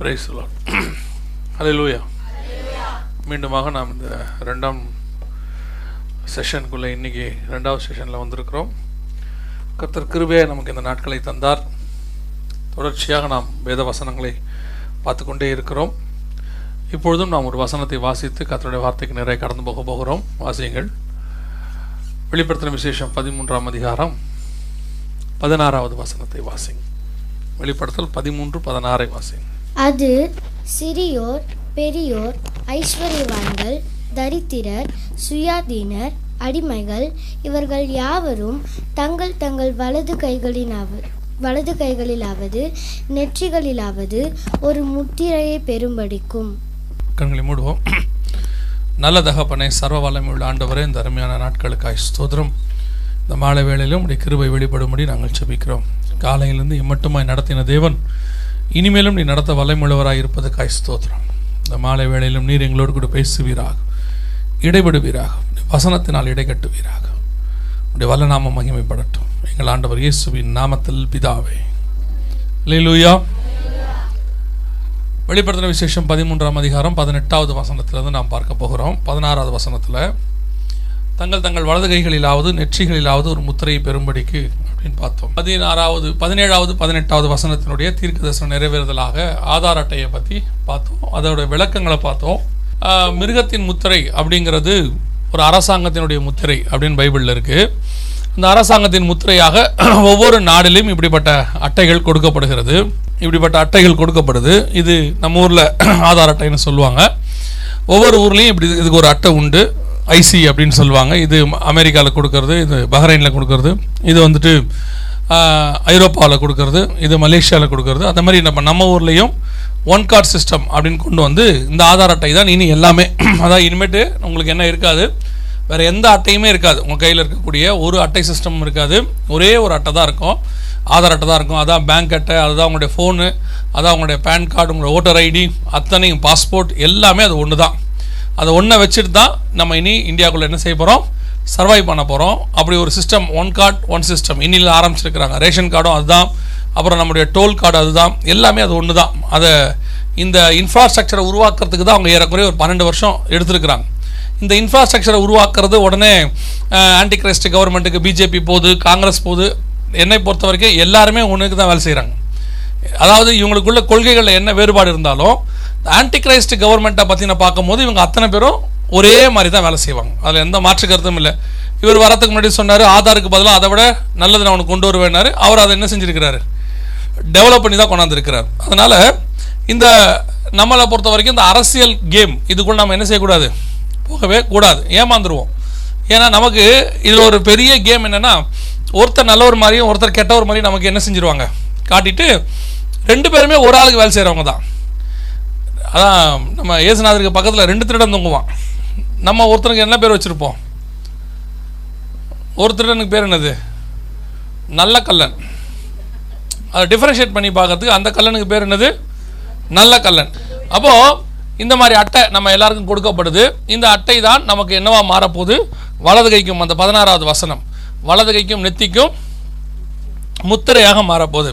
Price ஹalleluya மீண்டுமாக நாம் இந்த ரெண்டாம் செஷனுக்குள்ளே இன்னைக்கு ரெண்டாவது செஷனில் வந்திருக்கிறோம். கர்த்தர் கிருபையாக நமக்கு இந்த நாட்களை தந்தார். தொடர்ச்சியாக நாம் வேத வசனங்களை பார்த்து கொண்டே இருக்கிறோம். இப்பொழுதும் நாம் ஒரு வசனத்தை வாசித்து கத்தருடைய வார்த்தைக்கு நிறைய கடந்து போக போகிறோம். வாசியுங்கள். வெளிப்படுத்தின விசேஷம் பதிமூன்றாம் அதிகாரம் பதினாறாவது வசனத்தை வாசிங்க வெளிப்படுத்தல் பதிமூன்று பதினாறை வாசிங்க அது சிறியோர் பெரியோர் ஐஸ்வர்யவான்கள் தரித்திரர் சுயாதீனர் அடிமைகள் இவர்கள் யாவரும் தங்கள் தங்கள் வலது கைகளினாவது வலது கைகளிலாவது நெற்றிகளிலாவது ஒரு முத்திரையை பெறும்படிக்கும். கண்களை மூடுவோம். நல்ல தகப்பனை சர்வ வல்லமை உள்ள ஆண்டவரே இந்த அருமையான நாட்களுக்காய் ஸ்தோத்திரம். இந்த மாலை வேளையிலும் உடைய கிருபை வெளிப்படும்படி நாங்கள் செபிக்கிறோம் காலையிலிருந்து இம்மட்டுமாய் நடத்தின தேவன் இனிமேலும் நீ நடத்த வல்லமுள்ளவராய் இருப்பது ஸ்தோத்திரம். இந்த மாலை வேளையிலும் நீர் எங்களோடு கூட பேசுவீராக இடைபடுவீராக உம்முடைய வசனத்தினால் இடைக்கட்டுவீராக உடைய வல்ல மகிமைப்படட்டும். எங்கள் ஆண்டவர் இயேசுவின் நாமத்தில் பிதாவே. லேலூயா வெளிப்படுத்தின விசேஷம் பதிமூன்றாம் அதிகாரம் பதினெட்டாவது வசனத்திலிருந்து நாம் பார்க்க போகிறோம். பதினாறாவது வசனத்தில் தங்கள் தங்கள் வலது கைகளிலாவது நெற்றிகளிலாவது ஒரு முத்திரையை பெறும்படிக்கு அப்படின்னு பார்த்தோம். பதினாறாவது பதினேழாவது பதினெட்டாவது வசனத்தினுடைய தீர்க்க தரிசனம் நிறைவேறுதலாக ஆதார் அட்டையை பற்றி பார்த்தோம். அதோட விளக்கங்களை பார்த்தோம். மிருகத்தின் முத்திரை அப்படிங்கிறது ஒரு அரசாங்கத்தினுடைய முத்திரை அப்படின்னு பைபிளில் இருக்குது இந்த அரசாங்கத்தின் முத்திரையாக ஒவ்வொரு நாடிலும் இப்படிப்பட்ட அட்டைகள் கொடுக்கப்படுகிறது. இப்படிப்பட்ட அட்டைகள் கொடுக்கப்படுது. இது நம்ம ஊரில் ஆதார் அட்டைன்னு சொல்லுவாங்க. ஒவ்வொரு ஊர்லேயும் இப்படி இதுக்கு ஒரு அட்டை உண்டு. ஐசி அப்படின்னு சொல்லுவாங்க. இது அமெரிக்காவில் கொடுக்கறது இது பஹ்ரைனில் கொடுக்கறது. இது வந்துட்டு ஐரோப்பாவில் கொடுக்கறது இது மலேசியாவில் கொடுக்கறது. அந்த மாதிரி நம்ம நம்ம ஊர்லேயும் ஒன் கார்ட் சிஸ்டம் அப்படின்னு கொண்டு வந்து இந்த ஆதார் அட்டை தான் இனி எல்லாமே. அதான் இனிமேட்டு உங்களுக்கு என்ன இருக்காது. வேறு எந்த அட்டையுமே இருக்காது. உங்கள் கையில் இருக்கக்கூடிய ஒரு அட்டை சிஸ்டம் இருக்காது. ஒரே ஒரு அட்டை தான் இருக்கும். ஆதார் அட்டை தான் இருக்கும். அதான் பேங்க் அட்டை அதுதான் உங்களுடைய ஃபோனு அதான் உங்களுடைய பேன் கார்டு உங்களுடைய ஓட்டர் ஐடி அத்தனையும் பாஸ்போர்ட் எல்லாமே அது ஒன்று தான் அதை ஒன்றை வச்சுட்டு தான் நம்ம இனி இந்தியாவுக்குள்ளே என்ன செய்ய போகிறோம் சர்வை பண்ண போகிறோம் அப்படி ஒரு system one card one system இன்னில் ஆரம்பிச்சிருக்கிறாங்க. ரேஷன் கார்டும் அதுதான். அப்புறம் நம்முடைய டோல் கார்டு அதுதான். எல்லாமே அது ஒன்று தான் அதை இந்த இன்ஃப்ராஸ்ட்ரக்சரை உருவாக்குறதுக்கு தான் அவங்க ஏறக்குறைய ஒரு பன்னெண்டு வருஷம் எடுத்திருக்கிறாங்க. இந்த இன்ஃப்ராஸ்ட்ரக்சரை உருவாக்குறது உடனே ஆன்டி கிரைஸ்ட் கவர்மெண்ட்டுக்கு பிஜேபி போகுது காங்கிரஸ் போகுது. என்னை பொறுத்த வரைக்கும் எல்லாருமே ஒன்றுக்கு தான் வேலை செய்கிறாங்க அதாவது இவங்களுக்குள்ள கொள்கைகளில் என்ன வேறுபாடு இருந்தாலும் ஆன்டி கிரைஸ்ட் கவர்மெண்ட்டை பற்றின பார்க்கும்போது இவங்க அத்தனை பேரும் ஒரே மாதிரி தான் வேலை செய்வாங்க. அதில் எந்த மாற்று கருத்தும் இல்லை. இவர் வரதுக்கு முன்னாடி சொன்னார் ஆதாருக்கு பதிலாக அதை விட நல்லது நான் அவனுக்கு கொண்டு வருவேனாரு அவர் அதை என்ன செஞ்சுருக்கிறாரு? டெவலப் பண்ணி தான் கொண்டாந்துருக்கிறார். அதனால் இந்த நம்மளை பொறுத்த வரைக்கும் இந்த அரசியல் கேம் இதுக்குள்ள நம்ம என்ன செய்யக்கூடாது? போகவே கூடாது. ஏமாந்துருவோம். ஏன்னா நமக்கு இதில் ஒரு பெரிய கேம் என்னென்னா ஒருத்தர் நல்லவர் மாதிரியும் ஒருத்தர் கெட்டவர் மாதிரியும் நமக்கு என்ன செஞ்சிருவாங்க? காட்டிட்டு ரெண்டு பேருமே ஒரு ஆளுக்கு வேலை செய்கிறவங்க தான். அதான் நம்ம ஏசுநாதருக்கு பக்கத்தில் ரெண்டு திருடன் தூங்குவான். நம்ம ஒருத்தனுக்கு என்ன பேர் வச்சுருப்போம்? ஒரு திருடனுக்கு பேர் என்னது? நல்ல கல்லன். அதை டிஃப்ரென்ஷியேட் பண்ணி பார்க்கறதுக்கு அந்த கல்லனுக்கு பேர் என்னது? நல்ல கல்லன். அப்போது இந்த மாதிரி அட்டை நம்ம எல்லாருக்கும் கொடுக்கப்படுது. இந்த அட்டை தான் நமக்கு என்னவா மாறப்போகுது? வலது கைக்கும் அந்த பதினாறாவது வசனம். வலது கைக்கும் நெத்திக்கும் முத்திரையாக மாறப்போகுது.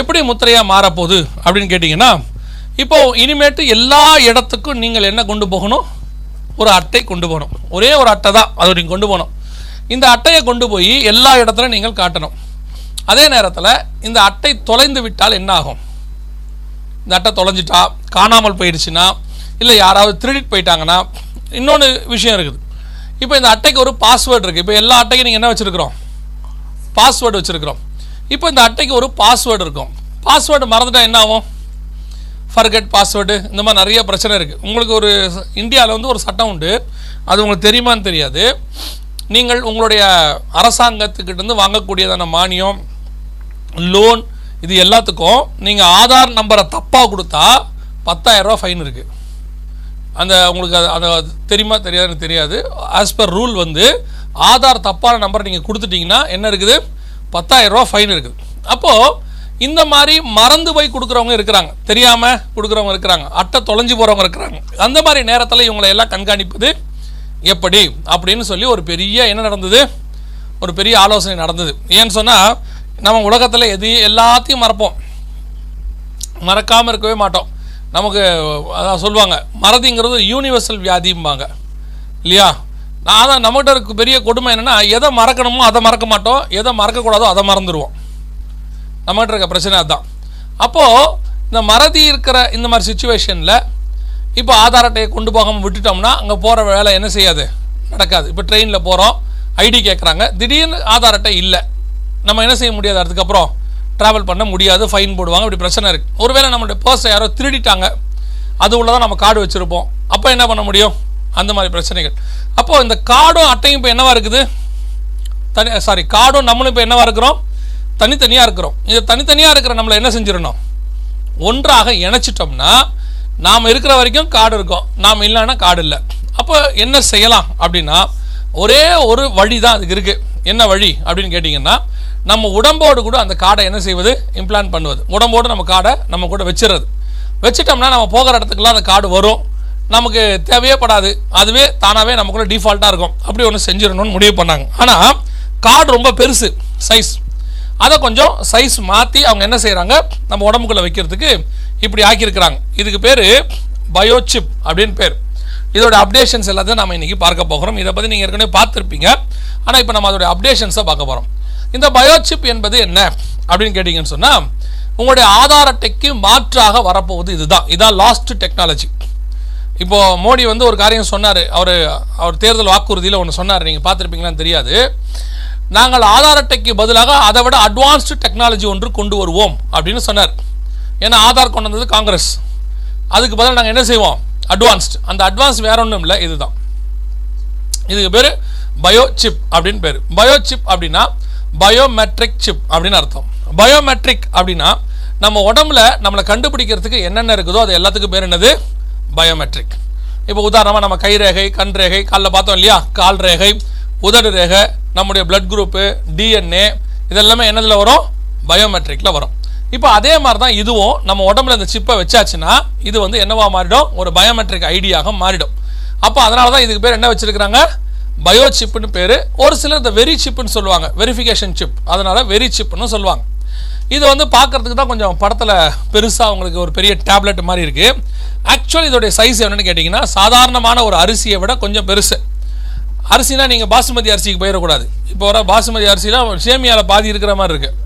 எப்படி முத்திரையாக மாறப்போகுது அப்படின்னு கேட்டிங்கன்னா இப்போ இனிமேட்டு எல்லா இடத்துக்கும் நீங்கள் என்ன கொண்டு போகணும்? ஒரு அட்டை கொண்டு போகணும். ஒரே ஒரு அட்டை தான். அதை நீங்கள் கொண்டு போகணும். இந்த அட்டையை கொண்டு போய் எல்லா இடத்துலையும் நீங்கள் காட்டணும். அதே நேரத்தில் இந்த அட்டை தொலைந்து விட்டால் என்ன ஆகும்? இந்த அட்டை தொலைஞ்சிட்டா காணாமல் போயிடுச்சுன்னா இல்லை யாராவது திருடிட்டு போயிட்டாங்கன்னா இன்னொன்று விஷயம் இருக்குது. இப்போ இந்த அட்டைக்கு ஒரு பாஸ்வேர்டு இருக்குது இப்போ எல்லா அட்டைக்கும் நீங்கள் என்ன வச்சுருக்கிறோம்? பாஸ்வேர்டு வச்சுருக்கிறோம். இப்போ இந்த அட்டைக்கு ஒரு பாஸ்வேர்டு இருக்கும். பாஸ்வேர்டு மறந்துட்டால் என்ன ஆகும்? ஃபர்கெட் பாஸ்வேர்டு இந்த மாதிரி நிறைய பிரச்சனை இருக்குது உங்களுக்கு ஒரு இந்தியாவில் வந்து ஒரு சட்டம் உண்டு. அது உங்களுக்கு தெரியுமான்னு தெரியாது. நீங்கள் உங்களுடைய அரசாங்கத்துக்கிட்டேருந்து வாங்கக்கூடியதான மானியம் லோன் இது எல்லாத்துக்கும் நீங்கள் ஆதார் நம்பரை தப்பாக கொடுத்தா பத்தாயிரரூவா ஃபைன் இருக்குது அந்த உங்களுக்கு அது அது தெரியுமா தெரியாதுன்னு தெரியாது. ஆஸ் பர் ரூல் வந்து ஆதார் தப்பான நம்பரை நீங்கள் கொடுத்துட்டிங்கன்னா என்ன இருக்குது? பத்தாயிரரூவா ஃபைன் இருக்குது அப்போது இந்த மாதிரி மறந்து போய் கொடுக்குறவங்க இருக்கிறாங்க. தெரியாமல் கொடுக்குறவங்க இருக்கிறாங்க. அட்டை தொலைஞ்சு போகிறவங்க இருக்கிறாங்க. அந்த மாதிரி நேரத்தில் இவங்களை எல்லாம் கண்காணிப்பது எப்படி? அப்படின்னு சொல்லி ஒரு பெரிய என்ன நடந்தது? ஒரு பெரிய ஆலோசனை நடந்தது. ஏன்னு சொன்னால் நம்ம உலகத்தில் எது எல்லாத்தையும் மறப்போம். மறக்காமல் இருக்கவே மாட்டோம். நமக்கு அதான் சொல்லுவாங்க மறதிங்கிறது யூனிவர்சல் வியாதிம்பாங்க. இல்லையா? நான் தான் நம்மகிட்ட இருக்க பெரிய கொடுமை என்னென்னா எதை மறக்கணுமோ அதை மறக்க மாட்டோம். எதை மறக்கக்கூடாதோ அதை மறந்துடுவோம் நம்மகிட்ட இருக்க பிரச்சனை அதுதான் அப்போது இந்த மறதி இருக்கிற இந்த மாதிரி சுச்சுவேஷனில் இப்போ ஆதார் அட்டையை கொண்டு போகாமல் விட்டுட்டோம்னா அங்கே போகிற வேலை என்ன செய்யாது? நடக்காது. இப்போ ட்ரெயினில் போகிறோம் ஐடி கேட்குறாங்க திடீர்னு ஆதார் அட்டை இல்லை. நம்ம என்ன செய்ய முடியாது? அதுக்கப்புறம் ட்ராவல் பண்ண முடியாது ஃபைன் போடுவாங்க இப்படி பிரச்சனை இருக்குது ஒருவேளை நம்மளுடைய பர்ஸை யாரோ திருடிட்டாங்க அது உள்ள தான் நம்ம கார்டு வச்சுருப்போம். அப்போ என்ன பண்ண முடியும்? அந்த மாதிரி பிரச்சனைகள். அப்போது இந்த கார்டும் அட்டையும் இப்போ என்னவாக இருக்குது? தனி சாரி கார்டும் நம்மளும் இப்போ என்னவாக இருக்கிறோம்? தனித்தனியாக இருக்கிறோம். இது தனித்தனியாக இருக்கிற நம்மளை என்ன செஞ்சிடணும்? ஒன்றாக இணைச்சிட்டோம்னா நாம் இருக்கிற வரைக்கும் காடு இருக்கும். நாம் இல்லைன்னா காடு இல்லை. அப்போ என்ன செய்யலாம் அப்படின்னா ஒரே ஒரு வழி தான் அதுக்கு இருக்குது என்ன வழி அப்படின்னு கேட்டிங்கன்னா நம்ம உடம்போடு கூட அந்த காடை என்ன செய்வது? இம்ப்ளான் பண்ணுவது. உடம்போடு நம்ம காடை நம்ம கூட வச்சிடுறது. வச்சிட்டோம்னா நம்ம போகிற இடத்துக்குலாம் அந்த காடு வரும். நமக்கு தேவையே படாது. அதுவே தானாகவே நமக்குள்ள டிஃபால்ட்டாக இருக்கும். அப்படி ஒன்று செஞ்சிடணும்னு முடிவு பண்ணாங்க. ஆனால் காடு ரொம்ப பெருசு. சைஸ் அதை கொஞ்சம் சைஸ் மாற்றி அவங்க என்ன செய்கிறாங்க நம்ம உடம்புக்குள்ளே வைக்கிறதுக்கு இப்படி ஆக்கியிருக்கிறாங்க. இதுக்கு பேர் பயோசிப் அப்படின்னு பேர். இதோட அப்டேஷன்ஸ் எல்லாத்தையும் நம்ம இன்றைக்கி பார்க்க போகிறோம். இதை பற்றி நீங்கள் ஏற்கனவே பார்த்துருப்பீங்க. ஆனால் இப்போ நம்ம அதோட அப்டேஷன்ஸை பார்க்க போகிறோம் இந்த பயோசிப் என்பது என்ன அப்படின்னு கேட்டிங்கன்னு சொன்னால் உங்களுடைய ஆதார் அட்டைக்கு மாற்றாக வரப்போகுது இதுதான். இதுதான் லாஸ்ட் டெக்னாலஜி இப்போது மோடி வந்து ஒரு காரியம் சொன்னார். அவர் அவர் தேர்தல் வாக்குறுதியில் ஒன்று சொன்னார். நீங்கள் பார்த்துருப்பீங்களான்னு தெரியாது. நாங்கள் ஆதார் அட்டைக்கு பதிலாக அதை விட அட்வான்ஸ்டு டெக்னாலஜி ஒன்று கொண்டு வருவோம் அப்படின்னு சொன்னார். ஏன்னா ஆதார் கொண்டு வந்தது காங்கிரஸ். அதுக்கு பதிலாக நாங்கள் என்ன செய்வோம்? அட்வான்ஸ்ட் அந்த அட்வான்ஸ் வேற ஒன்றும் இல்லை இதுதான். இதுக்கு பேர் பயோ சிப் அப்படின்னு பேர். பயோ சிப் அப்படின்னா பயோமெட்ரிக் சிப் அப்படின்னு அர்த்தம். பயோமெட்ரிக் அப்படின்னா நம்ம உடம்புல நம்மளை கண்டுபிடிக்கிறதுக்கு என்னென்ன இருக்குதோ அது எல்லாத்துக்கும் பேர் என்னது? பயோமெட்ரிக் இப்போ உதாரணமாக நம்ம கை ரேகை கண் ரேகை காலில் பார்த்தோம் இல்லையா? கால் ரேகை உதடு ரேகை நம்முடைய பிளட் குரூப்பு டிஎன்ஏ இதெல்லாமே என்னதில் வரும்? பயோமெட்ரிக்கில் வரும். இப்போ அதே மாதிரி தான் இதுவும் நம்ம உடம்புல இந்த சிப்பை வச்சாச்சுன்னா இது வந்து என்னவா மாறிடும்? ஒரு பயோமெட்ரிக் ஐடியாக மாறிடும். அப்போ அதனால தான் இதுக்கு பேர் என்ன வச்சிருக்கிறாங்க? பயோ சிப்புன்னு பேர். ஒரு சிலர் இந்த வெரி சிப்புன்னு சொல்லுவாங்க. வெரிஃபிகேஷன் சிப் அதனால வெரி சிப்புன்னு சொல்லுவாங்க. இது வந்து பார்க்கறதுக்கு தான் கொஞ்சம் படத்தில் பெருசாக உங்களுக்கு ஒரு பெரிய டேப்லெட் மாதிரி இருக்குது ஆக்சுவலி இதோடைய சைஸ் என்னென்னு கேட்டிங்கன்னா சாதாரணமான ஒரு அரிசியை விட கொஞ்சம் பெருசு. அரிசினா நீங்கள் பாசுமதி அரிசிக்கு போயிடக்கூடாது இப்போ வர பாசுமதி அரிசிலாம் சேமியாவில் பாதி இருக்கிற மாதிரி இருக்குது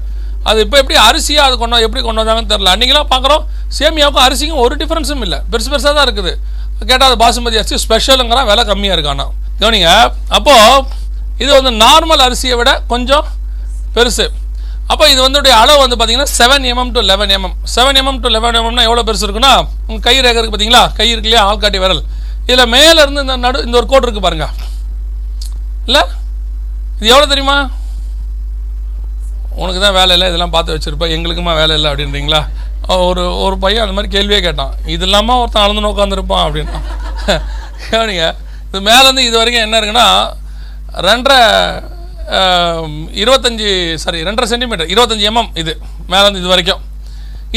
அது இப்போ எப்படி அரிசியாக அது கொண்டு எப்படி கொண்டு வந்தாங்கன்னு தெரில அன்றைக்கெலாம் பார்க்குறோம் சேமியாவுக்கும் அரிசிக்கும் ஒரு டிஃப்ரென்ஸும் இல்லை. பெருசு பெருசாக தான் இருக்குது. கேட்டால் அது பாசுமதி அரிசி ஸ்பெஷலுங்கிற விலை கம்மியாக இருக்காண்ணா கவனிங்க அப்போது இது வந்து நார்மல் அரிசியை விட கொஞ்சம் பெருசு. அப்போ இது வந்துடைய அளவு வந்து பார்த்தீங்கன்னா seven mm to eleven mm seven mm to eleven எம்எம்னா எவ்வளோ பெருசு இருக்குன்னா உங்கள் கை ரேகை இருக்குது பார்த்தீங்களா கை இருக்கு இல்லையா? ஆள்காட்டி விரல். இதில் மேலேருந்து இந்த நடு இந்த ஒரு கோட் இருக்குது பாருங்கள் இல்லை? இது எவ்வளோ தெரியுமா? உனக்கு தான் வேலை இல்லை இதெல்லாம் பார்த்து வச்சுருப்பேன் எங்களுக்குமா வேலை இல்லை அப்படின்றீங்களா? ஒரு ஒரு பையன் அந்த மாதிரி கேள்வியே கேட்டான். இது இல்லாமல் ஒருத்தன் அளந்து உட்காந்துருப்பான் அப்படின்னா. கேவனிங்க இது மேலேருந்து இது வரைக்கும் என்ன இருக்குன்னா ரெண்டரை இருபத்தஞ்சி சாரி ரெண்டரை சென்டிமீட்டர் இருபத்தஞ்சி எம்எம் இது. மேலேருந்து இது வரைக்கும்.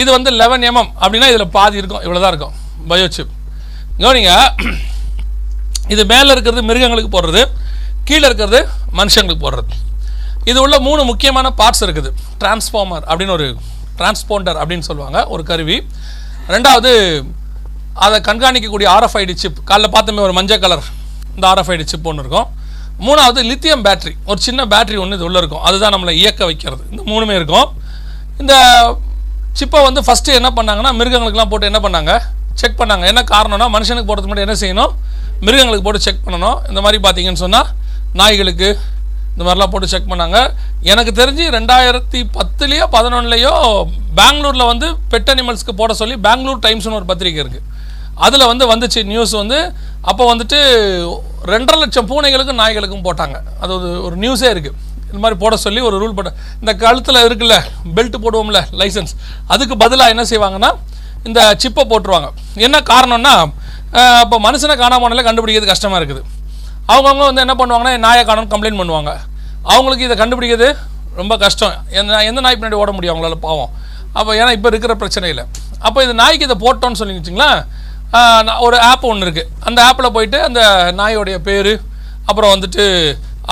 இது வந்து லெவன் எம்எம் அப்படின்னா இதில் பாதி இருக்கும் இவ்வளோ தான் இருக்கும். பயோசிப் கவனிங்க இது மேலே இருக்கிறது மிருகங்களுக்கு போடுறது. கீழே இருக்கிறது மனுஷங்களுக்கு போடுறது. இது உள்ள மூணு முக்கியமான பார்ட்ஸ் இருக்குது. டிரான்ஸ்ஃபார்மர் அப்படின்னு ஒரு டிரான்ஸ்போண்டர் அப்படின்னு சொல்லுவாங்க ஒரு கருவி. ரெண்டாவது அதை கண்காணிக்கக்கூடிய ஆர்எஃப்ஐடி சிப் காலைல பார்த்தோமே ஒரு மஞ்சள் கலர் இந்த ஆர்எஃப்ஐடி சிப் ஒன்று இருக்கும். மூணாவது லித்தியம் பேட்டரி ஒரு சின்ன பேட்டரி ஒன்று இது உள்ளே இருக்கும். அதுதான் நம்மளை இயக்க வைக்கிறது. இந்த மூணுமே இருக்கும். இந்த சிப்பை வந்து ஃபஸ்ட்டு என்ன பண்ணாங்கன்னா மிருகங்களுக்குலாம் போட்டு என்ன பண்ணாங்க? செக் பண்ணாங்க. என்ன காரணம்னா மனுஷனுக்கு போகிறதுக்கு முன்னாடி என்ன செய்யணும்? மிருகங்களுக்கு போட்டு செக் பண்ணணும். இந்த மாதிரி பார்த்தீங்கன்னு சொன்னால் நாய்களுக்கு இந்த மாதிரிலாம் போட்டு செக் பண்ணாங்க. எனக்கு தெரிஞ்சு ரெண்டாயிரத்தி பத்துலேயோ பதினொன்றுலையோ பெங்களூரில் வந்து பெட் அனிமல்ஸ்க்கு போட சொல்லி பெங்களூர் டைம்ஸ்னு ஒரு பத்திரிக்கை இருக்குது அதில் வந்து வந்துச்சு நியூஸ் வந்து அப்போ வந்துட்டு ரெண்டரை லட்சம் பூனைகளுக்கும் நாய்களுக்கும் போட்டாங்க. அது ஒரு ஒரு நியூஸே இருக்குது இந்த மாதிரி போட சொல்லி ஒரு ரூல் போட்ட இந்த கழுத்தில் இருக்குல்ல பெல்ட் போடுவோம்ல லைசன்ஸ் அதுக்கு பதிலாக என்ன செய்வாங்கன்னா இந்த சிப்பை போட்டுருவாங்க. என்ன காரணம்னா இப்போ மனுஷனை காணாமல் கண்டுபிடிக்கிறது கஷ்டமாக இருக்குது. அவங்கவுங்க வந்து என்ன பண்ணுவாங்கன்னா நாயை கம்ப்ளைண்ட் பண்ணுவாங்க. அவங்களுக்கு இதை கண்டுபிடிக்கிறது ரொம்ப கஷ்டம். எந்த எந்த நாய் பின்னாடி ஓட முடியும் அவங்களால பாவம். அப்போ ஏன்னா இப்போ இருக்கிற பிரச்சனையில். அப்போ இது நாய்க்கு இதை போட்டோன்னு சொல்லி வச்சிங்களேன் ஒரு ஆப் ஒன்று இருக்குது அந்த ஆப்பில் போயிட்டு அந்த நாயோடைய பேர் அப்புறம் வந்துட்டு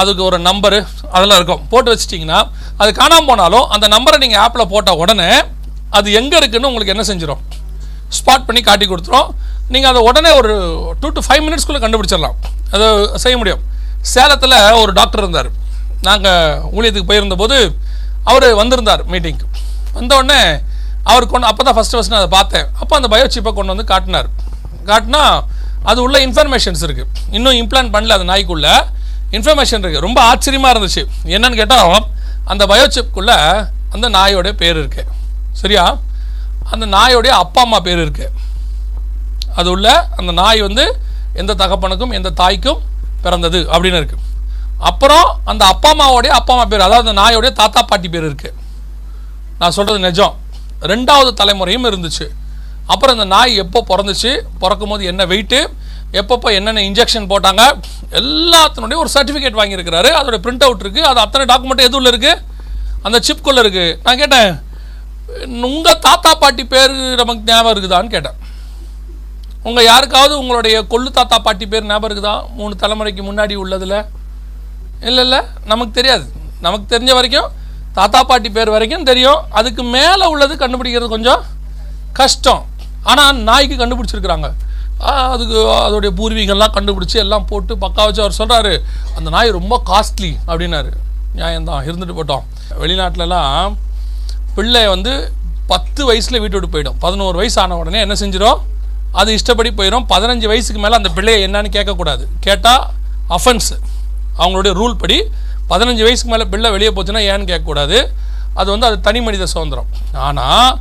அதுக்கு ஒரு நம்பரு அதெல்லாம் இருக்கும். போட்டு வச்சிட்டிங்கன்னா அது காணாமல் போனாலும் அந்த நம்பரை நீங்கள் ஆப்பில் போட்ட உடனே அது எங்கே இருக்குன்னு உங்களுக்கு என்ன செஞ்சிடும் ஸ்பாட் பண்ணி காட்டி கொடுத்துரும். நீங்கள் அதை உடனே ஒரு டூ டு ஃபைவ் மினிட்ஸ்க்குள்ளே கண்டுபிடிச்சிடலாம். அதை செய்ய முடியும். சேலத்தில் ஒரு டாக்டர் இருந்தார். நாங்கள் ஊழியத்துக்கு போயிருந்தபோது அவர் வந்திருந்தார் மீட்டிங்க்கு வந்த உடனே அவர் கொண்டு அப்போ தான் ஃபஸ்ட்டு ஃபஸ்ட்டு நான் அதை பார்த்தேன். அப்போ அந்த பயோச்சிப்பை கொண்டு வந்து காட்டினார். காட்டினா அது உள்ள இன்ஃபர்மேஷன்ஸ் இருக்குது இன்னும் இம்ப்ளான்ட் பண்ணல அந்த நாய்க்குள்ள. இன்ஃபர்மேஷன் இருக்குது ரொம்ப ஆச்சரியமாக இருந்துச்சு. என்னன்னு கேட்டால் அந்த பயோசிப்குள்ளே அந்த நாயோடைய பேர் இருக்கு. சரியா? அந்த நாயோடைய அப்பா அம்மா பேர் இருக்குது அது உள்ள அந்த நாய் வந்து எந்த தகப்பனுக்கும் எந்த தாய்க்கும் பிறந்தது அப்படின்னு இருக்கு. அப்புறம் அந்த அப்பா அம்மாவோடைய அப்பா அம்மா பேர் அதாவது அந்த நாயோடைய தாத்தா பாட்டி பேர் இருக்கு. நான் சொல்கிறது நிஜம். ரெண்டாவது தலைமுறையும் இருந்துச்சு. அப்புறம் இந்த நாய் எப்போ பிறந்துச்சு பிறக்கும் போது என்ன வெயிட்டு எப்பப்போ என்னென்ன இன்ஜெக்ஷன் போட்டாங்க எல்லாத்தினுடைய ஒரு சர்டிஃபிகேட் வாங்கியிருக்கிறாரு. அதோட பிரிண்ட் அவுட் இருக்குது அது அத்தனை டாக்குமெண்ட் எதுவும் இருக்குது அந்த சிப்குள்ளே இருக்குது நான் கேட்டேன் உங்கள் தாத்தா பாட்டி பேர் நமக்கு ஞாபகம் இருக்குதான்னு கேட்டேன். உங்கள் யாருக்காவது உங்களுடைய கொள்ளு தாத்தா பாட்டி பேர் ஞாபகம் இருக்குதா? மூணு தலைமுறைக்கு முன்னாடி உள்ளதில். இல்லை இல்லை. நமக்கு தெரியாது. நமக்கு தெரிஞ்ச வரைக்கும் தாத்தா பாட்டி பேர் வரைக்கும் தெரியும். அதுக்கு மேலே உள்ளது கண்டுபிடிக்கிறது கொஞ்சம் கஷ்டம். ஆனால் நாய்க்கு கண்டுபிடிச்சிருக்கிறாங்க. அதுக்கு அதோடைய பூர்வீகம்லாம் கண்டுபிடிச்சி எல்லாம் போட்டு பக்கா வச்சு அவர் சொல்கிறாரு அந்த நாய் ரொம்ப காஸ்ட்லி அப்படின்னாரு. நியாயம்தான். இருந்துட்டு போட்டோம். வெளிநாட்டிலலாம் பிள்ளை வந்து பத்து வயசில் வீட்டு விட்டு போயிடும். பதினோரு வயசு ஆன உடனே என்ன செஞ்சிடும் அது இஷ்டப்படி போயிடும் பதினஞ்சு வயசுக்கு மேலே அந்த பிள்ளையை என்னன்னு கேட்கக்கூடாது. கேட்டால் அஃபென்ஸு அவங்களுடைய ரூல் படி பதினஞ்சு வயசுக்கு மேலே பிள்ளை வெளியே போச்சுன்னா ஏன்னு கேட்கக்கூடாது. அது வந்து அது தனி மனித சுதந்திரம். ஆனால்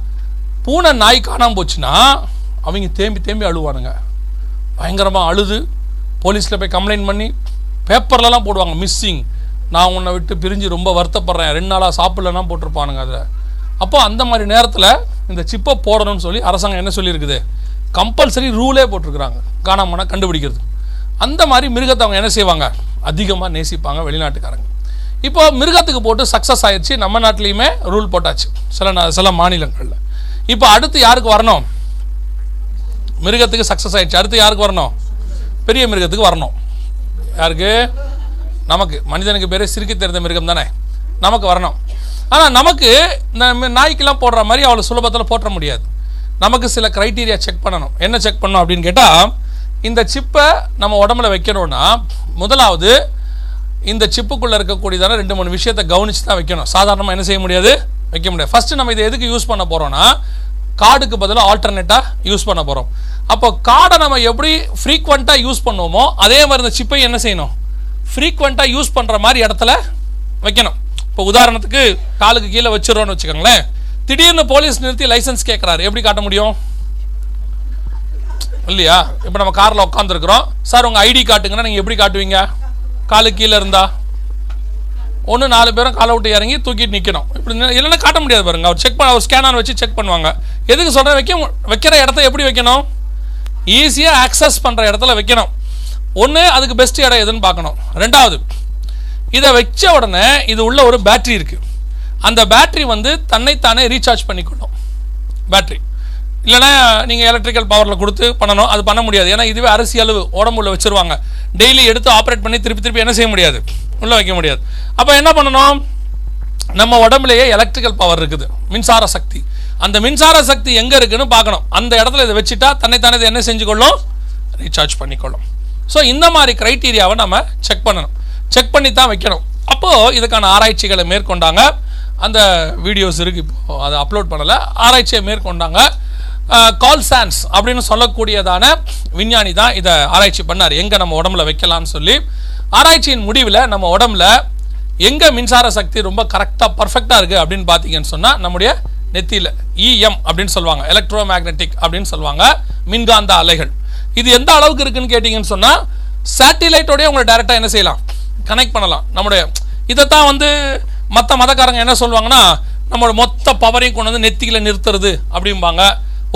பூனை நாய் காணாமல் போச்சுன்னா அவங்க தேம்பி தேம்பி அழுவானுங்க. பயங்கரமாக அழுது போலீஸில் போய் கம்ப்ளைண்ட் பண்ணி பேப்பர்லலாம் போடுவாங்க மிஸ்ஸிங் நான் உன்னை விட்டு பிரிஞ்சு ரொம்ப வருத்தப்படுறேன். ரெண்டு நாளாக சாப்பிட்லன்னா போட்டிருப்பானுங்க அதில். அப்போ அந்த மாதிரி நேரத்தில் இந்த சிப்பை போடணும்னு சொல்லி அரசாங்கம் என்ன சொல்லியிருக்குது? கம்பல்சரி ரூலே போட்டிருக்கிறாங்க. காணாமனா கண்டுபிடிக்கிறது. அந்த மாதிரி மிருகத்தை அவங்க என்ன செய்வாங்க? அதிகமாக நேசிப்பாங்க வெளிநாட்டுக்காரங்க. இப்போ மிருகத்துக்கு போட்டு சக்ஸஸ் ஆயிடுச்சு நம்ம நாட்டிலையுமே ரூல் போட்டாச்சு. சில சில மாநிலங்களில். இப்போ அடுத்து யாருக்கு வரணும்? மிருகத்துக்கு சக்ஸஸ் ஆயிடுச்சு அடுத்து யாருக்கு வரணும்? பெரிய மிருகத்துக்கு வரணும். யாருக்கு? நமக்கு. மனிதனுக்கு பேர் சிரிக்க தெரிந்த மிருகம் தானே. நமக்கு வரணும். ஆனால் நமக்கு இந்த நாய்க்கெல்லாம் போடுற மாதிரி அவ்வளோ சுலபத்தில் போட்டுற முடியாது. நமக்கு சில க்ரைட்டீரியா செக் பண்ணணும். என்ன செக் பண்ணணும் அப்படின்னு கேட்டால் இந்த சிப்பை நம்ம உடம்புல வைக்கணும்னா முதலாவது இந்த சிப்புக்குள்ளே இருக்கக்கூடியதான ரெண்டு மூணு விஷயத்தை கவனித்து தான் வைக்கணும். சாதாரணமாக என்ன செய்ய முடியாது? வைக்க முடியாது. ஃபஸ்ட்டு நம்ம இதை எதுக்கு யூஸ் பண்ண போகிறோன்னா கார்டுக்கு பதிலாக ஆல்டர்னேட்டாக யூஸ் பண்ண போகிறோம் அப்போ கார்டை நம்ம எப்படி ஃப்ரீக்வெண்ட்டாக யூஸ் பண்ணுவோமோ அதே மாதிரி இந்த சிப்பை என்ன செய்யணும்? ஃப்ரீக்வெண்ட்டாக யூஸ் பண்ணுற மாதிரி இடத்துல வைக்கணும். இப்போ உதாரணத்துக்கு காலுக்கு கீழே வச்சிடறோம்னு வச்சுக்கோங்களேன். திடீர்னு போலீஸ் நிறுத்தி லைசென்ஸ் கேட்குறாரு எப்படி காட்ட முடியும்? இல்லையா? இப்போ நம்ம காரில் உட்காந்துருக்குறோம் சார் உங்கள் ஐடி காட்டுங்கன்னா நீங்கள் எப்படி காட்டுவீங்க? காலுக்கு கீழே இருந்தா? ஒன்று நாலு பேரும் காலை விட்டு இறங்கி தூக்கிட்டு நிற்கணும் இப்படி இல்லைன்னா காட்ட முடியாது பாருங்க. அவர் செக் பண்ண அவர் ஸ்கேனர் வச்சு செக் பண்ணுவாங்க. எதுக்கு சொல்கிறேன் வைக்க வைக்கிற இடத்த எப்படி வைக்கணும்? ஈஸியாக ஆக்சஸ் பண்ணுற இடத்துல வைக்கணும். ஒன்று அதுக்கு பெஸ்ட் இடம் எதுன்னு பார்க்கணும். ரெண்டாவது இதை வச்ச உடனே இது உள்ள ஒரு பேட்டரி இருக்குது அந்த பேட்ரி வந்து தன்னைத்தானே ரீசார்ஜ் பண்ணிக்கணும். பேட்டரி இல்லைன்னா நீங்கள் எலக்ட்ரிக்கல் பவரில் கொடுத்து பண்ணணும். அது பண்ண முடியாது. ஏன்னா இதுவே அரிசி அளவு உடம்புல வச்சுருவாங்க. டெய்லி எடுத்து ஆப்ரேட் பண்ணி திருப்பி திருப்பி என்ன செய்ய முடியாது? உள்ளே வைக்க முடியாது. அப்போ என்ன பண்ணணும்? நம்ம உடம்புலையே எலக்ட்ரிக்கல் பவர் இருக்குது. மின்சார சக்தி. அந்த மின்சார சக்தி எங்கே இருக்குன்னு பார்க்கணும். அந்த இடத்துல இதை வச்சுட்டா தன்னைத்தானே இதை என்ன செஞ்சுக்கொள்ளும்? ரீசார்ஜ் பண்ணிக்கொள்ளும். ஸோ இந்த மாதிரி க்ரைட்டீரியாவை நம்ம செக் பண்ணணும். செக் பண்ணி தான் வைக்கணும். அப்போது இதுக்கான ஆராய்ச்சிகளை மேற்கொண்டாங்க. அந்த வீடியோஸ் இருக்குது இப்போது அதை அப்லோட் பண்ணலை. ஆராய்ச்சியை மேற்கொண்டாங்க. கால் சான்ஸ் அப்படின்னு சொல்லக்கூடியதான விஞ்ஞானி தான் இதை ஆராய்ச்சி பண்ணார். எங்கே நம்ம உடம்புல வைக்கலாம்னு சொல்லி. ஆராய்ச்சியின் முடிவில் நம்ம உடம்புல எங்கே மின்சார சக்தி ரொம்ப கரெக்டாக பர்ஃபெக்டாக இருக்குது அப்படின்னு பார்த்தீங்கன்னு சொன்னால் நம்முடைய நெத்தியில் இஎம் அப்படின்னு சொல்லுவாங்க. எலக்ட்ரோ மேக்னெட்டிக் அப்படின்னு சொல்லுவாங்க. மின்காந்த அலைகள். இது எந்த அளவுக்கு இருக்குன்னு கேட்டிங்கன்னு சொன்னால் சேட்டிலைட்டோடய உங்களை டேரெக்டாக என்ன செய்யலாம்? கனெக்ட் பண்ணலாம். நம்முடைய இதைத்தான் வந்து மற்ற மதக்காரங்க என்ன சொல்லுவாங்கன்னா நம்மளோட மொத்த பவரையும் கொண்டு வந்து நெத்தியில் நிறுத்துறது அப்படிம்பாங்க.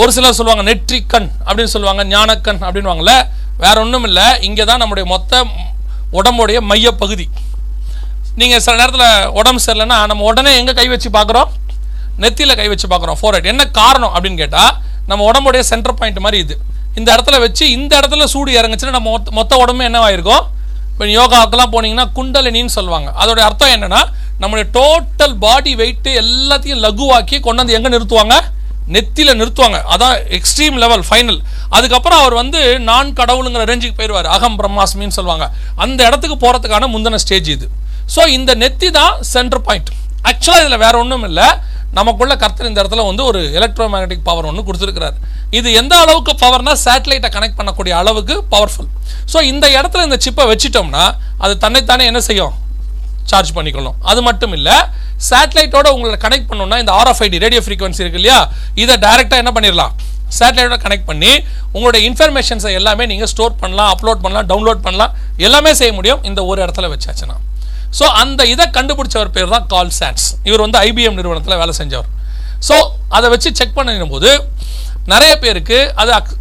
ஒரு சிலர் சொல்லுவாங்க நெற்றிக்கண் அப்படின்னு சொல்லுவாங்க ஞானக்கண் அப்படின்வாங்கல்ல வேற ஒன்றும் இல்லை இங்கே தான் நம்முடைய மொத்த உடம்புடைய மைய பகுதி நீங்கள் சில நேரத்தில் உடம்பு சரியில்லைன்னா நம்ம உடனே எங்கே கை வச்சு பார்க்குறோம்? நெத்தியில் கை வச்சு பார்க்குறோம் ஃபோர்ஹெட் என்ன காரணம் அப்படின்னு கேட்டால் நம்ம உடம்புடைய சென்டர் பாயிண்ட் மாதிரி இது. இந்த இடத்துல வச்சு இந்த இடத்துல சூடு இறங்குச்சுன்னா நம்ம மொத்த மொத்த உடம்பு என்னவாயிருக்கும்? இப்போ யோகாவுக்கெல்லாம் போனீங்கன்னா குண்டலினின்னு சொல்லுவாங்க. அதோட அர்த்தம் என்னென்னா நம்மளுடைய டோட்டல் பாடி வெயிட்டு எல்லாத்தையும் லகுவாக்கி கொண்டாந்து எங்கே நிறுத்துவாங்க? நெத்தியில் நிறுத்துவாங்க. அதான் எக்ஸ்ட்ரீம் லெவல் ஃபைனல் அதுக்கப்புறம் அவர் வந்து நான் கடவுளுங்கிற ரேஞ்சுக்கு போயிடுவார். அகம் பிரம்மாஸ்மின்னு சொல்லுவாங்க. அந்த இடத்துக்கு போகிறதுக்கான முந்தின ஸ்டேஜ் இது. ஸோ இந்த நெத்தி தான் சென்டர் பாயிண்ட் ஆக்சுவலாக இதில் வேற ஒன்றும் இல்லை. நமக்குள்ள கர்த்தர் இந்த இடத்துல வந்து ஒரு எலக்ட்ரோ மேக்னட்டிக் பவர் ஒன்று கொடுத்துருக்கிறார். இது எந்த அளவுக்கு பவர்னா சேட்டலைட்டை கனெக்ட் பண்ணக்கூடிய அளவுக்கு பவர்ஃபுல் ஸோ இந்த இடத்துல இந்த சிப்பை வச்சிட்டோம்னா அது தன்னைத்தானே என்ன செய்யும்? சார்ஜ் பண்ணிக்கணும். அது மட்டும் இல்லை சேட்டலைட்டோட உங்களை கனெக்ட் பண்ணணும்னா இந்த ஆர்எஃப்ஐடி ரேடியோ ஃப்ரீக்வன்சி இருக்கு இல்லையா? இதை டைரெக்டாக என்ன பண்ணிடலாம்? சேட்டலைட்டோட கனெக்ட் பண்ணி உங்களுடைய இன்ஃபர்மேஷன்ஸை எல்லாமே நீங்கள் ஸ்டோர் பண்ணலாம் அப்லோட் பண்ணலாம் டவுன்லோட் பண்ணலாம். எல்லாமே செய்ய முடியும் இந்த ஒரு இடத்துல வச்சாச்சுன்னா. ஸோ அந்த இதை கண்டுபிடிச்சவர் பேர் தான் கால் சாட்ஸ் இவர் வந்து ஐபிஎம் நிறுவனத்தில் வேலை செஞ்சவர். ஸோ அதை வச்சு செக் பண்ணும் போது நிறைய பேருக்கு அது அக்-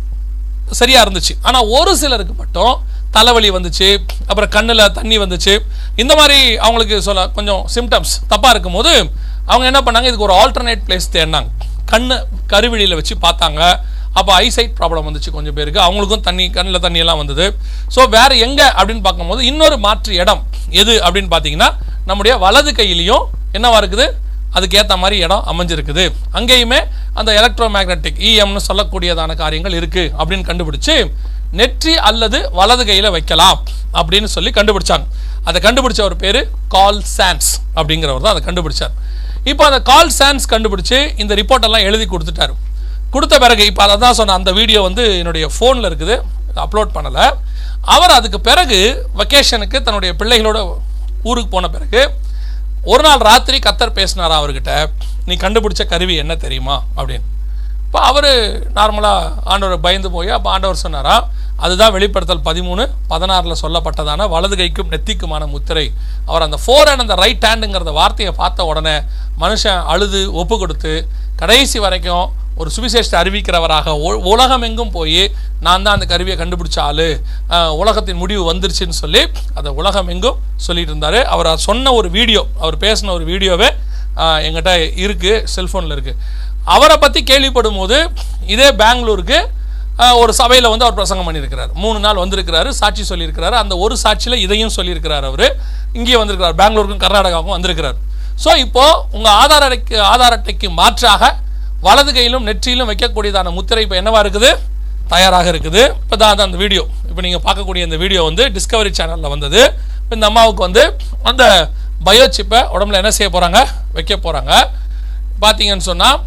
இருந்துச்சு. ஆனால் ஒரு சிலருக்கு மட்டும் தலைவலி வந்துச்சு அப்புறம் கண்ணில் தண்ணி வந்துச்சு. இந்த மாதிரி அவங்களுக்கு சொல்ல கொஞ்சம் சிம்டம்ஸ் தப்பாக இருக்கும்போது அவங்க என்ன பண்ணாங்க இதுக்கு ஒரு ஆல்டர்னேட் பிளேஸ் தேடினாங்க. கண்ணு கருவிழியில் வச்சு பார்த்தாங்க. அப்போ ஐசைட் ப்ராப்ளம் வந்துச்சு கொஞ்சம் பேருக்கு. அவங்களுக்கும் தண்ணி கண்ணில் தண்ணியெல்லாம் வந்தது. ஸோ வேற எங்க அப்படின்னு பார்க்கும்போது இன்னொரு மாற்று இடம் எது அப்படின்னு பார்த்தீங்கன்னா நம்முடைய வலது கையிலையும் என்னவா இருக்குது? அதுக்கேற்ற மாதிரி இடம் அமைஞ்சிருக்குது. அங்கேயுமே அந்த எலக்ட்ரோ மேக்னெட்டிக் இஎம்னு சொல்லக்கூடியதான காரியங்கள் இருக்குது அப்படின்னு கண்டுபிடிச்சு நெற்றி அல்லது வலது கையில் வைக்கலாம் அப்படின்னு சொல்லி கண்டுபிடிச்சாங்க. அதை கண்டுபிடிச்ச ஒரு பேர் கால் சான்ஸ் அப்படிங்கிறவர் தான் அதை கண்டுபிடிச்சார். இப்போ அந்த கால் சான்ஸ் கண்டுபிடிச்சு இந்த ரிப்போர்ட்டெல்லாம் எழுதி கொடுத்துட்டாரு. கொடுத்த பிறகு இப்போ அதை தான் சொன்ன அந்த வீடியோ வந்து என்னுடைய ஃபோனில் இருக்குது. அப்லோட் பண்ணலை. அவர் அதுக்கு பிறகு வெக்கேஷனுக்கு தன்னுடைய பிள்ளைகளோட ஊருக்கு போன பிறகு ஒரு நாள் ராத்திரி கத்தர் பேசினாரா அவர்கிட்ட நீ கண்டுபிடிச்ச கருவி என்ன தெரியுமா? அப்படின்னு. இப்போ அவர் நார்மலாக ஆண்டவர் பயந்து போய் அப்போ ஆண்டவர் சொன்னாரா அதுதான் வெளிப்படுத்தல் பதிமூணு பதினாறில் சொல்லப்பட்டதான வலது கைக்கும் நெத்திக்குமான முத்திரை. அவர் அந்த ஃபோர் அண்ட் அந்த ரைட் ஹேண்டுங்கிறத வார்த்தையை பார்த்த உடனே மனுஷன் அழுது ஒப்பு கொடுத்து கடைசி வரைக்கும் ஒரு சுவிசேஷத்தை அறிவிக்கிறவராக உலகம் எங்கும் போய் நான் தான் அந்த கருவியை கண்டுபிடிச்ச ஆளு. உலகத்தின் முடிவு வந்துருச்சுன்னு சொல்லி அதை உலகம் எங்கும் சொல்லிட்டு இருந்தார். அவர் சொன்ன ஒரு வீடியோ அவர் பேசின ஒரு வீடியோவே எங்கிட்ட இருக்குது செல்ஃபோனில் இருக்குது அவரை பற்றி கேள்விப்படும் போது இதே பெங்களூருக்கு ஒரு சபையில் வந்து அவர் பிரசங்கம் பண்ணியிருக்கிறார். மூணு நாள் வந்திருக்கிறாரு சாட்சி சொல்லியிருக்கிறாரு. அந்த ஒரு சாட்சியில் இதையும் சொல்லியிருக்கிறார் அவர். இங்கேயும் வந்திருக்கிறார். பெங்களூருக்கும் கர்நாடகாவுக்கும் வந்திருக்கிறார். ஸோ இப்போது உங்கள் ஆதார் அட்டைக்கு ஆதார் அட்டைக்கு மாற்றாக வலது கையிலும் நெற்றியிலும் வைக்கக்கூடியதான முத்திரை இப்போ என்னவாக இருக்குது? தயாராக இருக்குது. இப்போ தான் அந்த வீடியோ. இப்போ நீங்கள் பார்க்கக்கூடிய இந்த வீடியோ வந்து டிஸ்கவரி சேனலில் வந்தது. இப்போ இந்த அம்மாவுக்கு வந்து அந்த பயோ சிப்பை உடம்புல என்ன செய்ய போகிறாங்க வைக்க போகிறாங்க பார்த்தீங்கன்னு சொன்னால்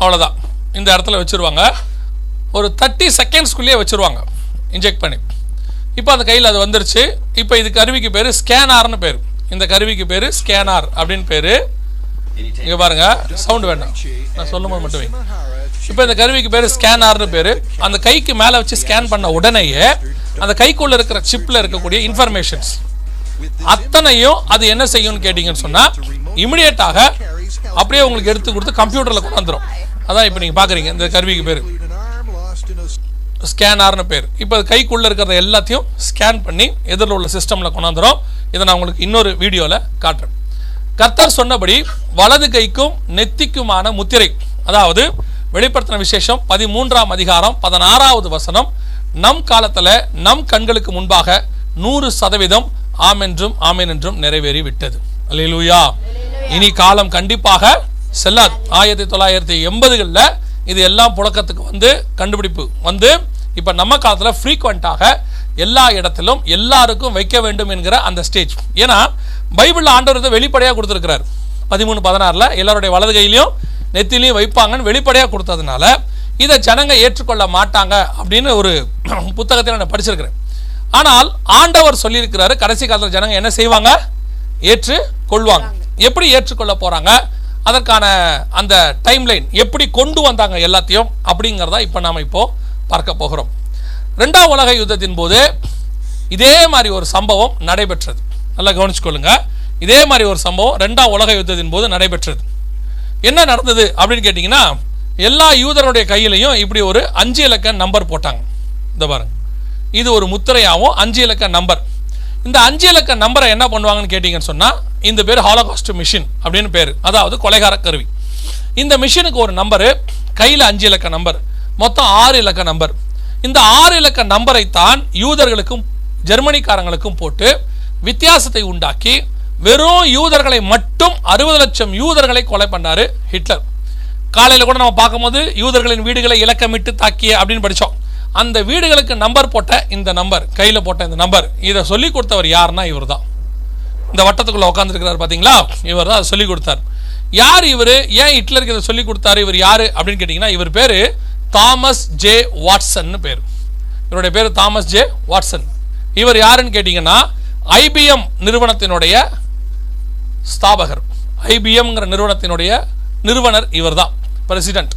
அவ்வளோதான் இந்த இடத்துல வச்சுருவாங்க. ஒரு தேர்ட்டி செகண்ட்ஸ்குள்ளேயே வச்சுருவாங்க. இன்ஜெக்ட் பண்ணி. இப்போ அந்த கையில் அது வந்துருச்சு. இப்போ இது கருவிக்கு பேர் ஸ்கேனார்னு பேர். இந்த கருவிக்கு பேர் ஸ்கேனார் அப்படின்னு பேர். இங்கே பாருங்க. சவுண்ட் வேண்டாம். நான் சொல்லும்போது போது மட்டுமே இப்போ இந்த கருவிக்கு பேர் ஸ்கேனார்னு பேர். அந்த கைக்கு மேலே வச்சு ஸ்கேன் பண்ண உடனேயே அந்த கைக்குள்ளே இருக்கிற சிப்பில் இருக்கக்கூடிய இன்ஃபர்மேஷன்ஸ் அத்தனையும் அது என்ன செய்யும்னு கேட்டிங்கன்னு சொன்னால் இமிடியேட்டாக அப்படியே உங்களுக்கு எடுத்து கொடுத்து கம்ப்யூட்டரில் கொண்டு வந்துடும் அதான் இப்போ நீங்கள் பார்க்குறீங்க இந்த கருவிக்கு பேர். ஸ்கேனார்னு பேர். இப்போ அது கைக்குள்ளே இருக்கிறத எல்லாத்தையும் ஸ்கேன் பண்ணி எதிரில் உள்ள சிஸ்டமில் கொண்டாந்துரும் இதை நான் உங்களுக்கு இன்னொரு வீடியோவில் காட்டுறேன். கர்த்தர் சொன்னபடி வலது கைக்கும் நெத்திக்குமான முத்திரை அதாவது வெளிப்படுத்தின விசேஷம் பதிமூன்றாம் அதிகாரம் பதினாறாவது வசனம் நம் காலத்தில் நம் கண்களுக்கு முன்பாக நூறு சதவீதம் ஆமென்றும் ஆமென் என்றும் நிறைவேறி விட்டது அல்லேலூயா. இனி காலம் கண்டிப்பாக செல்லாத் ஆயிரத்தி தொள்ளாயிரத்தி எண்பதுகளில் இது எல்லாம் புழக்கத்துக்கு வந்து கண்டுபிடிப்பு வந்து இப்போ நம்ம காலத்தில் ஃப்ரீக்வெண்ட்டாக எல்லா இடத்திலும் எல்லாருக்கும் வைக்க வேண்டும் என்கிற அந்த ஸ்டேஜ் ஏன்னா பைபிளில் ஆண்டவர் வெளிப்படையாக கொடுத்துருக்கிறார். பதிமூணு பதினாறில் எல்லாருடைய வலது கையிலையும் நெத்திலையும் வைப்பாங்கன்னு வெளிப்படையாக கொடுத்ததுனால இதை ஜனங்க ஏற்றுக்கொள்ள மாட்டாங்க அப்படின்னு ஒரு புத்தகத்தில் நான் படிச்சிருக்கிறேன். ஆனால் ஆண்டவர் சொல்லியிருக்கிறாரு கடைசி காலத்தில் ஜனங்க என்ன செய்வாங்க? ஏற்று கொள்வாங்க எப்படி ஏற்றுக்கொள்ள போகிறாங்க அதற்கான அந்த டைம்லைன் எப்படி கொண்டு வந்தாங்க எல்லாத்தையும் அப்படிங்கிறதா இப்போ நாம் இப்போ பார்க்க போகிறோம். ரெண்டாம் உலக யுத்தத்தின் போது இதே மாதிரி ஒரு சம்பவம் நடைபெற்றது. நல்லா கவனிச்சுக்கொள்ளுங்க. இதே மாதிரி ஒரு சம்பவம் ரெண்டாம் உலக யுத்தத்தின் போது நடைபெற்றது. என்ன நடந்தது அப்படின்னு கேட்டிங்கன்னா எல்லா யூதருடைய கையிலையும் இப்படி ஒரு அஞ்சு இலக்க நம்பர் போட்டாங்க. இந்த பாருங்க. இது ஒரு முத்திரையாகவும் அஞ்சு இலக்க நம்பர் இந்த அஞ்சு இலக்க நம்பரை என்ன பண்ணுவாங்கன்னு கேட்டிங்கன்னு சொன்னால் இந்த பேர் ஹாலோகாஸ்ட் மிஷின் அப்படின்னு பேர். அதாவது கொலைகார கருவி. இந்த மிஷினுக்கு ஒரு நம்பரு கையில் அஞ்சு இலக்க நம்பர் மொத்தம் ஆறு இலக்க நம்பர். இந்த ஆறு இலக்க நம்பரை தான் யூதர்களுக்கும் ஜெர்மனிக்காரங்களுக்கும் போட்டு வித்தியாசத்தை உண்டாக்கி வெறும் யூதர்களை மட்டும் அறுபது லட்சம் யூதர்களை கொலை பண்ணாரு ஹிட்லர். காலையில் கூட நம்ம பார்க்கும்போது யூதர்களின் வீடுகளை இலக்கமிட்டு தாக்கிய அப்படின்னு படித்தோம் அந்த வீடுகளுக்கு நம்பர் போட்ட இந்த நம்பர் கையில் போட்ட இந்த நம்பர் இதை சொல்லி கொடுத்தவர் யாருன்னா இவர் தான் இந்த வட்டத்துக்குள்ள உட்காந்துருக்கிறார் பார்த்தீங்களா இவர் தான் அதை சொல்லி கொடுத்தார். யார் இவர்? ஏன் ஹிட்லருக்கு இதை சொல்லி கொடுத்தாரு? இவர் யார்? அப்படின்னு கேட்டிங்கன்னா இவர் பேர் தாமஸ் ஜே வாட்சன்னு பேர். இவருடைய பேர் தாமஸ் ஜே வாட்சன். இவர் யாருன்னு கேட்டிங்கன்னா ஐபிஎம் நிறுவனத்தினுடைய ஸ்தாபகர். ஐபிஎம்ங்கிற நிறுவனத்தினுடைய நிறுவனர் இவர் தான் பிரசிடென்ட்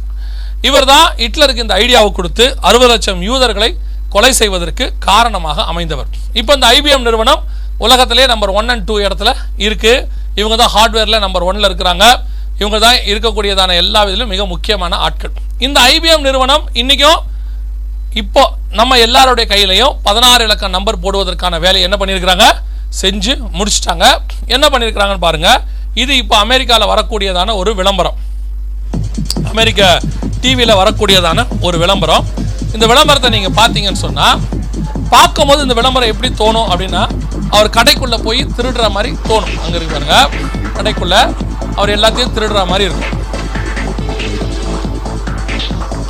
இவர்தான் ஹிட்லருக்கு இந்த ஐடியாவை கொடுத்து அறுபது லட்சம் யூதர்களை கொலை செய்வதற்கு காரணமாக அமைந்தவர். இப்போ இந்த ஐபிஎம் நிறுவனம் உலகத்திலே நம்பர் ஒன் அண்ட் டூ இடத்துல இருக்குது இவங்க தான் ஹார்ட்வேரில் நம்பர் ஒன்ல இருக்கிறாங்க. இவங்க தான் இருக்கக்கூடியதான எல்லா விதிலும் மிக முக்கியமான ஆட்கள். இந்த ஐபிஎம் நிறுவனம் இன்றைக்கும் இப்போ நம்ம எல்லாருடைய கையிலையும் பதினாறு இலக்க நம்பர் போடுவதற்கான வேலையை என்ன பண்ணியிருக்கிறாங்க? செஞ்சு முடிச்சிட்டாங்க. என்ன பண்ணியிருக்கிறாங்கன்னு பாருங்கள் இது இப்போ அமெரிக்காவில் வரக்கூடியதான ஒரு விளம்பரம். அமெரிக்க டிவியில் வரக்கூடியதான ஒரு விளம்பரம். இந்த விளம்பரத்தை நீங்கள் பார்த்தீங்கன்னு சொன்னால் பார்க்கும்போது இந்த விளம்பரம் எப்படி தோணும் அப்படின்னா அவர் கடைக்குள்ளே போய் திருடுற மாதிரி தோணும். அங்கே இருக்கு பாருங்க. கடைக்குள்ளே அவர் எல்லாத்தையும் திருடுற மாதிரி இருக்கும்.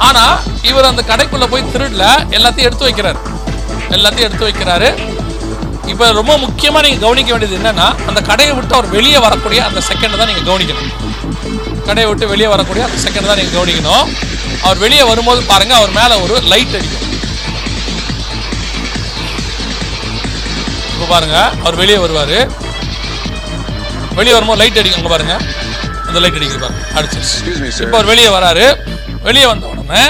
ஆனால் இவர் அந்த கடைக்குள்ளே போய் திருடல எல்லாத்தையும் எடுத்து வைக்கிறாரு. எல்லாத்தையும் எடுத்து வைக்கிறாரு. இப்போ ரொம்ப முக்கியமாக நீங்கள் கவனிக்க வேண்டியது என்னன்னா அந்த கடையை விட்டு அவர் வெளியே வரக்கூடிய அந்த செகண்ட் தான் நீங்கள் கவனிக்கணும். கடையை விட்டு வெளியே வரக்கூடிய அந்த செகண்ட் தான் நீங்க கவனிக்கணும். அவர் வெளியே வரும்போது பாருங்க அவர் மேல ஒரு லைட் அடிக்கும். இப்போ பாருங்க அவர் வெளியே வருவாரு. வெளியே வரும்போது லைட் அடிக்கும் அங்க பாருங்க. அந்த லைட் அடிக்குது பாருங்க sir. இப்போ அவர் வெளியே வராரு. வெளியே வந்த உடனே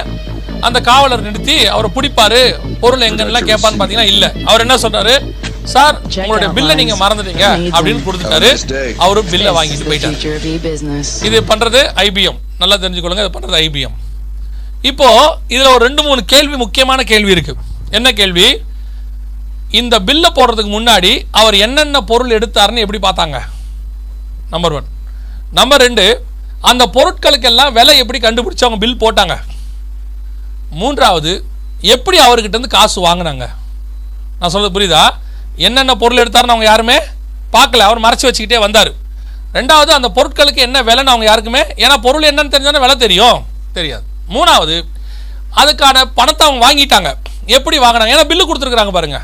அந்த காவலர் நிறுத்தி அவரை பிடிப்பாரு. பொருள் எங்கன்னு கேட்பான்னு பார்த்தீங்கன்னா இல்ல. அவர் என்ன சொல்றாரு? சார் உங்களுடைய பில்லை நீங்க மறந்துட்டீங்க அப்படின்னு கொடுத்துட்டாரு. Have a nice day. அவரு பில்லை This is வாங்கிட்டு the போயிட்டாரு. இது பண்றது ஐபிஎம் நல்லா தெரிஞ்சுக்கொள்ளுங்க இது பண்றது ஐபிஎம் இப்போ இதுல ஒரு ரெண்டு மூணு கேள்வி முக்கியமான கேள்வி இருக்கு. என்ன கேள்வி? இந்த பில்லை போடுறதுக்கு முன்னாடி அவர் என்னென்ன பொருள் எடுத்தாருன்னு எப்படி பார்த்தாங்க? நம்பர் ஒன் நம்பர் ரெண்டு அந்த பொருட்களுக்கெல்லாம் விலை எப்படி கண்டுபிடிச்சு அவங்க பில் போட்டாங்க? மூன்றாவது எப்படி அவர்கிட்ட இருந்து காசு வாங்கினாங்க? நான் சொல்றது புரியுதா? என்னென்ன பொருள் எடுத்தாருன்னு அவங்க யாருமே பார்க்கல. அவர் மறைச்சி வச்சுக்கிட்டே வந்தார். ரெண்டாவது அந்த பொருட்களுக்கு என்ன விலைன்னு அவங்க யாருக்குமே ஏன்னா பொருள் என்னன்னு தெரிஞ்சானே விலை தெரியும். தெரியாது. மூணாவது அதுக்கான பணத்தை அவங்க வாங்கிட்டாங்க. எப்படி வாங்கினாங்க? ஏன்னா பில்லு கொடுத்துருக்குறாங்க பாருங்க.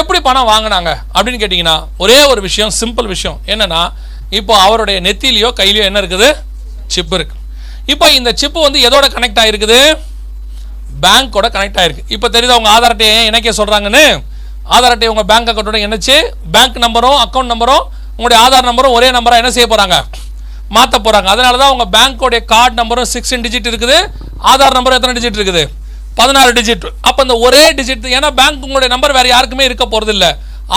எப்படி பணம் வாங்கினாங்க? அப்படின்னு கேட்டிங்கன்னா ஒரே ஒரு விஷயம் சிம்பிள் விஷயம். என்னென்னா இப்போ அவருடைய நெத்திலையோ கையிலையோ என்ன இருக்குது? சிப் இருக்கு. இப்போ இந்த சிப்பு வந்து எதோட கனெக்ட் ஆகிருக்குது பேங்க்கோட கனெக்ட் ஆகிருக்கு இப்போ தெரியுது அவங்க ஆதார் அட்டையை இணைக்க சொல்கிறாங்கன்னு ஆதார் அட்டை உங்கள் பேங்க் அக்கௌண்ட்டோட இணைச்சு பேங்க் நம்பரும் அக்கௌண்ட் நம்பரும் உங்களுடைய ஆதார் நம்பரும் ஒரே நம்பராக என்ன செய்ய போகிறாங்க மாற்ற போகிறாங்க அதனால தான் உங்கள் பேங்க்கோடைய கார்டு நம்பரும் சிக்ஸ்டின் டிஜிட் இருக்குது. ஆதார் நம்பரும் எத்தனை டிஜிட் இருக்குது? பதினாறு டிஜிட் அப்போ இந்த ஒரே டிஜிட் ஏன்னா பேங்க் உங்களுடைய நம்பர் வேறு யாருக்குமே இருக்க போகிறது இல்லை.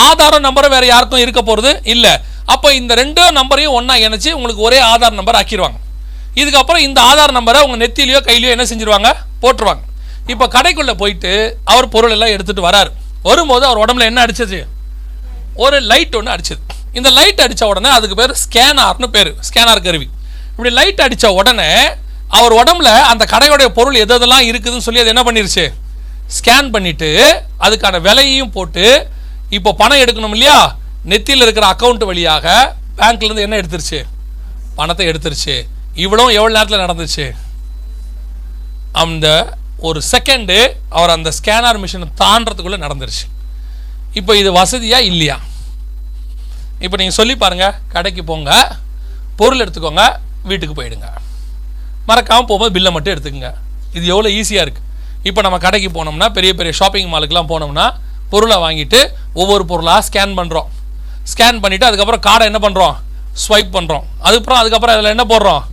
ஆதாரம் நம்பரும் வேறு யாருக்கும் இருக்க போகிறது இல்லை. அப்போ இந்த ரெண்டு நம்பரையும் ஒன்றா இணைச்சி உங்களுக்கு ஒரே ஆதார் நம்பர் ஆக்கிடுவாங்க இதுக்கப்புறம் இந்த ஆதார் நம்பரை உங்கள் நெத்திலையோ கையிலையோ என்ன செஞ்சிருவாங்க? போட்டுருவாங்க. இப்போ கடைக்குள்ளே போயிட்டு அவர் பொருள் எல்லாம் எடுத்துகிட்டு வராரு. வரும்போது அவர் உடம்புல என்ன அடிச்சது? ஒரு லைட் ஒன்று அடிச்சது. இந்த லைட் அடித்த உடனே அதுக்கு பேர் ஸ்கேனார்னு பேர். ஸ்கேனார் கருவி. இப்படி லைட் அடித்த உடனே அவர் உடம்புல அந்த கடையோடைய பொருள் எது எதெல்லாம் இருக்குதுன்னு சொல்லி அது என்ன பண்ணிருச்சு? ஸ்கேன் பண்ணிட்டு அதுக்கான விலையையும் போட்டு இப்போ பணம் எடுக்கணும் இல்லையா? நெத்தியில் இருக்கிற அக்கௌண்ட் வழியாக பேங்க்லேருந்து என்ன எடுத்துருச்சு? பணத்தை எடுத்துருச்சு. இவ்வளோ எவ்வளோ நேரத்தில் நடந்துச்சு? அந்த ஒரு செகண்டு அவர் அந்த ஸ்கேனர் மிஷினை தாண்டறதுக்குள்ள நடந்துருச்சு. இப்போ இது வசதியா இல்லையா? இப்போ நீங்கள் சொல்லி பாருங்கள் கடைக்கு போங்க பொருள் எடுத்துக்கோங்க வீட்டுக்கு போயிடுங்க. மறக்காமல் போகும்போது பில்லை மட்டும் எடுத்துக்கோங்க. இது எவ்வளோ ஈஸியாக இருக்குது இப்போ நம்ம கடைக்கு போனோம்னா பெரிய பெரிய ஷாப்பிங் மாலுக்குலாம் போனோம்னா பொருளை வாங்கிட்டு ஒவ்வொரு பொருளாக ஸ்கேன் பண்ணுறோம் ஸ்கேன் பண்ணிவிட்டு அதுக்கப்புறம் கார்டை என்ன பண்ணுறோம் ஸ்வைப் பண்ணுறோம் அதுக்கப்புறம் அதுக்கப்புறம் அதில் என்ன போடுறோம்?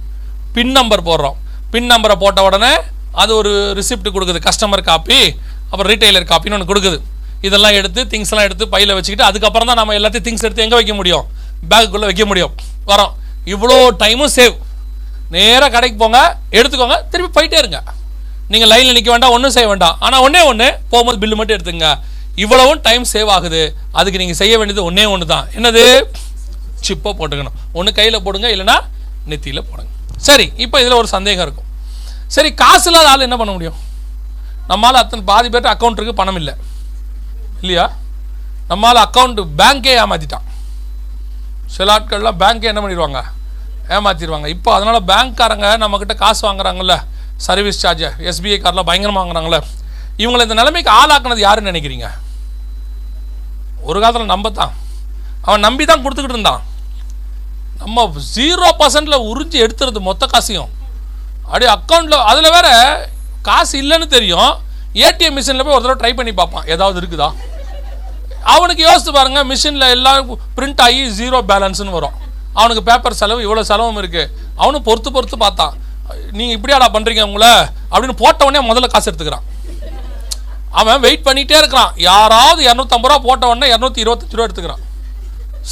பின் நம்பர் போடுறோம். பின் நம்பரை போட்ட உடனே அது ஒரு ரிசிப்ட் கொடுக்குது கஸ்டமர் காப்பி அப்புறம் ரீட்டைலர் காப்பின்னு ஒன்று கொடுக்குது. இதெல்லாம் எடுத்து திங்ஸ் எல்லாம் எடுத்து பையில் வச்சுக்கிட்டு அதுக்கப்புறம் தான் நம்ம எல்லாத்தையும் திங்ஸ் எடுத்து எங்கே வைக்க முடியும்? பேக்குள்ளே வைக்க முடியும். வரோம். இவ்வளோ டைமும் சேவ் நேராக கடைக்கு போங்க எடுத்துக்கோங்க திருப்பி போயிட்டே இருங்க. நீங்கள் லைனில் நிற்க வேண்டாம் ஒன்றும் செய்ய வேண்டாம். ஆனால் ஒன்றே ஒன்று போகும்போது பில்லு மட்டும் எடுத்துங்க இவ்வளவும் டைம் சேவ் ஆகுது. அதுக்கு நீங்கள் செய்ய வேண்டியது ஒன்றே ஒன்று தான். என்னது? சிப்பை போட்டுக்கணும். ஒன்று கையில் போடுங்க இல்லைன்னா நெத்தியில் போடுங்க. சரி இப்போ இதில் ஒரு சந்தேகம் இருக்கும். சரி காசு இல்லாத ஆள் என்ன பண்ண முடியும்? நம்மளால் அத்தனை பாதி பேர்ட்ட அக்கௌண்ட் இருக்குது பணம் இல்லை. இல்லையா? நம்மளால் அக்கௌண்ட் பேங்க்கே ஏமாற்றிட்டான் சில ஆட்கள்லாம் பேங்க்கே என்ன பண்ணிடுவாங்க? ஏமாற்றிடுவாங்க இப்போ அதனால் பேங்க்காரங்க நம்மக்கிட்ட காசு வாங்குறாங்கல்ல சர்வீஸ் சார்ஜ் எஸ்பிஐ கார்டில் பயங்கரமாக வாங்குறாங்கள இவங்களை இந்த நிலைமைக்கு ஆளாக்குனது யாருன்னு நினைக்கிறீங்க? ஒரு காலத்தில் நம்ப தான் அவன் நம்பி தான் கொடுத்துக்கிட்டு இருந்தான். நம்ம ஜீரோ பர்சன்டில் உறிஞ்சி எடுத்துறது மொத்த காசையும். அப்படியே அக்கௌண்ட்டில் அதில் வேற காசு இல்லைன்னு தெரியும். ஏடிஎம் மிஷினில் போய் ஒரு தடவை ட்ரை பண்ணி பார்ப்பான். ஏதாவது இருக்குதா? அவனுக்கு யோசித்து பாருங்க மிஷினில் எல்லாம் பிரிண்ட் ஆகி ஜீரோ பேலன்ஸ்னு வரும். அவனுக்கு பேப்பர் செலவு இவ்வளோ செலவும் இருக்குது அவனும் பொறுத்து பொறுத்து பார்த்தான். நீங்கள் இப்படியாடா பண்ணுறீங்க உங்களை? அப்படின்னு போட்ட உடனே முதல்ல காசு எடுத்துக்கிறான். அவன் வெயிட் பண்ணிகிட்டே இருக்கிறான். யாராவது இரநூத்தம்பது ரூபா போட்ட உடனே இரநூத்தி இருபத்தஞ்சு ரூபா எடுத்துக்கிறான்.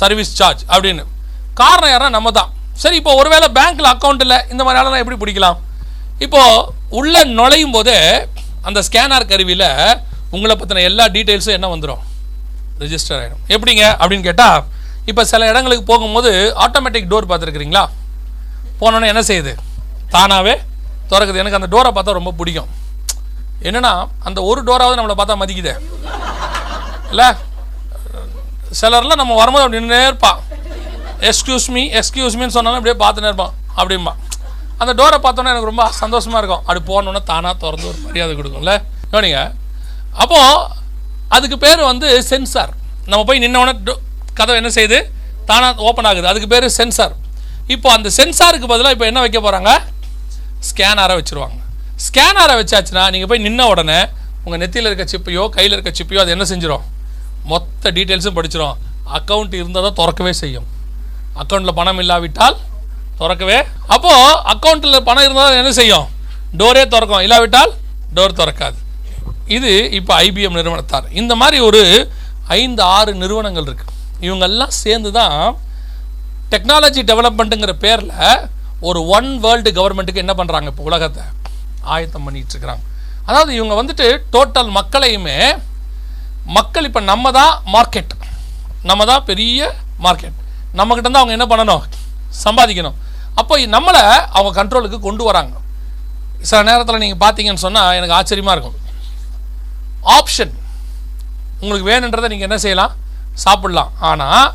சர்வீஸ் சார்ஜ் அப்படின்னு. காரணம் யாரா நம்ம தான். சரி இப்போ ஒருவேளை பேங்க்கில் அக்கௌண்ட் இல்லை இந்த மாதிரி ஆளெல்லாம் எப்படி பிடிக்கலாம்? இப்போது உள்ளே நுழையும் போதே அந்த ஸ்கேனர் கருவியில் உங்களை பற்றின எல்லா டீட்டெயில்ஸும் என்ன வந்துடும் ரிஜிஸ்டர் ஆகிடும் எப்படிங்க? அப்படின்னு கேட்டால் இப்போ சில இடங்களுக்கு போகும்போது ஆட்டோமேட்டிக் டோர் பார்த்துருக்குறீங்களா? போனோன்னே என்ன செய்யுது? தானாகவே திறக்குது. எனக்கு அந்த டோரை பார்த்தா ரொம்ப பிடிக்கும். என்னென்னா அந்த ஒரு டோராவது நம்மளை பார்த்தா மதிக்குது. இல்லை? சிலர்லாம் நம்ம வரும்போது அப்படி நின்று இருப்பான் எக்ஸ்கியூஸ் மீ எக்ஸ்கியூஸ் மீன்னு சொன்னாலும் அப்படியே பார்த்துன்னு இருப்பான் அப்படிம்பா. அந்த டோரை பார்த்தோன்னே எனக்கு ரொம்ப சந்தோஷமாக இருக்கும். அப்படி போனோன்னே தானாக திறந்து ஒரு மரியாதை கொடுக்கும்ல. கவனிங்க. அப்போது அதுக்கு பேர் வந்து சென்சார் நம்ம போய் நின்னவொடனே டோ- என்ன செய்யுது? தானாக ஓப்பன் ஆகுது. அதுக்கு பேர் சென்சார் இப்போ அந்த சென்சாருக்கு பதிலாக இப்போ என்ன வைக்க போகிறாங்க ஸ்கேனரை வச்சுருவாங்க. ஸ்கேனரை வச்சாச்சுன்னா நீங்கள் போய் நின்ன உடனே உங்கள் நெத்தியில் இருக்க சிப்பையோ கையில் இருக்க சிப்பையோ அது என்ன செஞ்சிடும் மொத்த டீட்டெயில்ஸும் படிச்சிடும் அக்கௌண்ட் இருந்தால் தான் திறக்கவே செய்யும். அக்கௌண்ட்டில் பணம் இல்லாவிட்டால் திறக்கவே. அப்போது அக்கௌண்ட்டில் பணம் இருந்தால் என்ன செய்யும்? டோரே திறக்கும். இல்லாவிட்டால் டோர் திறக்காது. இது இப்போ ஐபிஎம் நிறுவனத்தார். இந்த மாதிரி ஒரு ஐந்து ஆறு நிறுவனங்கள் இருக்குது இவங்கெல்லாம் சேர்ந்து தான் டெக்னாலஜி டெவலப்மெண்ட்டுங்கிற பேரில் ஒரு ஒன் வேர்ல்டு கவர்மெண்ட்டுக்கு என்ன பண்ணுறாங்க இப்போ உலகத்தை? ஆயத்தம் பண்ணிகிட்டு இருக்கிறாங்க. அதாவது இவங்க வந்துட்டு டோட்டல் மக்களையுமே மக்கள் இப்போ நம்ம தான் மார்க்கெட் நம்ம தான் பெரிய மார்க்கெட் நம்மக்கிட்ட தான் அவங்க என்ன பண்ணணும்? சம்பாதிக்கணும். அப்போ நம்மளை அவங்க கண்ட்ரோலுக்கு கொண்டு வராங்க. சில நேரத்தில் நீங்கள் பார்த்தீங்கன்னு சொன்னால் எனக்கு ஆச்சரியமாக இருக்கும். ஆப்ஷன் உங்களுக்கு வேணுன்றதை நீங்கள் என்ன செய்யலாம்? சாப்பிட்லாம். ஆனால்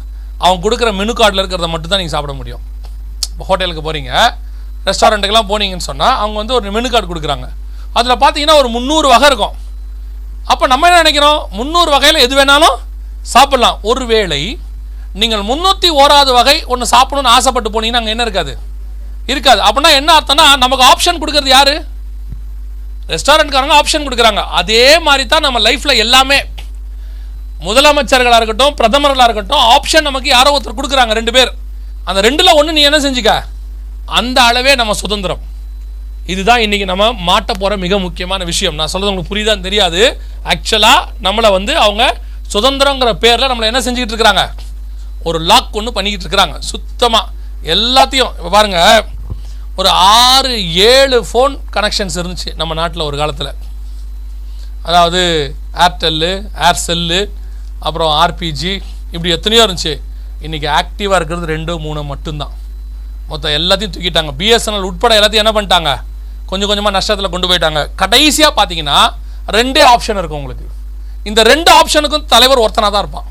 அவங்க கொடுக்குற மெனு கார்டில் இருக்கிறத மட்டும் தான் நீங்கள் சாப்பிட முடியும். இப்போ ஹோட்டலுக்கு போகிறீங்க ரெஸ்டாரண்ட்டுக்கெல்லாம் போனீங்கன்னு சொன்னால் அவங்க வந்து ஒரு மெனு கார்டு கொடுக்குறாங்க. அதில் பார்த்தீங்கன்னா ஒரு முந்நூறு வகை இருக்கும். அப்போ நம்ம என்ன நினைக்கிறோம்? முந்நூறு வகையில் எது வேணாலும் சாப்பிட்லாம். ஒருவேளை நீங்கள் முந்நூற்றி ஓராது வகை ஒன்று சாப்பிடணும்னு ஆசைப்பட்டு போனீங்கன்னா அங்கே என்ன இருக்காது? இருக்காது. அப்படின்னா என்ன அர்த்தம்னா நமக்கு ஆப்ஷன் கொடுக்கறது யாரு? ரெஸ்டாரண்ட்காரங்க ஆப்ஷன் கொடுக்குறாங்க. அதே மாதிரி தான் நம்ம லைஃப்பில் எல்லாமே. முதலமைச்சர்களாக இருக்கட்டும் பிரதமர்களாக இருக்கட்டும் ஆப்ஷன் நமக்கு யாரோ ஒருத்தர் கொடுக்குறாங்க ரெண்டு பேர். அந்த ரெண்டில் ஒன்று நீ என்ன செஞ்சுக்க? அந்த அளவே நம்ம சுதந்திரம். இதுதான் இன்றைக்கி நம்ம மாட்ட போகிற மிக முக்கியமான விஷயம். நான் சொல்கிறது உங்களுக்கு புரியுதான்னு தெரியாது? ஆக்சுவலாக நம்மளை வந்து அவங்க சுதந்திரங்கிற பேரில் நம்மளை என்ன செஞ்சுக்கிட்டு இருக்கிறாங்க? ஒரு லாக் ஒன்று பண்ணிக்கிட்டு இருக்கிறாங்க. சுத்தமாக எல்லாத்தையும் இப்போ பாருங்கள் ஒரு ஆறு ஏழு ஃபோன் கனெக்ஷன்ஸ் இருந்துச்சு நம்ம நாட்டில் ஒரு காலத்தில். அதாவது ஏர்டெல்லு ஏர்செல்லு அப்புறம் ஆர்பிஜி இப்படி எத்தனையோ இருந்துச்சு. இன்றைக்கி ஆக்டிவாக இருக்கிறது ரெண்டு மூணு மட்டும்தான். மொத்தம் எல்லாத்தையும் தூக்கிட்டாங்க. பிஎஸ்என்எல் உட்பட எல்லாத்தையும் என்ன பண்ணிட்டாங்க? கொஞ்சம் கொஞ்சமாக நஷ்டத்தில் கொண்டு போயிட்டாங்க. கடைசியாக பார்த்தீங்கன்னா ரெண்டே ஆப்ஷன் இருக்கும் உங்களுக்கு. இந்த ரெண்டு ஆப்ஷனுக்கும் தலைவர் ஒருத்தனாக தான் இருப்பான்.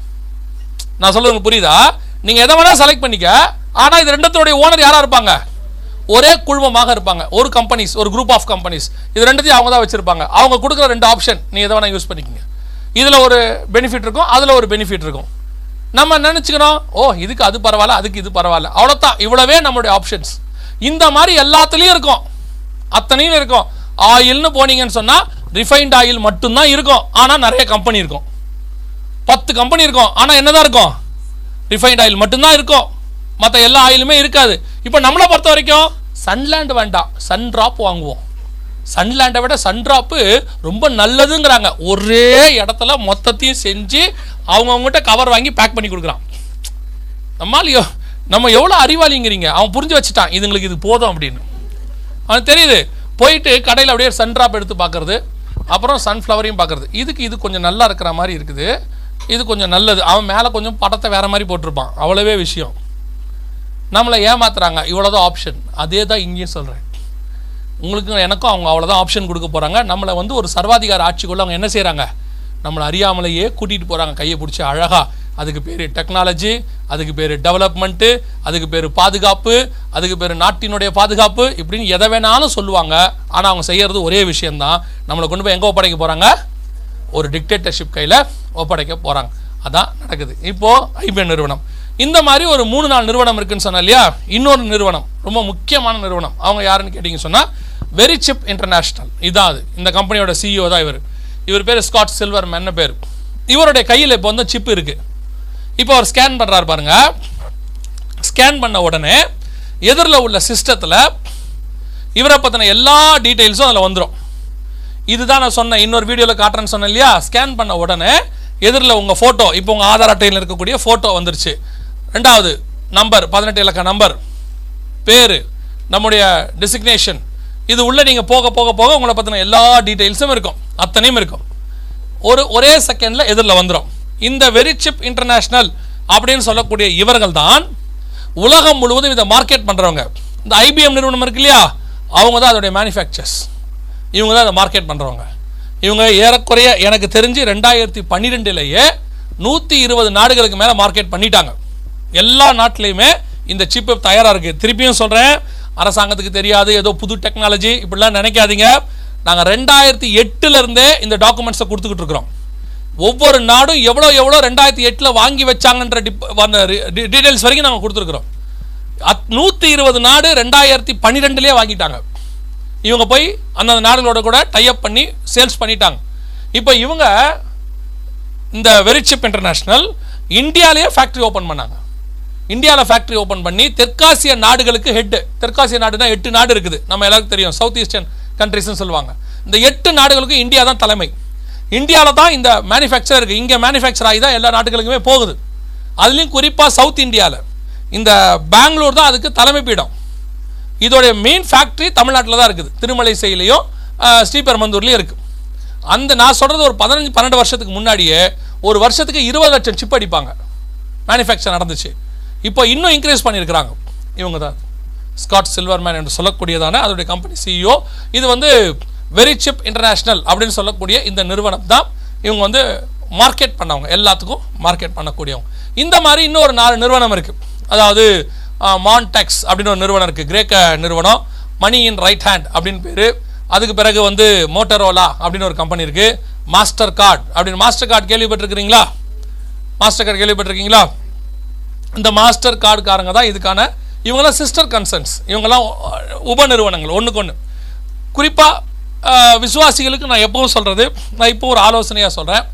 நான் சொல்றது புரியுதா? நீங்கள் எதை வேணால் செலக்ட் பண்ணிக்க. ஆனால் இது ரெண்டத்தோடைய ஓனர் யாராக இருப்பாங்க? ஒரே குழுமமாக இருப்பாங்க. ஒரு கம்பெனிஸ் ஒரு குரூப் ஆஃப் கம்பெனிஸ் இது ரெண்டுத்தையும் அவங்க தான் வச்சுருப்பாங்க. அவங்க கொடுக்குற ரெண்டு ஆப்ஷன் நீ எதை வேணால் யூஸ் பண்ணிக்கங்க. இதில் ஒரு பெனிஃபிட் இருக்கும் அதில் ஒரு பெனிஃபிட் இருக்கும். நம்ம நினச்சிக்கிறோம் ஓ இதுக்கு அது பரவாயில்ல அதுக்கு இது பரவாயில்ல. அவ்வளோதான் இவ்வளவே நம்மளுடைய ஆப்ஷன்ஸ் இந்த மாதிரி எல்லாத்துலேயும் இருக்கும். அத்தனையும் இருக்கும். ஆயில்னு போனீங்கன்னு சொன்னால் ரிஃபைன்ட் ஆயில் மட்டும்தான் இருக்கும். ஆனால் நிறைய கம்பெனி இருக்கும். பத்து கம்பெனி இருக்கும். ஆனால் என்ன தான் இருக்கும்? ரிஃபைன்ட் ஆயில் மட்டும்தான் இருக்கும். மற்ற எல்லா ஆயிலுமே இருக்காது. இப்போ நம்மளை பொறுத்த வரைக்கும் சன்லேண்ட் வேண்டாம் சன் ட்ராப் வாங்குவோம் சன்லேண்டை விட சன் ட்ராப்பு ரொம்ப நல்லதுங்கிறாங்க. ஒரே இடத்துல மொத்தத்தையும் செஞ்சு அவங்கவுங்ககிட்ட கவர் வாங்கி பேக் பண்ணி கொடுக்குறான். நம்மால் நம்ம எவ்வளோ அறிவாளிங்கிறீங்க? அவன் புரிஞ்சு வச்சுட்டான். இதுங்களுக்கு இது போதும் அப்படின்னு. அவன் தெரியுது. போயிட்டு கடையில் அப்படியே சன் ட்ராப் எடுத்து பார்க்குறது. அப்புறம் சன்ஃப்ளவரையும் பார்க்கறது. இதுக்கு இது கொஞ்சம் நல்லா இருக்கிற மாதிரி இருக்குது. இது கொஞ்சம் நல்லது. அவன் மேலே கொஞ்சம் படத்தை வேறு மாதிரி போட்டிருப்பான். அவ்வளவே விஷயம். நம்மளை ஏமாத்துறாங்க. இவ்வளோதான் ஆப்ஷன் அதே தான் இங்கேயும் சொல்கிறேன் உங்களுக்கும் எனக்கும் அவங்க அவ்வளோதான் ஆப்ஷன் கொடுக்க போகிறாங்க நம்மளை வந்து ஒரு சர்வாதிகார ஆட்சிக்குள்ள அவங்க என்ன செய்கிறாங்க நம்மளை அறியாமலேயே கூட்டிகிட்டு போகிறாங்க கையை பிடிச்சி அழகாக அதுக்கு பேர் டெக்னாலஜி அதுக்கு பேர் டெவலப்மெண்ட்டு அதுக்கு பேர் பாதுகாப்பு அதுக்கு பேர் நாட்டினுடைய பாதுகாப்பு இப்படின்னு எதை வேணாலும் சொல்லுவாங்க. ஆனால் அவங்க செய்கிறது ஒரே விஷயந்தான் நம்மளை கொண்டு போய் எங்கே ஒப்படைக்க போகிறாங்க ஒரு டிக்டேட்டர்ஷிப் கையில் ஒப்படைக்க போகிறாங்க அதான் நடக்குது. இப்போது ஐபிஎன் நிறுவனம். இந்த மாதிரி ஒரு மூணு நாள் நிறுவனம் இருக்குன்னு சொன்னா இல்லையா? இன்னொரு நிறுவனம் ரொம்ப முக்கியமான நிறுவனம். அவங்க யாருன்னு கேட்டிங்க சொன்னால் வெரி சிப் இன்டர்நேஷ்னல் இதான் அது. இந்த கம்பெனியோட சிஇஓ தான் இவர். இவர் பேர் ஸ்காட் சில்வர் மென்ன பேர். இவருடைய கையில் இப்போ வந்து சிப் இருக்குது இப்போ அவர் ஸ்கேன் பண்ணுறாரு பாருங்க. ஸ்கேன் பண்ண உடனே எதிரில் உள்ள சிஸ்டத்தில் இவரை பற்றின எல்லா டீட்டெயில்ஸும் அதில் வந்துடும் இதுதான் நான் சொன்னேன். இன்னொரு வீடியோவில் காட்டுறேன்னு சொன்னேன் இல்லையா? ஸ்கேன் பண்ண உடனே எதிரில் உங்கள் ஃபோட்டோ இப்போ உங்கள் ஆதார் அட்டையில் இருக்கக்கூடிய ஃபோட்டோ வந்துருச்சு. ரெண்டாவது நம்பர் பதினெட்டு இலக்க நம்பர் பேர் நம்முடைய டெசிக்னேஷன் இது உள்ளே நீங்கள் போக போக போக உங்களை பற்றின எல்லா டீட்டெயில்ஸும் இருக்கும். அத்தனையும் இருக்கும். ஒரு ஒரே செகண்டில் எதிரில் வந்துடும் இந்த வெரி சிப் இன்டர்நேஷ்னல் அப்படின்னு சொல்லக்கூடிய இவர்கள் தான் உலகம் முழுவதும் இதை மார்க்கெட் பண்ணுறவங்க இந்த ஐபிஎம் நிறுவனம் இருக்கு இல்லையா? அவங்க தான் அதோடைய மேனுஃபேக்சர்ஸ் இவங்க தான் அதை மார்க்கெட் பண்ணுறவங்க இவங்க ஏறக்குறைய எனக்கு தெரிஞ்சு ரெண்டாயிரத்தி பன்னிரெண்டுலேயே நூற்றி இருபது நாடுகளுக்கு மேலே மார்க்கெட் பண்ணிட்டாங்க. எல்லா நாட்டிலையுமே இந்த சிப்பு தயாராக இருக்குது திருப்பியும் சொல்கிறேன் அரசாங்கத்துக்கு தெரியாது ஏதோ புது டெக்னாலஜி இப்படிலாம் நினைக்காதீங்க. நாங்கள் ரெண்டாயிரத்தி எட்டுலேருந்தே இந்த டாக்குமெண்ட்ஸை கொடுத்துக்கிட்டு இருக்கிறோம். ஒவ்வொரு நாடும் எவ்வளோ எவ்வளோ ரெண்டாயிரத்தி எட்டில் வாங்கி வச்சாங்கன்ற டிப் அந்த டீட்டெயில்ஸ் வரைக்கும் நாங்கள் கொடுத்துருக்குறோம். அத் நூற்றி இருபது நாடு ரெண்டாயிரத்தி பன்னிரெண்டுலேயே வாங்கிட்டாங்க. இவங்க போய் அந்தந்த நாடுகளோட கூட டைப் பண்ணி சேல்ஸ் பண்ணிட்டாங்க. இப்போ இவங்க இந்த வெரிச்சிப் இன்டர்நேஷ்னல் இந்தியாவிலேயே ஃபேக்ட்ரி ஓப்பன் பண்ணாங்க. இந்தியாவில் ஃபேக்ட்ரி ஓப்பன் பண்ணி தெற்காசிய நாடுகளுக்கு ஹெட்டு தெற்காசிய நாடுனா எட்டு நாடு இருக்குது. நம்ம எல்லாருக்கும் தெரியும். சவுத் ஈஸ்டர்ன் கண்ட்ரிஸ்னு சொல்லுவாங்க. இந்த எட்டு நாடுகளுக்கும் இந்தியா தான் தலைமை. இந்தியாவில் தான் இந்த மேனுஃபேக்சர் இருக்குது இங்கே மேனுஃபேக்சர் ஆகி தான் எல்லா நாடுகளுக்குமே போகுது. அதுலேயும் குறிப்பாக சவுத் இந்தியாவில் இந்த பெங்களூர் தான் அதுக்கு தலைமை பீடம். இதோடைய மெயின் ஃபேக்ட்ரி தமிழ்நாட்டில் தான் இருக்குது. திருமலை செயலையும் ஸ்ரீபெருமந்தூர்லேயும் இருக்குது அந்த நான் சொல்கிறது ஒரு பதினஞ்சு பன்னெண்டு வருஷத்துக்கு முன்னாடியே ஒரு வருஷத்துக்கு இருபது லட்சம் சிப் அடிப்பாங்க. மேனுஃபேக்சர் நடந்துச்சு. இப்போ இன்னும் இன்க்ரீஸ் பண்ணியிருக்கிறாங்க. இவங்க தான் ஸ்காட் சில்வர்மேன் என்று சொல்லக்கூடியதான அதோடைய கம்பெனி சிஇஓ இது வந்து வெரி சிப் இன்டர்நேஷ்னல் அப்படின்னு சொல்லக்கூடிய இந்த நிறுவனம் தான் இவங்க வந்து மார்க்கெட் பண்ணவங்க. எல்லாத்துக்கும் மார்க்கெட் பண்ணக்கூடியவங்க. இந்த மாதிரி இன்னும் ஒரு நாலு நிறுவனம் இருக்குது அதாவது மான்டெக்ஸ் அப்படின்னு ஒரு நிறுவனம் இருக்குது கிரேக்க நிறுவனம். மணி இன் ரைட் ஹேண்ட் அப்படின்னு பேர். அதுக்கு பிறகு வந்து மோட்டரோலா அப்படின்னு ஒரு கம்பெனி இருக்குது மாஸ்டர் கார்டு அப்படின்னு மாஸ்டர் கார்டு கேள்விப்பட்டிருக்கிறீங்களா? மாஸ்டர் கார்டு கேள்விப்பட்டிருக்கீங்களா? இந்த மாஸ்டர் கார்டுக்காரங்க தான் இதுக்கான இவங்கெல்லாம் சிஸ்டர் கன்சர்ன்ஸ் இவங்கெல்லாம் உப நிறுவனங்கள் ஒன்றுக்கு ஒன்று குறிப்பாக விசுவாசிகளுக்கு நான் எப்பவும் சொல்கிறது நான் இப்போ ஒரு ஆலோசனையாக சொல்கிறேன்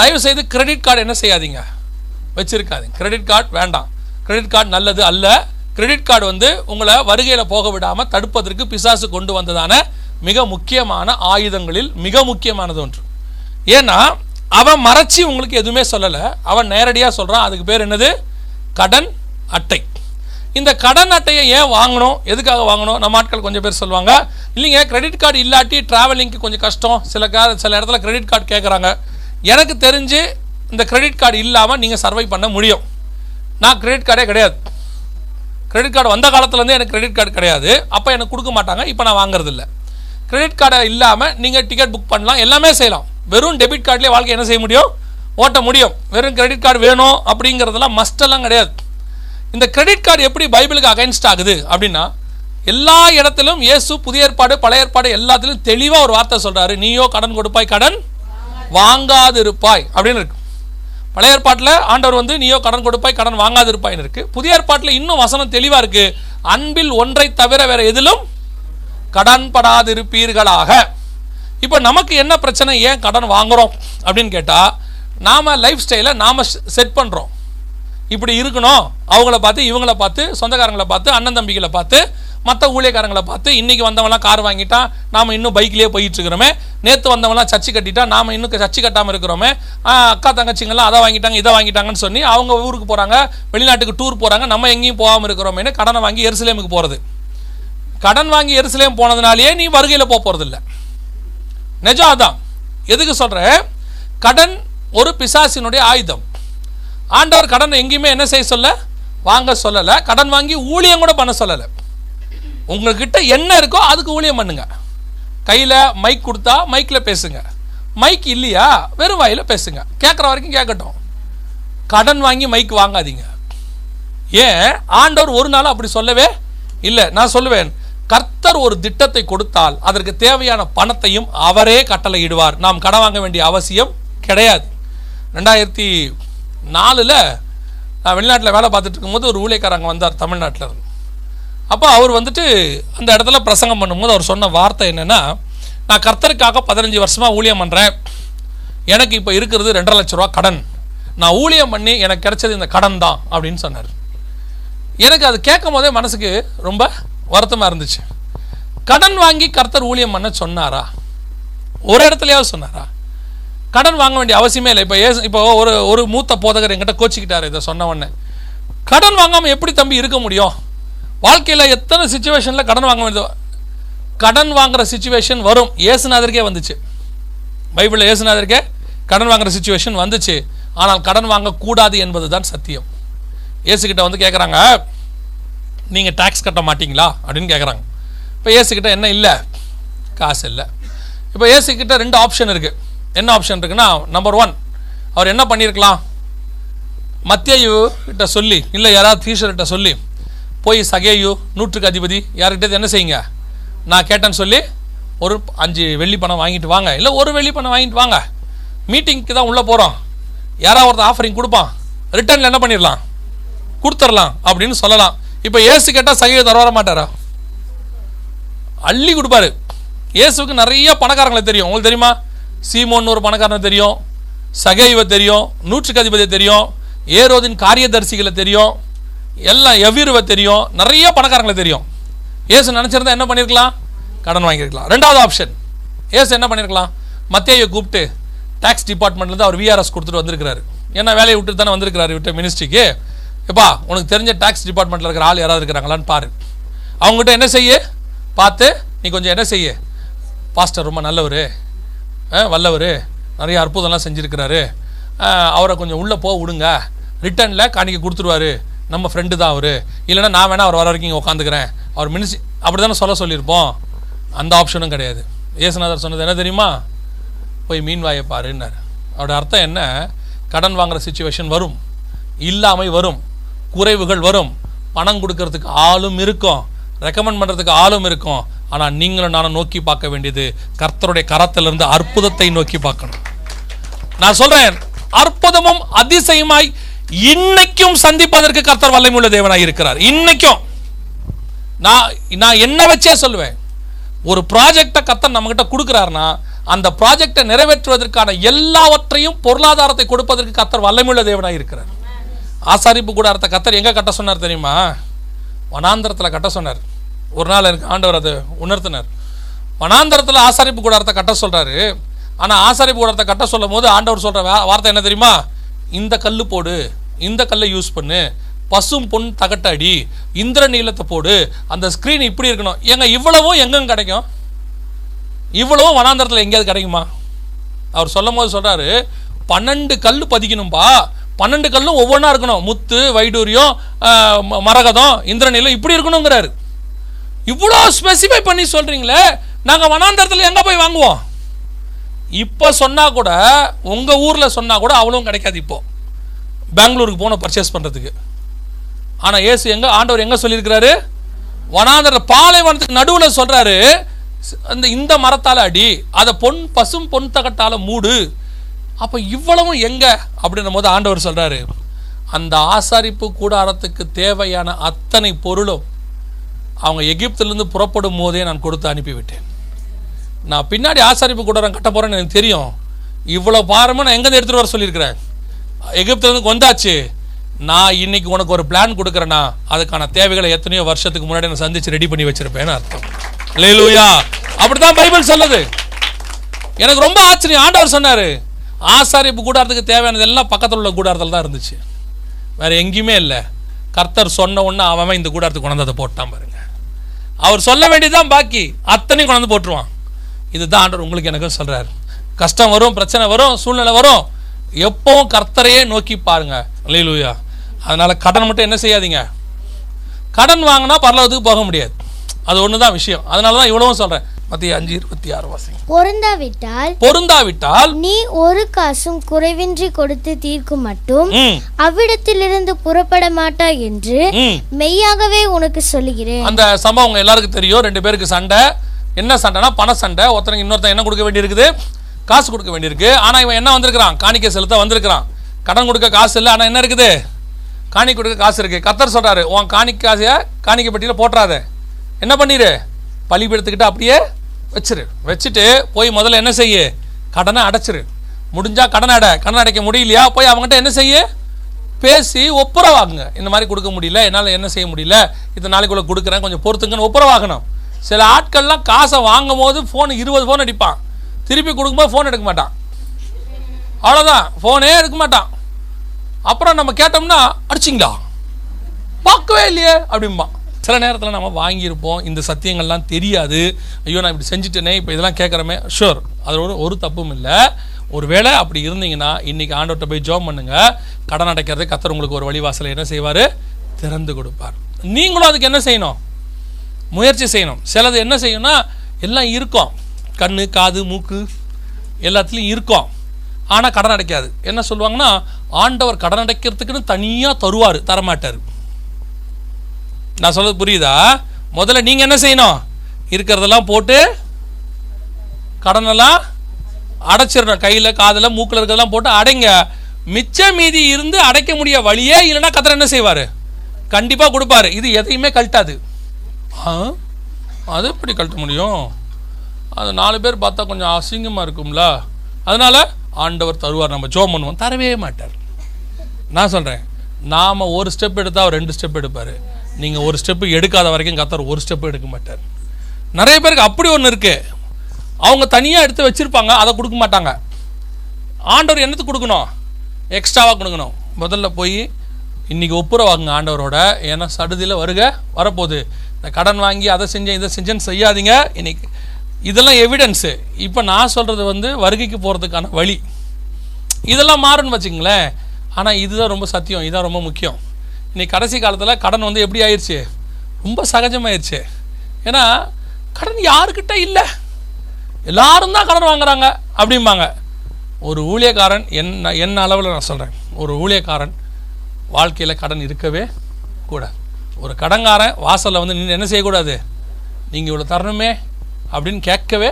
தயவுசெய்து கிரெடிட் கார்டு என்ன செய்யாதீங்க. வச்சுருக்காதீங்க. கிரெடிட் கார்டு வேண்டாம். கிரெடிட் கார்டு நல்லது அல்ல. கிரெடிட் கார்டு வந்து உங்களை வருகையில் போக விடாமல் தடுப்பதற்கு பிசாசு கொண்டு வந்ததான மிக முக்கியமான ஆயுதங்களில் மிக முக்கியமானது ஒன்று. ஏன்னா அவன் மறைச்சி உங்களுக்கு எதுவுமே சொல்லலை. அவன் நேரடியாக சொல்கிறான் அதுக்கு பேர் என்னது? கடன் அட்டை. இந்த கடன் அட்டையை ஏன் வாங்கணும்? எதுக்காக வாங்கணும்? நம்ம ஆட்கள் கொஞ்சம் பேர் சொல்லுவாங்க. இல்லைங்க கிரெடிட் கார்டு இல்லாட்டி ட்ராவலிங்க்கு கொஞ்சம் கஷ்டம். சில கா சில இடத்துல கிரெடிட் கார்டு கேட்குறாங்க எனக்கு தெரிஞ்சு இந்த கிரெடிட் கார்டு இல்லாமல் நீங்கள் சர்வை பண்ண முடியும். நான் கிரெடிட் கார்டே கிடையாது. கிரெடிட் கார்டு வந்த காலத்துலேருந்தே எனக்கு கிரெடிட் கார்டு கிடையாது. அப்போ எனக்கு கொடுக்க மாட்டாங்க இப்போ நான் வாங்குறதில்ல. கிரெடிட் கார்டை இல்லாமல் நீங்கள் டிக்கெட் புக் பண்ணலாம் எல்லாமே செய்யலாம். வெறும் டெபிட் கார்டிலே வாழ்க்கை என்ன செய்ய முடியும்? ஓட்ட முடியும். வெறும் கிரெடிட் கார்டு வேணும் அப்படிங்கிறதெல்லாம் மஸ்டெல்லாம் கிடையாது. இந்த கிரெடிட் கார்டு எப்படி பைபிளுக்கு அகைன்ஸ்ட் ஆகுது அப்படின்னா எல்லா இடத்திலும் இயேசு புதிய ஏற்பாடு பழைய ஏற்பாடு எல்லாத்திலும் தெளிவாக ஒரு வார்த்தை சொல்கிறாரு நீயோ கடன் கொடுப்பாய் கடன் வாங்காதிருப்பாய் அப்படின்னு இருக்கு. பழைய ஏற்பாட்டில் ஆண்டவர் வந்து நீயோ கடன் கொடுப்பாய் கடன் வாங்காதிருப்பாய்னு இருக்கு. புதிய ஏற்பாட்டில் இன்னும் வசனம் தெளிவாக இருக்கு. அன்பில் ஒன்றை தவிர வேற எதிலும் கடன் படாதிருப்பீர்களாக இப்போ நமக்கு என்ன பிரச்சனை? ஏன் கடன் வாங்குறோம்? அப்படின்னு கேட்டால் நாம் லைஃப் ஸ்டைலை நாம் செட் பண்ணுறோம் இப்படி இருக்கணும். அவங்கள பார்த்து இவங்கள பார்த்து சொந்தக்காரங்களை பார்த்து அண்ணன் தம்பிகளை பார்த்து மற்ற ஊழியக்காரங்களை பார்த்து இன்றைக்கி வந்தவங்களாம் கார் வாங்கிட்டா நாம் இன்னும் பைக்லேயே போயிட்டு இருக்கிறோமே. நேற்று வந்தவங்களாம் சச்சி கட்டிட்டா நாம் இன்னும் சச்சி கட்டாமல் இருக்கிறோமே. அக்கா தங்கச்சிங்கெல்லாம் அதை வாங்கிட்டாங்க இதை வாங்கிட்டாங்கன்னு சொல்லி அவங்க ஊருக்கு போகிறாங்க வெளிநாட்டுக்கு டூர் போகிறாங்க நம்ம எங்கேயும் போகாமல் இருக்கிறோமேனு கடனை வாங்கி எருசலேமுக்கு போகிறது கடன் வாங்கி எருசலேம் போனதுனாலேயே நீ வருகையில் போக போகிறதில்ல நிஜம் அதான். எதுக்கு சொல்கிற கடன் ஒரு பிசாசினுடைய ஆயுதம். ஆண்டவர் கடன் எங்கேயுமே என்ன செய்ய சொல்ல? வாங்க சொல்லலை. கடன் வாங்கி ஊழியம் கூட பண்ண சொல்லலை. உங்ககிட்ட என்ன இருக்கோ அதுக்கு ஊழியம் பண்ணுங்க. கையில் மைக் கொடுத்தா மைக்கில் பேசுங்க. மைக் இல்லையா வெறும் வாயில் பேசுங்க. கேட்குற வரைக்கும் கேட்கட்டும் கடன் வாங்கி மைக் வாங்காதீங்க. ஏன்? ஆண்டவர் ஒரு நாள் அப்படி சொல்லவே இல்லை. நான் சொல்லுவேன் கர்த்தர் ஒரு திட்டத்தை கொடுத்தால் அதற்கு தேவையான பணத்தையும் அவரே கட்டளையிடுவார். நாம் கடன் வாங்க வேண்டிய அவசியம் கிடையாது. ரெண்டாயிரத்தி நாலில் நான் வெளிநாட்டில் வேலை பார்த்துட்டு இருக்கும்போது ஒரு ஊழியக்காரங்க வந்தார் தமிழ்நாட்டில் இருந்து. அப்போ அவர் வந்துட்டு அந்த இடத்துல பிரசங்கம் பண்ணும்போது அவர் சொன்ன வார்த்தை என்னென்னா நான் கர்த்தருக்காக பதினஞ்சு வருஷமாக ஊழியம் பண்ணுறேன் எனக்கு இப்போ இருக்கிறது ரெண்டரை லட்ச ரூபா கடன். நான் ஊழியம் பண்ணி எனக்கு கிடைச்சது இந்த கடன் தான் அப்படின்னு சொன்னார். எனக்கு அது கேட்கும் போதே மனசுக்கு ரொம்ப வருத்தமாக இருந்துச்சு. கடன் வாங்கி கர்த்தர் ஊழியம் பண்ண சொன்னாரா? ஒரு இடத்துலையாவது சொன்னாரா? கடன் வாங்க வேண்டிய அவசியமே இல்லை. இப்போ ஏ இப்போ ஒரு ஒரு மூத்த போதகர் என்கிட்ட கோச்சிக்கிட்டார் இதை சொன்ன உடனே. கடன் வாங்காமல் எப்படி தம்பி இருக்க முடியும்? வாழ்க்கையில் எத்தனை சுச்சுவேஷனில் கடன் வாங்க வேண்டியது கடன் வாங்குற சுச்சுவேஷன் வரும். ஏசுநாதருக்கே வந்துச்சு. பைபிளில் ஏசுநாதருக்கே கடன் வாங்குற சுச்சுவேஷன் வந்துச்சு. ஆனால் கடன் வாங்கக்கூடாது என்பது தான் சத்தியம். ஏசுக்கிட்ட வந்து கேட்குறாங்க நீங்கள் டேக்ஸ் கட்ட மாட்டீங்களா? அப்படின்னு கேட்குறாங்க இப்போ ஏசுக்கிட்ட என்ன இல்லை? காசு இல்லை. இப்போ ஏசுக்கிட்ட ரெண்டு ஆப்ஷன் இருக்குது என்ன ஆப்ஷன் இருக்குன்னா நம்பர் ஒன் அவர் என்ன பண்ணியிருக்கலாம் மத்தியு கிட்ட சொல்லி இல்லை யாராவது டீஷர்கிட்ட சொல்லி போய் சகேயு நூற்றுக்கு அதிபதி யார்கிட்ட என்ன செய்யுங்க? நான் கேட்டேன்னு சொல்லி ஒரு அஞ்சு வெள்ளி பணம் வாங்கிட்டு வாங்க. இல்லை ஒரு வெள்ளி பணம் வாங்கிட்டு வாங்க. மீட்டிங்க்கு தான் உள்ளே போகிறோம் யாராவது ஒருத்தர் ஆஃபரிங் கொடுப்பான். ரிட்டர்னில் என்ன பண்ணிடலாம்? கொடுத்துடலாம் அப்படின்னு சொல்லலாம். இப்போ ஏசு கேட்டால் சகையை தர வர மாட்டாரா? அள்ளி கொடுப்பாரு. இயேசுக்கு நிறைய பணக்காரங்களை தெரியும். உங்களுக்கு தெரியுமா? சீமோன்னு ஒரு பணக்காரனை தெரியும். சகைவை தெரியும். நூற்றுக்கு அதிபதியை தெரியும். ஏரோதின் காரியதரிசிகளை தெரியும். எல்லாம் எவ்விருவை தெரியும்? நிறைய பணக்காரங்களை தெரியும். ஏசு நினச்சிருந்தா என்ன பண்ணியிருக்கலாம் கடன் வாங்கியிருக்கலாம் ரெண்டாவது ஆப்ஷன் ஏசு என்ன பண்ணியிருக்கலாம் மத்தியை கூப்பிட்டு டேக்ஸ் டிபார்ட்மெண்ட்லேருந்து அவர் விஆர்எஸ் கொடுத்துட்டு வந்திருக்கிறாரு. ஏன்னா வேலையை விட்டு தானே வந்திருக்கிறாரு விட்ட மினிஸ்ட்ரிக்கு எப்பா உனக்கு தெரிஞ்ச டேக்ஸ் டிபார்ட்மெண்ட்டில் இருக்கிற ஆள் யாராவது இருக்கிறாங்களான்னு பாரு. அவங்ககிட்ட என்ன செய்ய? பார்த்து நீ கொஞ்சம் என்ன செய்ய? பாஸ்டர் ரொம்ப நல்லவர். வல்லவர். நிறைய அற்புதம்லாம் செஞ்சுருக்கிறாரு. அவரை கொஞ்சம் உள்ளே போக விடுங்க. ரிட்டர்னில் காணிக்க கொடுத்துருவாரு. நம்ம ஃப்ரெண்டு தான் அவர். இல்லைன்னா நான் வேணால் அவர் வர வரைக்கும் இங்கே உட்காந்துக்கிறேன் அவர் மினிஸ் அப்படி தானே சொல்ல சொல்லியிருப்போம். அந்த ஆப்ஷனும் கிடையாது. ஏசுநாதர் சொன்னது என்ன தெரியுமா? போய் மீன் வாயை பாருன்னார். அவரோட அர்த்தம் என்ன? கடன் வாங்குற சுச்சுவேஷன் வரும். இல்லாமை வரும். குறைவுகள் வரும். பணம் கொடுக்கறதுக்கு ஆளும் இருக்கும். ரெக்கமெண்ட் பண்ணுறதுக்கு ஆளும் இருக்கும். ஆனால் நீங்களும் நானும் நோக்கி பார்க்க வேண்டியது கர்த்தருடைய கரத்திலிருந்து அற்புதத்தை நோக்கி பார்க்கணும். நான் சொல்கிறேன் அற்புதமும் அதிசயமாய் இன்னைக்கும் சந்திப்பதற்கு கர்த்தர் வல்லமையுள்ள தேவனாக இருக்கிறார். இன்னைக்கும். நான் நான் என்ன வச்சே சொல்லுவேன். ஒரு ப்ராஜெக்டை கர்த்தர் நம்மகிட்ட கொடுக்குறாருன்னா அந்த ப்ராஜெக்டை நிறைவேற்றுவதற்கான எல்லாவற்றையும் பொருளாதாரத்தை கொடுப்பதற்கு கர்த்தர் வல்லமையுள்ள தேவனாக இருக்கிறார். ஆசாரிப்பு கூடாரத்தை கத்தர் எங்கே கட்ட சொன்னார் தெரியுமா? வனாந்தரத்தில் கட்ட சொன்னார். ஒரு நாள் எனக்கு ஆண்டவர் அதை உணர்த்தினார். வனாந்தரத்தில் ஆசாரிப்பு கூடாரத்தை கட்ட சொல்கிறாரு ஆனால் ஆசாரிப்பு கூடாரத்தை கட்ட சொல்லும் போது ஆண்டவர் சொல்கிற வார்த்தை என்ன தெரியுமா? இந்த கல்லு போடு. இந்த கல்லை யூஸ் பண்ணு. பசும் பொன் தகட்டடி. இந்திர நீளத்தை போடு. அந்த ஸ்க்ரீன் இப்படி இருக்கணும். ஏங்க இவ்வளவும் எங்கெங்க கிடைக்கும்? இவ்வளவும் வனாந்தரத்தில் எங்கேயாவது கிடைக்குமா? அவர் சொல்லும் போது சொல்கிறாரு பன்னெண்டு கல் பதிக்கணும்பா. பன்னெண்டு கல்லும் ஒவ்வொன்றா இருக்கணும். முத்து வைடூரியம் மரகதம் இந்திரநீலம் இப்படி இருக்கணுங்கிறாரு. இவ்வளோ ஸ்பெசிஃபை பண்ணி சொல்கிறீங்களே நாங்கள் வனாந்தரத்தில் எங்கே போய் வாங்குவோம்? இப்போ சொன்னால் கூட உங்கள் ஊரில் சொன்னால் கூட அவ்வளவும் கிடைக்காது இப்போது பெங்களூருக்கு போன பர்ச்சேஸ் பண்ணுறதுக்கு ஆனால் ஏசு எங்கே? ஆண்டவர் எங்கே சொல்லியிருக்கிறாரு? வனாந்தர பாலைவனத்துக்கு நடுவில் சொல்கிறாரு அந்த இந்த மரத்தால் அடி அதை பொன் பசும் பொன் தகட்டால் மூடு. அப்போ இவ்வளவும் எங்கே? அப்படின்னும் போது ஆண்டவர் சொல்கிறாரு அந்த ஆசாரிப்பு கூடாரத்துக்கு தேவையான அத்தனை பொருளும் அவங்க எகிப்திலிருந்து புறப்படும் போதே நான் கொடுத்து அனுப்பிவிட்டேன். நான் பின்னாடி ஆசாரிப்பு கூடாரம் கட்ட போகிறேன்னு எனக்கு தெரியும். இவ்வளோ பாரமும் நான் எங்கேருந்து எடுத்துகிட்டு வர சொல்லியிருக்கிறேன் எகிப்துலேருந்து வந்தாச்சு நான் இன்னைக்கு உனக்கு ஒரு பிளான் கொடுக்குறேன்னா அதுக்கான தேவைகளை எத்தனையோ வருஷத்துக்கு முன்னாடி நான் சந்திச்சு ரெடி பண்ணி வச்சிருப்பேன்னு அர்த்தம். லேலூயா அப்படிதான் பைபிள் சொல்லுது. எனக்கு ரொம்ப ஆச்சரியம். ஆண்டவர் சொன்னாரு ஆசாரிப்பு கூடாரத்துக்கு தேவையானது எல்லாம் பக்கத்தில் உள்ள கூடாரத்தில் தான் இருந்துச்சு. வேற எங்கேயுமே இல்லை. கர்த்தர் சொன்ன உடனே அவன் இந்த கூடாரத்துக்கு கொண்டாந்து அதை போட்டான் பாருங்க. அவர் சொல்ல வேண்டியதுதான் பாக்கி. அத்தனையும் கொண்டாந்து போட்டுருவான். இதுதான் ஆண்டவர் உங்களுக்கு எனக்கும் சொல்றாரு. கஷ்டம் வரும் பிரச்சனை வரும் சூழ்நிலை வரும். எப்பவும் கர்த்தரையே நோக்கி பாருங்க. அல்லேலூயா அதனால கடன் மட்டும் என்ன செய்யாதீங்க. கடன் வாங்கினா பரலோகத்துக்கு போக முடியாது. அது ஒன்று தான் விஷயம். அதனால தான் இவ்வளவும் சொல்கிறேன் மத்திய அஞ்சு இருபத்தி ஆறு வாசிங்க. பொருந்தாவிட்டால் பொருந்தாவிட்டால் நீ ஒரு காசும் குறைவின்றி கொடுத்து தீர்க்கும் மட்டும் அவ்விடத்திலிருந்து புறப்பட மாட்டாய் என்று மெய்யாகவே உனக்கு சொல்லுகிறேன். அந்த சம்பவம் எல்லாருக்கும் தெரியும். ரெண்டு பேருக்கு சண்டை. என்ன சண்டைனா பண சண்டை. ஒருத்தனுக்கு இன்னொருத்தன் என்ன கொடுக்க வேண்டியிருக்குது? காசு கொடுக்க வேண்டியிருக்கு. ஆனால் இவன் என்ன வந்திருக்கிறான்? காணிக்கை செலுத்த வந்திருக்கிறான். கடன் கொடுக்க காசு இல்லை ஆனால் என்ன இருக்குது? காணிக்கை கொடுக்க காசு இருக்குது கத்தர் சொல்கிறாரு உன் காணிக்கை காசையை காணிக்கை பெட்டியில் போட்டுறாத. என்ன பண்ணிடு பழி அப்படியே வச்சிரு. வச்சுட்டு போய் முதல்ல என்ன செய்ய? கடனை அடைச்சிரு. முடிஞ்சால் கடன் அடை. கடன் அடைக்க முடியலையா? போய் அவங்ககிட்ட என்ன செய்ய? பேசி ஒப்புரவாகுங்க இந்த மாதிரி கொடுக்க முடியல. என்னால் என்ன செய்ய முடியல? இத்தனை நாளைக்குள்ளே கொடுக்குறேன். கொஞ்சம் பொறுத்துங்கன்னு ஒப்புரவாகணும் சில ஆட்கள்லாம் காசை வாங்கும் போது ஃபோன் இருபது ஃபோன் அடிப்பான். திருப்பி கொடுக்கும்போது ஃபோன் எடுக்க மாட்டான். அவ்வளோதான் ஃபோனே எடுக்க மாட்டான். அப்புறம் நம்ம கேட்டோம்னா அடிச்சிங்களா? பார்க்கவே இல்லையே அப்படிம்பான் சில நேரத்தில் நம்ம வாங்கியிருப்போம் இந்த சத்தியங்கள்லாம் தெரியாது. ஐயோ நான் இப்படி செஞ்சுட்டேனே இப்போ இதெல்லாம் கேட்குறமே. ஷூர் அதோட ஒரு தப்பும் இல்லை. ஒருவேளை அப்படி இருந்தீங்கன்னா இன்னைக்கு ஆண்டோட்ட போய் ஜோம் பண்ணுங்க. கடன் அடைக்கிறது கத்தர் உங்களுக்கு ஒரு வழிவாசலை என்ன செய்வார்? திறந்து கொடுப்பார். நீங்களும் அதுக்கு என்ன செய்யணும்? முயற்சி செய்யணும். சிலது என்ன செய்யணும்னா எல்லாம் இருக்கும். கண் காது மூக்கு எல்லாத்துலேயும் இருக்கும். ஆனால் கடன் அடைக்காது. என்ன சொல்லுவாங்கன்னா ஆண்டவர் கடன் அடைக்கிறதுக்குன்னு தனியாக தருவார் தரமாட்டார். நான் சொல்கிறது புரியுதா? முதல்ல நீங்கள் என்ன செய்யணும்? இருக்கிறதெல்லாம் போட்டு கடனெல்லாம் அடைச்சிடணும். கையில் காதில் மூக்கில் இருக்கிறதெல்லாம் போட்டு அடைங்க. மிச்ச மீதி இருந்து அடைக்க முடிய வழியே இல்லைன்னா கத்திர என்ன செய்வார்? கண்டிப்பாக கொடுப்பாரு. இது எதையுமே கழட்டாது. ஆ? அது எப்படி கழட்ட முடியும்? அது நாலு பேர் பார்த்தா கொஞ்சம் அசிங்கமாக இருக்கும்ல. அதனால் ஆண்டவர் தருவார். நம்ம ஜோம் பண்ணுவோம். தரவே மாட்டார். நான் சொல்கிறேன் நாம் ஒரு ஸ்டெப் எடுத்தால் அவர் ரெண்டு ஸ்டெப் எடுப்பார். நீங்கள் ஒரு ஸ்டெப்பு எடுக்காத வரைக்கும் கத்தர் ஒரு ஸ்டெப்பு எடுக்க மாட்டார். நிறைய பேருக்கு அப்படி ஒன்று இருக்குது அவங்க தனியாக எடுத்து வச்சுருப்பாங்க. அதை கொடுக்க மாட்டாங்க. ஆண்டவர் என்னத்துக்கு கொடுக்கணும்? எக்ஸ்ட்ராவாக கொடுக்கணும். முதல்ல போய் இன்றைக்கி ஒப்புரவாகுங்க ஆண்டவரோட. ஏன்னா சடுதியில் வருக வரப்போகுது. இந்த கடன் வாங்கி அதை செஞ்சேன் இதை செஞ்சேன்னு செய்யாதீங்க. இன்னைக்கு இதெல்லாம் எவிடன்ஸு இப்போ நான் சொல்கிறது வந்து வருகைக்கு போகிறதுக்கான வழி. இதெல்லாம் மாறுன்னு வச்சுங்களேன் ஆனால் இதுதான் ரொம்ப சத்தியம். இதுதான் ரொம்ப முக்கியம். இன்றைக்கி கடைசி காலத்தில் கடன் வந்து எப்படி ஆயிடுச்சு ரொம்ப சகஜமாயிருச்சு. ஏன்னா கடன் யாருக்கிட்ட இல்லை? எல்லாரும் தான் கடன் வாங்குறாங்க அப்படிம்பாங்க. ஒரு ஊழியக்காரன் என்ன என்ன அளவில் நான் சொல்கிறேன் ஒரு ஊழியக்காரன் வாழ்க்கையில் கடன் இருக்கவே கூடாது. ஒரு கடன்காரன் வாசலில் வந்து நின்று என்ன செய்யக்கூடாது? நீங்கள் இவ்வளோ தரணுமே. அப்படின்னு கேட்கவே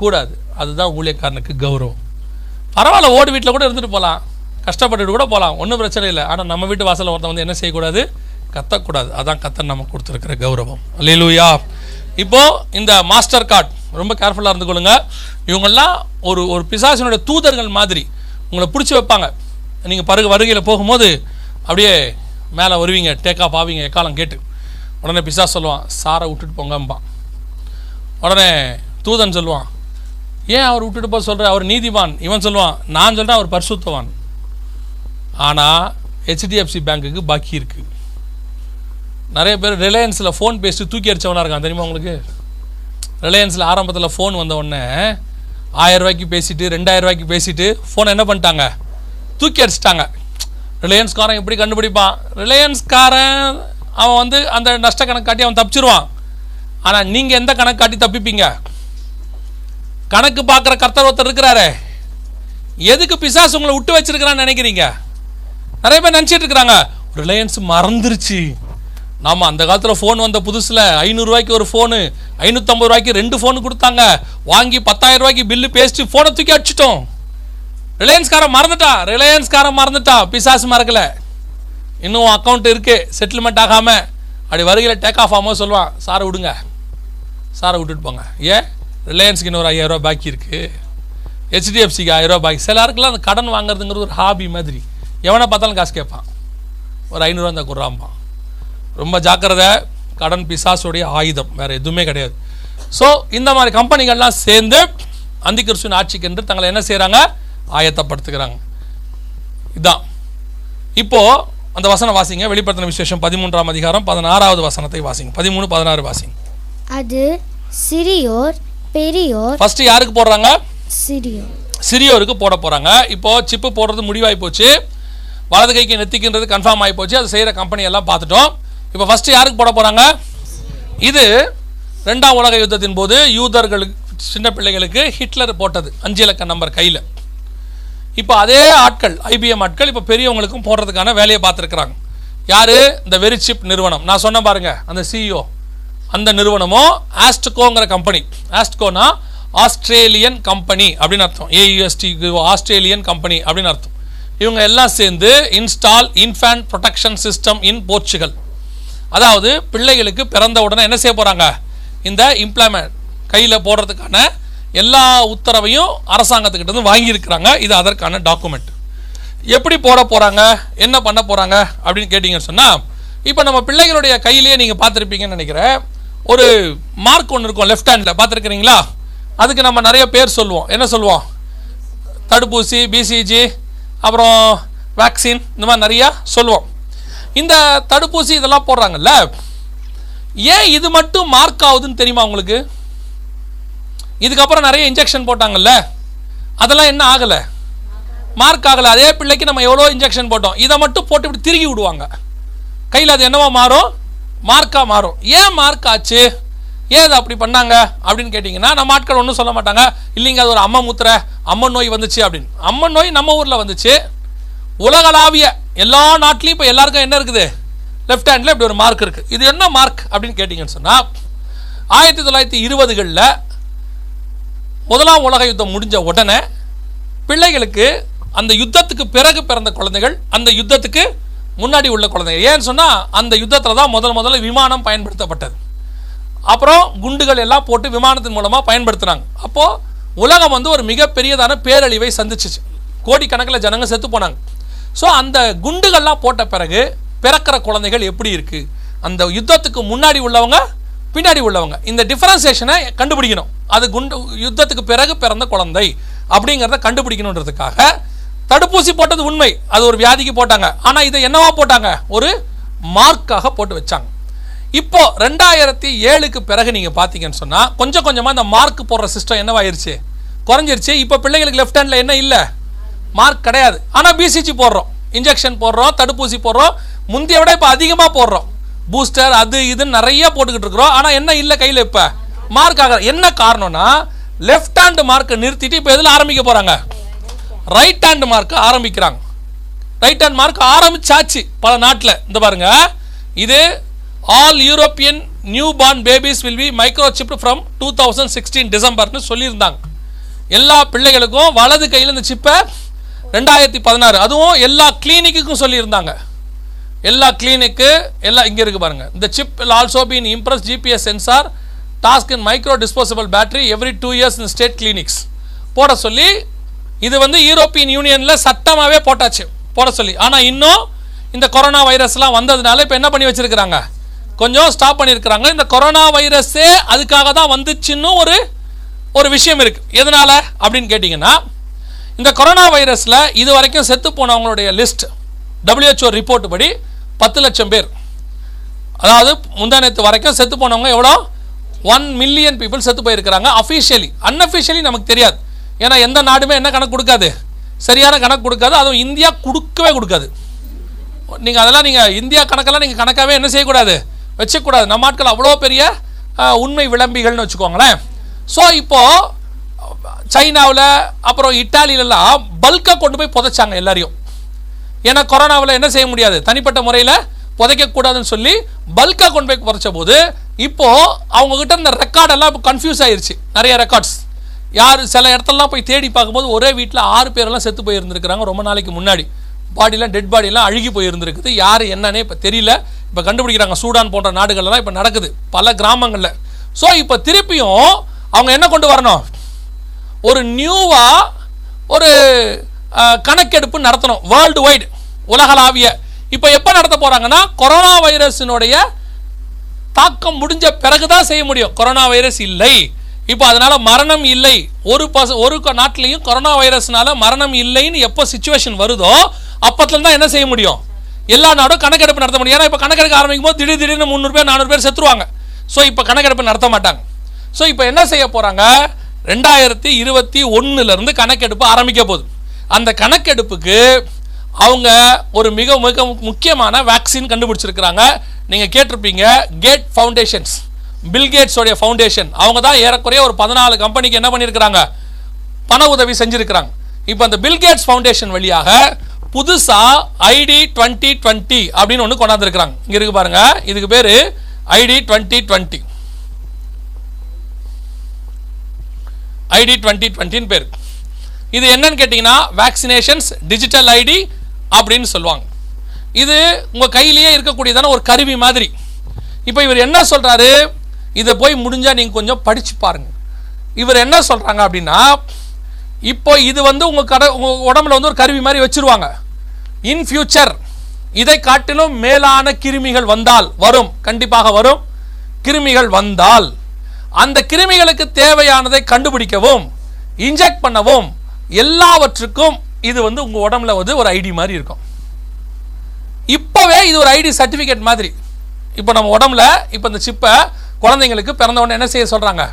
கூடாது. அதுதான் ஊழியக்காரனுக்கு கௌரவம். பரவாயில்ல ஓடு வீட்டில் கூட இருந்துட்டு போகலாம் கஷ்டப்பட்டுட்டு கூட போகலாம் ஒன்றும் பிரச்சனை இல்லை. ஆனால் நம்ம வீட்டு வாசலில் ஒருத்தன் வந்து என்ன செய்யக்கூடாது? கத்தக்கூடாது. அதான் கத்தர் நம்ம கொடுத்துருக்கிற கௌரவம். அல்லேலூயா இப்போது இந்த மாஸ்டர் கார்டு ரொம்ப கேர்ஃபுல்லாக இருந்து கொள்ளுங்க இவங்கெல்லாம் ஒரு ஒரு பிசாசினுடைய தூதர்கள் மாதிரி உங்களை பிடிச்சி வைப்பாங்க. நீங்கள் பருகு வருகையில் போகும்போது அப்படியே மேலே வருவீங்க டேக் ஆஃப் ஆவீங்க எக்காலம் கேட்டு. உடனே பிசாஸ் சொல்லுவான் சாரை விட்டுட்டு போங்கம்பான். உடனே தூதன் சொல்லுவான் ஏன் அவர் விட்டுட்டு போக சொல்கிற அவர் நீதிவான். இவன் சொல்லுவான் நான் சொல்கிறேன் அவர் பரிசுத்தவான். ஆனால் ஹெச்டிஎஃப்சி பேங்க்குக்கு பாக்கி இருக்குது நிறைய பேர் ரிலையன்ஸில் ஃபோன் பேசிட்டு தூக்கி அடித்தவனாக இருக்கான். தெரியுமா உங்களுக்கு? ரிலையன்ஸில் ஆரம்பத்தில் ஃபோன் வந்த உடனே ஆயரூவாய்க்கு பேசிட்டு ரெண்டாயிரரூவாய்க்கு பேசிட்டு ஃபோனை என்ன பண்ணிட்டாங்க? தூக்கி அடிச்சிட்டாங்க ரிலையன்ஸ்காரன் எப்படி கண்டுபிடிப்பான்? ரிலையன்ஸ்காரன் அவன் வந்து அந்த நஷ்ட கணக்கு காட்டி அவன் தப்பிச்சிருவான். ஆனால் நீங்கள் எந்த கணக்கு காட்டி தப்பிப்பீங்க? கணக்கு பார்க்குற கர்த்தர் ஒருத்தர் இருக்கிறாரே. எதுக்கு பிசாசு உங்களை விட்டு வச்சிருக்கிறான்னு நினைக்கிறீங்க? நிறைய பேர் நினச்சிட்டு இருக்கிறாங்க. ரிலையன்ஸ் மறந்துருச்சு. நாம அந்த காலத்தில் ஃபோன் வந்த புதுசில் ஐநூறுரூவாய்க்கு ஒரு ஃபோனு ஐநூற்றம்பது ரூபாய்க்கு ரெண்டு ஃபோனு கொடுத்தாங்க. வாங்கி பத்தாயிரம் ரூபாய்க்கு பில்லு பேசிட்டு ஃபோனை தூக்கி அடிச்சிட்டோம். ரிலையன்ஸ்காரன் மறந்துட்டான் ரிலையன்ஸ்காரன் மறந்துட்டா? பிசாசு மறக்கல. இன்னும் அக்கௌண்ட் இருக்கு. செட்டில்மெண்ட் ஆகாமல் அப்படி வருகையில் டேக் ஆஃப் ஆகாமல் சொல்லுவான் சாரை விடுங்க. சாரை விட்டுட்டு போங்க. ஏன்? ரிலையன்ஸுக்கு இன்னொரு ஐயாயிரம் பாக்கி இருக்கு. ஹெச்டிஎஃப்சிக்கு ஆயிரரூபா பாக்கி. சிலருக்குலாம் அந்த கடன் வாங்குறதுங்கிறது ஒரு ஹாபி மாதிரி. எவனை பார்த்தாலும் காசு கேட்பான். ஒரு ஐநூறுரூவா இந்த குர்றாம்பான் ரொம்ப ஜாக்கிரதை கடன் பிசாசுடைய ஆயுதம். வேறு எதுவுமே கிடையாது. ஸோ இந்த மாதிரி கம்பெனிகள்லாம் சேர்ந்து அந்திகிறிஸ்துவின் ஆட்சிக்கு என்று தங்களை என்ன செய்கிறாங்க ஆயத்தப்படுத்துகிறாங்க. இதான். இப்போது அந்த வசனம் வாசிங்க. வெளிப்படுத்தின விசேஷம் பதிமூன்றாம் அதிகாரம் பதினாறாவது வசனத்தை வாசிங்க. பதிமூணு பதினாறு வாசிங்க. அது சிறியோர் பெரியோர். ஃபர்ஸ்ட் யாருக்கு போடுறாங்க? சிறியோர். சிறியோருக்கு போட போறாங்க. இப்போ சிப்பு போடுறது முடிவாகி போச்சு. வலது கைக்கு நெத்திக்கின்றது கன்ஃபார்ம் ஆகி போச்சு. அது செய்கிற கம்பெனி எல்லாம் பார்த்துட்டோம். இப்போ ஃபர்ஸ்ட் யாருக்கு போட போறாங்க? இது ரெண்டாம் உலக யுத்தத்தின் போது யூதர்களுக்கு சின்ன பிள்ளைகளுக்கு ஹிட்லர் போட்டது. அஞ்சு இலக்க நம்பர் கையில். இப்போ அதே ஆட்கள் ஐபிஎம் ஆட்கள் இப்போ பெரியவங்களுக்கும் போடுறதுக்கான வேலையை பார்த்துருக்குறாங்க. யார்? இந்த வெரிச்சிப் நிறுவனம். நான் சொன்ன பாருங்க அந்த சிஇஓ அந்த நிறுவனமோ ஆஸ்ட்கோங்கிற கம்பெனி ஆஸ்ட்கோனா ஆஸ்திரேலியன் கம்பெனி அப்படின்னு அர்த்தம். ஏயுஎஸ்டி ஆஸ்திரேலியன் கம்பெனி அப்படின்னு அர்த்தம். இவங்க எல்லாம் சேர்ந்து install infant protection system in Portugal. அதாவது பிள்ளைகளுக்கு பிறந்த உடனே என்ன செய்ய போகிறாங்க இந்த இம்ப்ளாய்மெண்ட் கையில் போடுறதுக்கான எல்லா உத்தரவையும் அரசாங்கத்துக்கிட்ட இருந்து வாங்கியிருக்கிறாங்க. இது அதற்கான டாக்குமெண்ட் எப்படி போட போகிறாங்க என்ன பண்ண போகிறாங்க அப்படின்னு கேட்டிங்கன்னு சொன்னால் இப்போ நம்ம பிள்ளைகளுடைய கையிலேயே நீங்கள் பார்த்துருப்பீங்கன்னு நினைக்கிறேன். ஒரு மார்க் ஒன்று இருக்கும் லெஃப்ட் ஹேண்டில் பார்த்துருக்குறீங்களா? அதுக்கு நம்ம நிறைய பேர் சொல்லுவோம். என்ன சொல்லுவோம்? தடுப்பூசி பிசிஜி அப்புறம் வேக்சின் இந்த மாதிரி நிறையா சொல்லுவோம். இந்த தடுப்பூசி இதெல்லாம் போடுறாங்கல்ல ஏன் இது மட்டும் மார்க் ஆகுதுன்னு தெரியுமா உங்களுக்கு? இதுக்கப்புறம் நிறைய இன்ஜெக்ஷன் போட்டாங்கல்ல அதெல்லாம் என்ன ஆகலை? மார்க் ஆகலை. அதே பிள்ளைக்கு நம்ம எவ்வளோ இன்ஜெக்ஷன் போட்டோம். இதை மட்டும் போட்டு இப்படி திருகி விடுவாங்க. கையில் அது என்னவா மாறும்? மார்க்காக மாறும். ஏன் மார்க் ஆச்சு? ஏன் அதை அப்படி பண்ணாங்க? அப்படின்னு கேட்டிங்கன்னா நம்ம ஆட்கள் ஒன்றும் சொல்ல மாட்டாங்க. இல்லைங்க அது ஒரு அம்மா மூத்திர அம்மன் நோய் வந்துச்சு அப்படின்னு. அம்மன் நோய் நம்ம ஊரில் வந்துச்சு. உலகளாவிய எல்லா நாட்டிலையும் இப்போ எல்லாருக்கும் என்ன இருக்குது? லெஃப்ட் ஹேண்டில் இப்படி ஒரு மார்க் இருக்குது இது என்ன மார்க் அப்படின்னு கேட்டிங்கன்னு சொன்னால் ஆயிரத்தி தொள்ளாயிரத்தி இருபதுகளில் முதலாம் உலக யுத்தம் முடிஞ்ச உடனே பிள்ளைகளுக்கு அந்த யுத்தத்துக்கு பிறகு பிறந்த குழந்தைகள் அந்த யுத்தத்துக்கு முன்னாடி உள்ள குழந்தைங்க ஏன்னு சொன்னால் அந்த யுத்தத்தில் தான் முதல் முதல்ல விமானம் பயன்படுத்தப்பட்டது. அப்புறம் குண்டுகள் எல்லாம் போட்டு விமானத்தின் மூலமாக பயன்படுத்துனாங்க. அப்போது உலகம் வந்து ஒரு மிகப்பெரியதான பேரழிவை சந்திச்சிச்சு. கோடிக்கணக்கில் ஜனங்க செத்து போனாங்க. ஸோ அந்த குண்டுகள்லாம் போட்ட பிறகு பிறக்கிற குழந்தைகள் எப்படி இருக்குது அந்த யுத்தத்துக்கு முன்னாடி உள்ளவங்க பின்னாடி உள்ளவங்க. இந்த டிஃபரன்சேஷனை கண்டுபிடிக்கணும். அது குண்டு யுத்தத்துக்கு பிறகு பிறந்த குழந்தை அப்படிங்கிறத கண்டுபிடிக்கணுன்றதுக்காக தடுப்பூசி போட்டது உண்மை. அது ஒரு வியாதிக்கு போட்டாங்க. ஆனால் இதை என்னவா போட்டாங்க? ஒரு மார்க்காக போட்டு வச்சாங்க. இப்போ ரெண்டாயிரத்தி ஏழுக்கு பிறகு நீங்கள் பார்த்தீங்கன்னு சொன்னால் கொஞ்சம் கொஞ்சமாக இந்த மார்க் போடுற சிஸ்டம் என்னவாயிருச்சு? குறைஞ்சிருச்சு. இப்போ பிள்ளைகளுக்கு லெஃப்ட் ஹேண்டில் என்ன இல்லை? மார்க் கிடையாது. ஆனால் பிசிஜி போடுறோம். இன்ஜெக்ஷன் போடுறோம் தடுப்பூசி போடுறோம். முந்தைய விட இப்போ அதிகமாக போடுறோம். பூஸ்டர் அது இதுன்னு நிறைய போட்டுக்கிட்டு இருக்கிறோம். ஆனால் என்ன இல்லை கையில் இப்போ? மார்க் ஆகிற என்ன காரணம்னா லெஃப்ட் ஹேண்ட் மார்க்கை நிறுத்திட்டு இப்போ எதில் ஆரம்பிக்க போகிறாங்க ரைட் ஹேண்ட் மார்க் ஆரம்பிக்கிறாங்க. ரைட் ஹேண்ட் மார்க் ஆரம்பிச்சாச்சு பல நாட்டில். இந்த பாருங்க. இது all European new born babies will be micro chipped from two thousand sixteen டிசம்பர்னு சொல்லியிருந்தாங்க. எல்லா பிள்ளைகளுக்கும் வலது கையில் இந்த சிப்பை ரெண்டாயிரத்தி பதினாறு. அதுவும் எல்லா கிளினிக்குக்கும் சொல்லியிருந்தாங்க. எல்லா கிளினிக்கு எல்லாம் இங்கே இருக்கு பாருங்க. இந்த chip also been in impress GPS sensor task in micro disposable battery every two years in state clinics போட சொல்லி இது வந்து யூரோப்பியன் யூனியனில் சட்டமாகவே போட்டாச்சு. போட சொல்லி. ஆனால் இன்னும் இந்த கொரோனா வைரஸ்லாம் வந்ததுனால இப்போ என்ன பண்ணி வச்சிருக்கிறாங்க? கொஞ்சம் ஸ்டாப் பண்ணியிருக்கிறாங்க இந்த கொரோனா வைரஸே அதுக்காக தான் வந்துச்சுன்னு ஒரு ஒரு விஷயம் இருக்கு. எதனால? அப்படின்னு கேட்டிங்கன்னா இந்த கொரோனா வைரஸில் இது வரைக்கும் செத்து போனவங்களுடைய லிஸ்ட் டபிள்யூஹெச்ஓ ரிப்போர்ட் படி பத்து லட்சம் பேர். அதாவது முந்தானத்து வரைக்கும் செத்து போனவங்க எவ்வளோ? ஒன் மில்லியன் பீப்புள் செத்து போயிருக்கிறாங்க. அஃபிஷியலி அன்அஃபிஷியலி நமக்கு தெரியாது. ஏன்னா எந்த நாடுமே என்ன கணக்கு கொடுக்காது. சரியான கணக்கு கொடுக்காது. அதுவும் இந்தியா கொடுக்கவே கொடுக்காது. நீங்கள் அதெல்லாம் நீங்கள் இந்தியா கணக்கெல்லாம் நீங்கள் கணக்காகவே என்ன செய்யக்கூடாது? வச்சக்கூடாது. நம்ம ஆட்கள் அவ்வளோ பெரிய உண்மை விளம்பிகள்னு வச்சுக்கோங்களேன். ஸோ இப்போது சைனாவில் அப்புறம் இட்டாலியிலலாம் பல்காக கொண்டு போய் புதைச்சாங்க எல்லாரையும். ஏன்னா கொரோனாவில் என்ன செய்ய முடியாது? தனிப்பட்ட முறையில் புதைக்கக்கூடாதுன்னு சொல்லி பல்காக கொண்டு போய் புதைச்ச போது இப்போது அவங்கக்கிட்ட இந்த ரெக்கார்டெல்லாம் இப்போ கன்ஃபியூஸ் ஆயிடுச்சு நிறைய ரெக்கார்ட்ஸ் யார் சில இடத்துலலாம் போய் தேடி பார்க்கும்போது ஒரே வீட்டில் ஆறு பேரெல்லாம் செத்து போயிருந்துருக்கிறாங்க ரொம்ப நாளைக்கு முன்னாடி. பாடிலாம் டெட் பாடிலாம் அழுகி போயிருந்துருக்குது. யார் என்னன்னே இப்போ தெரியல. இப்போ கண்டுபிடிக்கிறாங்க சூடான் போன்ற நாடுகள்லாம் இப்போ நடக்குது. பல கிராமங்களில். ஸோ இப்போ திருப்பியும் அவங்க என்ன கொண்டு வரணும்? ஒரு நியூவாக ஒரு கணக்கெடுப்பு நடத்தணும். வேர்ல்டு வைடு உலகளாவிய. இப்போ எப்போ நடத்த போகிறாங்கன்னா கொரோனா வைரஸினுடைய தாக்கம் முடிஞ்ச பிறகு தான் செய்ய முடியும். கொரோனா வைரஸ் இல்லை. இப்போ அதனால மரணம் இல்லை. ஒரு பச ஒரு நாட்டிலையும் கொரோனா வைரஸ்னால மரணம் இல்லைன்னு எப்போ சுச்சுவேஷன் வருதோ அப்பத்துல தான் என்ன செய்ய முடியும்? எல்லா நாடும் கணக்கெடுப்பு நடத்த முடியும். ஏன்னா இப்போ கணக்கெடுக்க ஆரம்பிக்கும் போது திடீர் திடீர்னு முந்நூறு பேர் நானூறு பேர் செத்துருவாங்க. ஸோ இப்போ கணக்கெடுப்பு நடத்த மாட்டாங்க. ஸோ இப்போ என்ன செய்ய போகிறாங்க ரெண்டாயிரத்தி இருபத்தி ஒன்றுலேருந்து கணக்கெடுப்பு ஆரம்பிக்க போகுது. அந்த கணக்கெடுப்புக்கு அவங்க ஒரு மிக மிக முக்கியமான வேக்சின் கண்டுபிடிச்சிருக்கிறாங்க. நீங்கள் கேட்டிருப்பீங்க கேட் ஃபவுண்டேஷன்ஸ் பில்கேட்ஸோடைய ஃபவுண்டேஷன் அவங்க தான் ஏறக்குறைய ஒரு பதினாலு கம்பெனிக்கு என்ன பண்ணியிருக்கிறாங்க? பண உதவி செஞ்சுருக்கிறாங்க. இப்போ அந்த பில்கேட்ஸ் ஃபவுண்டேஷன் வழியாக புதுசாக ஐடி டுவெண்ட்டி டுவெண்ட்டி அப்படின்னு ஒன்று கொண்டாந்துருக்கிறாங்க. இங்கே இருக்கு பாருங்க. இதுக்கு பேர் ID twenty twenty ID twenty டுவெண்ட்டின்னு பேர். இது என்னன்னு கேட்டிங்கன்னா வேக்சினேஷன்ஸ் டிஜிட்டல் ஐடி அப்படின்னு சொல்லுவாங்க. இது உங்கள் கையிலேயே இருக்கக்கூடியதான ஒரு கருவி மாதிரி. இப்போ இவர் என்ன சொல்கிறாரு இதை போய் முடிஞ்சால் நீங்கள் கொஞ்சம் படித்து பாருங்க. இவர் என்ன சொல்கிறாங்க அப்படின்னா இப்போ இது வந்து உங்கள் கடை உங்கள் உடம்புல வந்து ஒரு கருவி மாதிரி வச்சிருவாங்க. இன் ஃபியூச்சர் இதை காட்டிலும் மேலான கிருமிகள் வந்தால் வரும் கண்டிப்பாக வரும். கிருமிகள் வந்தால் அந்த கிருமிகளுக்கு தேவையானதை கண்டுபிடிக்கவும் இன்ஜெக்ட் பண்ணவும் எல்லாவற்றுக்கும் இது வந்து உங்கள் உடம்புல வந்து ஒரு ஐடி மாதிரி இருக்கும். இப்போவே இது ஒரு ஐடி சர்டிஃபிகேட் மாதிரி. இப்போ நம்ம உடம்புல இப்போ இந்த சிப்பை குழந்தைங்களுக்கு பிறந்தவொடனே என்ன செய்ய சொல்கிறாங்க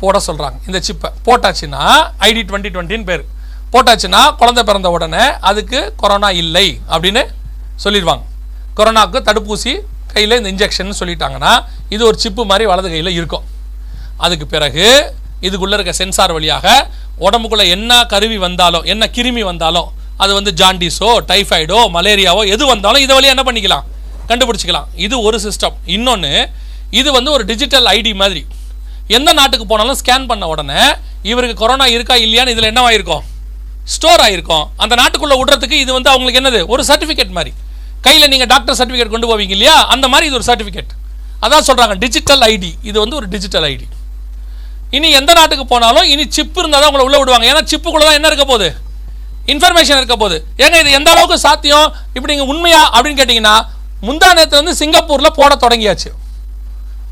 போட சொல்கிறாங்க இந்த சிப்பை போட்டாச்சுன்னா ஐடி டுவெண்ட்டி டுவெண்ட்டின்னு பேர். போட்டாச்சுன்னா குழந்தை பிறந்த உடனே அதுக்கு கொரோனா இல்லை அப்படின்னு சொல்லிடுவாங்க. கொரோனாவுக்கு தடுப்பூசி கையில் இந்த இன்ஜெக்ஷன் சொல்லிட்டாங்கன்னா இது ஒரு சிப்பு மாதிரி வலது கையில் இருக்கும். அதுக்கு பிறகு இதுக்குள்ளே இருக்க சென்சார் வழியாக உடம்புக்குள்ளே என்ன கருவி வந்தாலும் என்ன கிருமி வந்தாலும் அது வந்து ஜாண்டிஸோ டைஃபாய்டோ மலேரியாவோ எது வந்தாலும் இதை வழியாக என்ன பண்ணிக்கலாம்? கண்டுபிடிச்சிக்கலாம். இது ஒரு சிஸ்டம் இன்னொன்று இது வந்து ஒரு டிஜிட்டல் ஐடி மாதிரி. எந்த நாட்டுக்கு போனாலும் ஸ்கேன் பண்ண உடனே இவருக்கு கொரோனா இருக்கா இல்லையான்னு இதில் என்னவாயிருக்கும் ஸ்டோர் ஆகிருக்கும் அந்த நாட்டுக்குள்ளே விடுறதுக்கு இது வந்து அவங்களுக்கு என்னது? ஒரு சர்டிஃபிகேட் மாதிரி. கையில் நீங்கள் டாக்டர் சர்டிஃபிகேட் கொண்டு போவீங்க இல்லையா? அந்த மாதிரி இது ஒரு சர்டிஃபிகேட் அதான் சொல்கிறாங்க டிஜிட்டல் ஐடி இது வந்து ஒரு டிஜிட்டல் ஐடி இனி எந்த நாட்டுக்கு போனாலும் இனி சிப் இருந்தால் தான் உங்களை உள்ளே விடுவாங்க. ஏன்னா சிப்புக்குள்ளே தான் என்ன இருக்க போகுது? இன்ஃபர்மேஷன் இருக்க போகுது. ஏங்க இது எந்த அளவுக்கு சாத்தியம்? இப்படி நீங்கள் உண்மையா அப்படின்னு கேட்டிங்கன்னா முந்தா நேரத்தில் வந்து சிங்கப்பூரில் போட தொடங்கியாச்சு.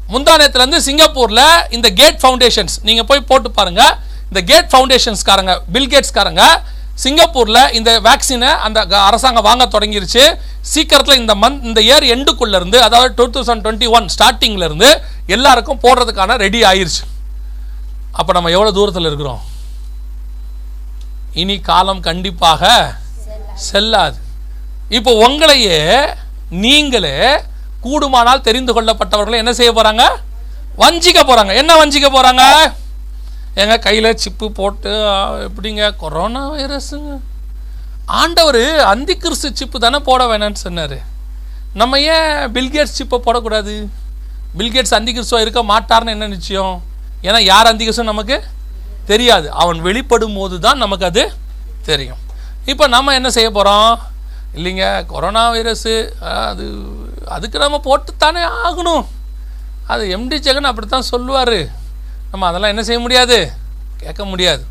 முந்தா சிங்கப்பூரில் இந்த கேட் ஃபவுண்டேஷன்ஸ் நீங்கள் போய் போட்டு பாருங்கள் இந்த கேட் ஃபவுண்டேஷன்ஸ்காரங்க பில் கேட்ஸ்காரங்க சிங்கப்பூரில் இந்த வேக்சினை அந்த க- அரசாங்கம் வாங்க தொடங்கிருச்சு. சீக்கிரத்தில் இந்த மந்த் இந்த இயர் எண்டுக்குள்ளேருந்து அதாவது டூ தௌசண்ட் டுவெண்ட்டி ஒன் ஸ்டார்டிங்லேருந்து எல்லாருக்கும் போடுறதுக்கான ரெடி ஆயிடுச்சு அப்போ நம்ம எவ்வளோ தூரத்தில் இருக்கிறோம்? இனி காலம் கண்டிப்பாக செல்லாது. இப்போ உங்களையே நீங்களே கூடுமானால் தெரிந்து கொள்ளப்பட்டவர்களை என்ன செய்ய போறாங்க? வஞ்சிக்க போறாங்க. என்ன வஞ்சிக்க போறாங்க? எங்க கையில சிப்பு போட்டு எப்படிங்க? கொரோனா வைரஸுங்க ஆண்டவர் அந்தி கிறிஸ்து சிப்பு தானே போட வேணாம்னு சொன்னாரு. நம்ம ஏன் பில்கேட்ஸ் சிப்பை போடக்கூடாது? பில்கேட்ஸ் அந்தி கிறிஸ்துவா இருக்க மாட்டார்னு என்ன நிச்சயம்? ஏன்னா யார் அந்தி கிறிஸ்துவ நமக்கு தெரியாது. அவன் வெளிப்படும் போது தான் நமக்கு அது தெரியும். இப்போ நம்ம என்ன செய்ய போகிறோம் இல்லைங்க கொரோனா வைரஸு அது அதுக்கு நம்ம போட்டுத்தானே ஆகணும். அது எம்டி ஜெகன் அப்படி தான் சொல்லுவார். நம்ம அதெல்லாம் என்ன செய்ய முடியாது? கேட்க முடியாது.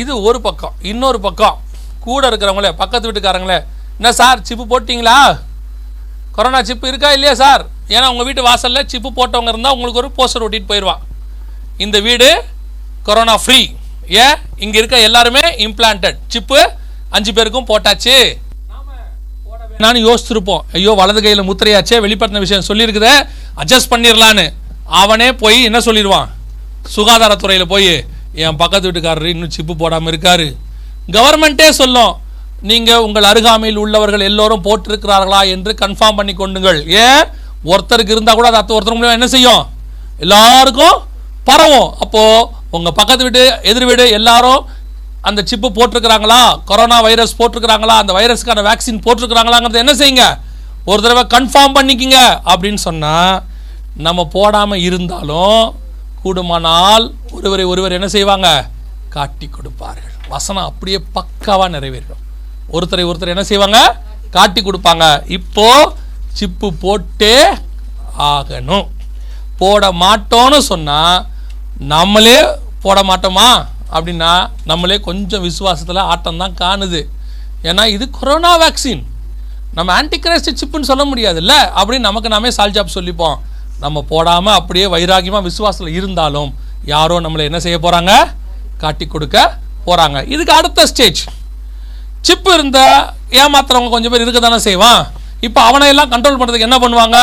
இது ஒரு பக்கம். இன்னொரு பக்கம். கூட இருக்கிறவங்களே பக்கத்து வீட்டுக்காரங்களே என்ன சார் சிப்பு போட்டிங்களா? கொரோனா சிப்பு இருக்கா இல்லையா சார்? ஏன்னா உங்கள் வீட்டு வாசலில் சிப்பு போட்டவங்க இருந்தால் உங்களுக்கு ஒரு போஸ்டர் ஓட்டிகிட்டு போயிடுவான் இந்த வீடு கொரோனா ஃப்ரீ. ஏன்? இங்கே இருக்க எல்லாருமே இம்ப்ளான்ட் சிப்பு அஞ்சு பேருக்கும் போட்டாச்சு. நானும் யோசிச்சிருப்போம். ஐயோ வலது கையில் முத்திரையாச்சே வெளிப்படுத்தின விஷயம் சொல்லியிருக்குத அட்ஜஸ்ட் பண்ணிடலான்னு அவனே போய் என்ன சொல்லிடுவான்? சுகாதாரத்துறையில் போய் என் பக்கத்து வீட்டுக்காரர் இன்னும் சிப்பு போடாமல் இருக்காரு. கவர்மெண்ட்டே சொல்லும். நீங்கள் உங்கள் அருகாமையில் உள்ளவர்கள் எல்லோரும் போட்டிருக்கிறார்களா என்று கன்ஃபார்ம் பண்ணி கொண்டுங்கள். ஏன்? ஒருத்தருக்கு இருந்தால் கூட அது அத்த ஒருத்தர் மூலியமா என்ன செய்யும்? எல்லாருக்கும் பரவும். அப்போது உங்கள் பக்கத்து வீடு எதிர் வீடு எல்லாரும் அந்த சிப்பு போட்டிருக்கிறாங்களா? கொரோனா வைரஸ் போட்டிருக்கிறாங்களா? அந்த வைரஸ்க்கான வேக்சின் போட்டிருக்கிறாங்களாங்கிறத என்ன செய்யுங்க? ஒரு தடவை கன்ஃபார்ம் பண்ணிக்கிங்க அப்படின்னு சொன்னால் நம்ம போடாமல் இருந்தாலும் கூடுமானால் ஒருவரை ஒருவர் என்ன செய்வாங்க? காட்டி கொடுப்பார்கள். வசனம் அப்படியே பக்காவாக நிறைவேறும் ஒருத்தரை ஒருத்தர் என்ன செய்வாங்க? காட்டி கொடுப்பாங்க. இப்போ சிப்பு போட்டே ஆகணும். போட மாட்டோம்னு சொன்னால் நம்மளே போட மாட்டோமா? அப்படின்னா நம்மளே கொஞ்சம் விசுவாசத்தில் ஆட்டம் தான் காணுது. ஏன்னா இது கொரோனா வேக்சின் நம்ம ஆன்டிகிரைஸ்ட் சிப்புன்னு சொல்ல முடியாதுல்ல? அப்படின்னு நமக்கு நாமே சால்ஜாப் சொல்லிப்போம். நம்ம போடாமல் அப்படியே வைராகியமாக விசுவாசத்தில் இருந்தாலும் யாரோ நம்மளை என்ன செய்ய போகிறாங்க காட்டி கொடுக்க போகிறாங்க இதுக்கு அடுத்த ஸ்டேஜ் சிப்பு இருந்தால் ஏமாத்துறவங்க கொஞ்சம் பேர் இருக்க தானே செய்வான். இப்போ அவனை எல்லாம் கண்ட்ரோல் பண்ணுறதுக்கு என்ன பண்ணுவாங்க?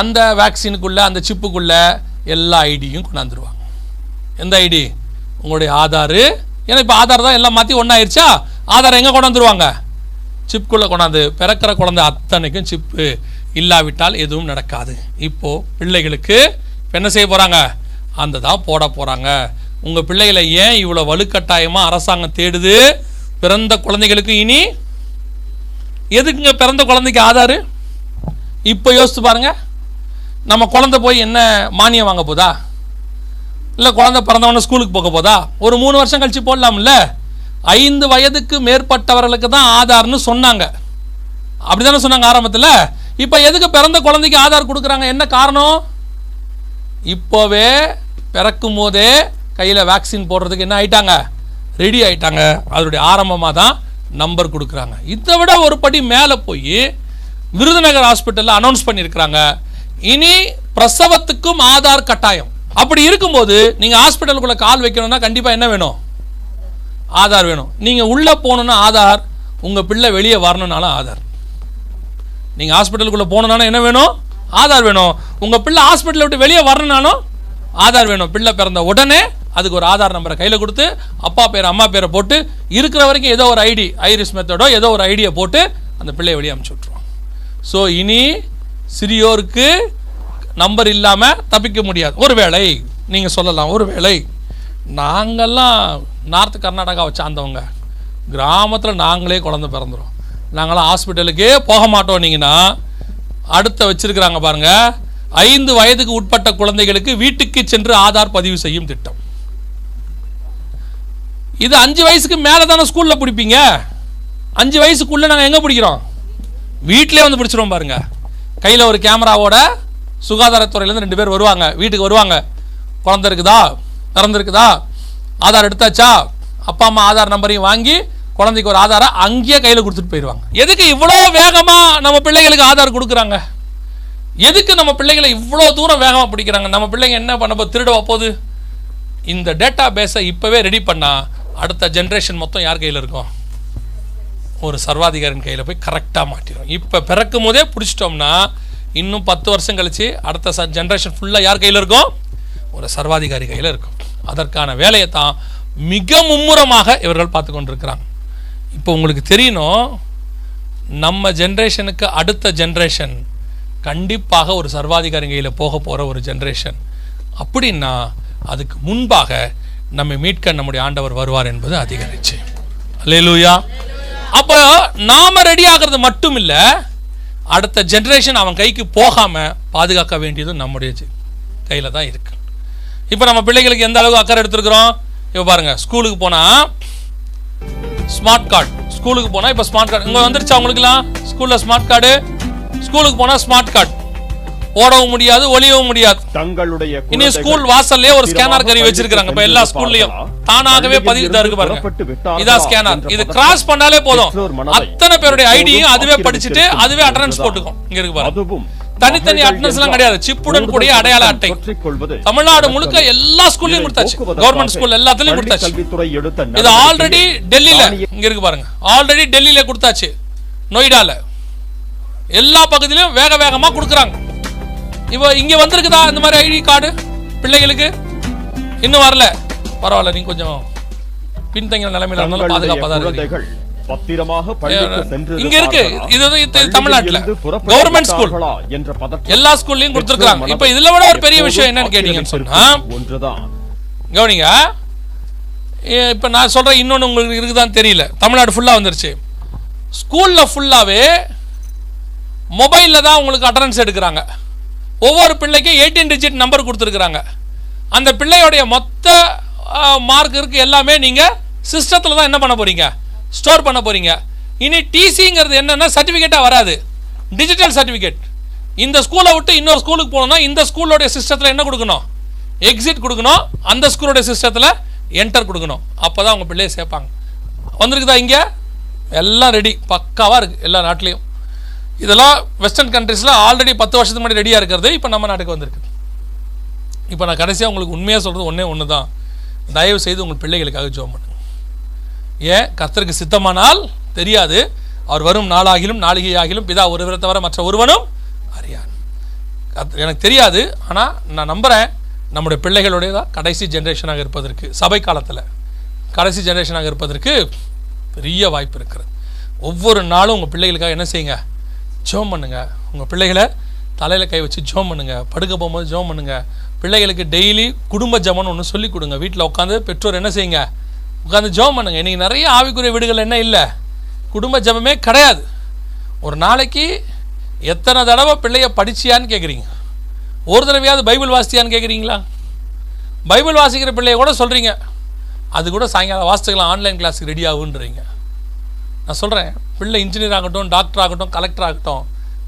அந்த வேக்சினுக்குள்ளே அந்த சிப்புக்குள்ளே எல்லா ஐடியும் கொண்டாந்துருவாங்க. எந்த ஐடி உங்களுடைய ஆதாரு. ஏன்னா இப்போ ஆதார் தான் எல்லாம் மாற்றி ஒன்றாயிருச்சா ஆதார் எங்கே கொண்டாந்துருவாங்க சிப்புக்குள்ளே கொண்டாந்து பிறக்கிற குழந்தை அத்தனைக்கும் சிப்பு இல்லாவிட்டால் எதுவும் நடக்காது. இப்போ பிள்ளைகளுக்கு என்ன செய்ய போகிறாங்க அந்த தான் போட போகிறாங்க உங்கள் பிள்ளைகளை ஏன் இவ்வளோ வலுக்கட்டாயமாக அரசாங்கம் தேடுது? பிறந்த குழந்தைகளுக்கு இனி? எதுக்குங்க பிறந்த குழந்தைக்கு ஆதாரு? இப்போ யோசித்து பாருங்க. நம்ம குழந்தை போய் என்ன மானியம் வாங்க போதா? இல்லை குழந்தை பிறந்தவொடனே ஸ்கூலுக்கு போக போதா? ஒரு மூணு வருஷம் கழிச்சு போடலாம்ல? ஐந்து வயதுக்கு மேற்பட்டவர்களுக்கு தான் ஆதார்னு சொன்னாங்க. அப்படி தானே சொன்னாங்க ஆரம்பத்தில்? இப்போ எதுக்கு பிறந்த குழந்தைக்கு ஆதார் கொடுக்குறாங்க? என்ன காரணம்? இப்போவே பிறக்கும் போதே கையில் வேக்சின் போடுறதுக்கு என்ன ஆயிட்டாங்க? ரெடி ஆயிட்டாங்க. அதனுடைய ஆரம்பமாக தான் நம்பர் கொடுக்குறாங்க. இதை விட ஒரு படி மேலே போய் விருதுநகர் ஹாஸ்பிட்டலில் அனௌன்ஸ் பண்ணியிருக்கிறாங்க. இனி பிரசவத்துக்கும் ஆதார் கட்டாயம். அப்படி இருக்கும்போது நீங்கள் ஹாஸ்பிட்டலுக்குள்ளே கால் வைக்கணும்னா கண்டிப்பாக என்ன வேணும்? ஆதார் வேணும். நீங்கள் உள்ளே போகணுன்னா ஆதார் உங்கள் பிள்ளை வெளியே வரணுனாலும் ஆதார். நீங்கள் ஹாஸ்பிட்டலுக்குள்ளே போகணுனாலும் என்ன வேணும்? ஆதார் வேணும். உங்கள் பிள்ளை ஹாஸ்பிட்டலை விட்டு வெளியே வரணுனாலும் ஆதார் வேணும். பிள்ளை பிறந்த உடனே அதுக்கு ஒரு ஆதார் நம்பரை கையில் கொடுத்து அப்பா பேர் அம்மா பேரை போட்டு இருக்கிற வரைக்கும் ஏதோ ஒரு ஐடி ஐரிஸ் மெத்தடோ ஏதோ ஒரு ஐடியை போட்டு அந்த பிள்ளையை வெளியே அமுச்சு விட்ருவோம் ஸோ இனி சிறியோருக்கு நம்பர் இல்லாமல் தப்பிக்க முடியாது. ஒருவேளை நீங்கள் சொல்லலாம் ஒருவேளை நாங்கள்லாம் நார்த் கர்நாடகாவை சார்ந்தவங்க. கிராமத்தில் நாங்களே குழந்தை பிறந்துடும் நாங்களாம் ஹாஸ்பிட்டலுக்கே போக மாட்டோன்னீங்கன்னா அடுத்த வச்சுருக்கிறாங்க பாருங்கள் ஐந்து வயதுக்கு உட்பட்ட குழந்தைகளுக்கு வீட்டுக்கு சென்று ஆதார் பதிவு செய்யும் திட்டம். இது அஞ்சு வயசுக்கு மேலே தானே ஸ்கூலில் பிடிப்பீங்க? அஞ்சு வயசுக்குள்ளே நாங்கள் எங்கே பிடிக்கிறோம்? வீட்டிலே வந்து பிடிச்சிருவோம் பாருங்கள் கையில் ஒரு கேமராவோட சுகாதாரத்துறையிலேருந்து ரெண்டு பேர் வருவாங்க. வீட்டுக்கு வருவாங்க. குழந்த இருக்குதா? பிறந்திருக்குதா? ஆதார் எடுத்தாச்சா? அப்பா அம்மா ஆதார் நம்பரையும் வாங்கி குழந்தைக்கு ஒரு ஆதாரை அங்கேயே கையில் கொடுத்துட்டு போயிடுவாங்க. எதுக்கு இவ்வளோ வேகமாக நம்ம பிள்ளைகளுக்கு ஆதார் கொடுக்குறாங்க? எதுக்கு நம்ம பிள்ளைகளை இவ்வளோ தூரம் வேகமாக பிடிக்கிறாங்க? நம்ம பிள்ளைங்க என்ன பண்ண போ திருட போகுது? இந்த டேட்டா பேஸை இப்போவே ரெடி பண்ணால் அடுத்த ஜென்ரேஷன் மொத்தம் யார் கையில் இருக்கும்? ஒரு சர்வாதிகாரின் கையில் போய் கரெக்டாக மாட்டிடும் இப்போ பிறக்கும் போதே பிடிச்சிட்டோம்னா இன்னும் பத்து வருஷம் கழிச்சு அடுத்த ச ஜென்ரேஷன் ஃபுல்லாக யார் கையில் இருக்கும்? ஒரு சர்வாதிகாரி கையில் இருக்கும். அதற்கான வேலையை தான் மிக மும்முரமாக இவர்கள் பார்த்து கொண்டிருக்கிறாங்க. இப்போ உங்களுக்கு தெரியணும் நம்ம ஜென்ரேஷனுக்கு அடுத்த ஜென்ரேஷன் கண்டிப்பாக ஒரு சர்வாதிகாரி கையில் போக போகிற ஒரு ஜென்ரேஷன் அப்படின்னா அதுக்கு முன்பாக நம்மை மீட்க நம்முடைய ஆண்டவர் வருவார் என்பது அதிகரிச்சு. அல்லேலூயா. அப்போ நாம ரெடி ஆகிறது மட்டும் இல்லை அடுத்த ஜென்ரேஷன் அவன் கைக்கு போகாமல் பாதுகாக்க வேண்டியதும் நம்முடைய கையில் தான் இருக்கு. இப்போ நம்ம பிள்ளைகளுக்கு எந்த அளவுக்கு அக்கறை எடுத்துருக்குறோம்? இப்போ பாருங்க ஸ்கூலுக்கு போனால் ஸ்மார்ட் கார்டு ஸ்கூலுக்கு போனால் இப்போ ஸ்மார்ட் கார்டு இங்கே வந்துருச்சா அவங்களுக்குலாம் ஸ்கூலில் ஸ்மார்ட் கார்டு ஸ்கூலுக்கு போனால் ஸ்மார்ட் கார்டு ஓடவும் முடியாது ஒளியவும் முடியாது. தங்களுடைய இனி ஸ்கூல் வாசல்லே ஒரு ஸ்கேனர் கருவி வச்சிருக்காங்க இப்ப எல்லா ஸ்கூல்லயும் தானாகவே பதிவு இருக்கு பாருங்க இதான் ஸ்கேனர் இது கிராஸ் பண்ணாலே போதும். அத்தனை பேருடைய ஐடியும் அதுவே படிச்சுட்டு அதுவே அட்டண்டன்ஸ் போட்டுக்கும். இங்க இருக்கு பாருங்க. தனித்தனி attendance எல்லாம் கிடையாது. சிப்புடன் கூடிய அடையாள அட்டை. தமிழ்நாடு முழுக்க எல்லா ஸ்கூல்லயும் கொடுத்தாச்சு. கவர்மெண்ட் ஸ்கூல் எல்லாத்துலயும் கொடுத்தாச்சு. இது ஆல்ரெடி டெல்லியில. இங்க இருக்கு பாருங்க. ஆல்ரெடி டெல்லியில கொடுத்தாச்சு. நொய்டால. எல்லா பகுதியிலும் வேக வேகமா கொடுக்குறாங்க. இப்போ இங்க வந்திருக்குதா? இந்த மாதிரி ஐடி கார்டு பிள்ளைகளுக்கு? இன்னும் வரல. பரவாயில்ல நீங்க கொஞ்சம் பின்தங்கின நிலைமையில இருந்தாலும் பாதுகாப்பா தான் இருக்கு பத்திரமாக இங்க இருக்கு. இது தமிழ்நாட்டுல. என்ற பதற்றம் எல்லா ஸ்கூல்லயும் கொடுத்துருக்காங்க இப்போ இதுல விட ஒரு பெரிய விஷயம் என்னன்னு கேட்டீங்கன்னு சொன்னா ஒன்றுதான். கவனிங்க. இப்ப நான் சொல்றேன் இன்னொன்னு உங்களுக்கு இருக்குதான்னு தெரியல. தமிழ்நாடு ஃபுல்லா வந்துருச்சு. ஸ்கூல்ல ஃபுல்லாவே மொபைல்ல தான் உங்களுக்கு அட்டண்டன்ஸ் எடுக்கிறாங்க. ஒவ்வொரு பிள்ளைக்கும் எயிட்டீன் டிஜிட் நம்பர் கொடுத்துருக்குறாங்க. அந்த பிள்ளையோடைய மொத்த மார்க் இருக்குது எல்லாமே நீங்கள் சிஸ்டத்தில் தான் என்ன பண்ண போகிறீங்க ஸ்டோர் பண்ண போகிறீங்க இனி டிசிங்கிறது என்னென்னா சர்டிஃபிகேட்டாக வராது. டிஜிட்டல் சர்டிஃபிகேட் இந்த ஸ்கூலை விட்டு இன்னொரு ஸ்கூலுக்கு போகணும்னா இந்த ஸ்கூலோடைய சிஸ்டத்தில் என்ன கொடுக்கணும்? எக்ஸிட் கொடுக்கணும். அந்த ஸ்கூலோடைய சிஸ்டத்தில் என்டர் கொடுக்கணும். அப்போ தான் உங்கள் பிள்ளையை சேர்ப்பாங்க. வந்திருக்குதா இங்கே? எல்லாம் ரெடி பக்காவாக இருக்குது எல்லா நாட்டிலையும். இதெல்லாம் வெஸ்டர்ன் கண்ட்ரீஸில் ஆல்ரெடி பத்து வருஷத்துக்கு முன்னாடி ரெடியாக இருக்கிறது. இப்போ நம்ம நாட்டுக்கு வந்திருக்கு. இப்போ நான் கடைசியாக உங்களுக்கு உண்மையாக சொல்கிறது ஒன்றே ஒன்று தான் தயவு செய்து உங்கள் பிள்ளைகளுக்காக ஜோம் பண்ணுங்க. ஏன்? கர்த்தருக்கு சித்தமானால் தெரியாது. அவர் வரும் நாளாகிலும் நாளிகையாகிலும் பிதா ஒருவரை தவிர மற்ற ஒருவனும் அறியான் கத் எனக்கு தெரியாது ஆனால் நான் நம்புகிறேன் நம்முடைய பிள்ளைகளுடைய தான் கடைசி ஜென்ரேஷனாக இருப்பதற்கு சபை காலத்தில் கடைசி ஜென்ரேஷனாக இருப்பதற்கு பெரிய வாய்ப்பு இருக்கிறது. ஒவ்வொரு நாளும் உங்கள் பிள்ளைகளுக்காக என்ன செய்யுங்க? ஜோம் பண்ணுங்கள் உங்கள் பிள்ளைகளை தலையில் கை வச்சு ஜோம் பண்ணுங்கள் படுக்க போகும்போது ஜோம் பண்ணுங்கள் பிள்ளைகளுக்கு டெய்லி குடும்ப ஜமன் ஒன்று சொல்லி கொடுங்க. வீட்டில் உட்காந்து பெற்றோர் என்ன செய்யுங்க? உட்காந்து ஜோம் பண்ணுங்கள் இன்றைக்கி நிறைய ஆவிக்குரிய வீடுகள் என்ன இல்லை? குடும்ப ஜபமே கிடையாது. ஒரு நாளைக்கு எத்தனை தடவை பிள்ளைய படிச்சியான்னு கேட்குறீங்க ஒரு தடவையாவது பைபிள் வாசித்தியான்னு கேட்குறீங்களா பைபிள் வாசிக்கிற பிள்ளைய கூட சொல்கிறீங்க அது கூட சாயங்காலம் வாசித்துக்கலாம் ஆன்லைன் கிளாஸுக்கு ரெடி ஆகுன்றீங்க. நான் சொல்கிறேன் பிள்ளை இன்ஜினியர் ஆகட்டும் டாக்டர் ஆகட்டும் கலெக்டர் ஆகட்டும்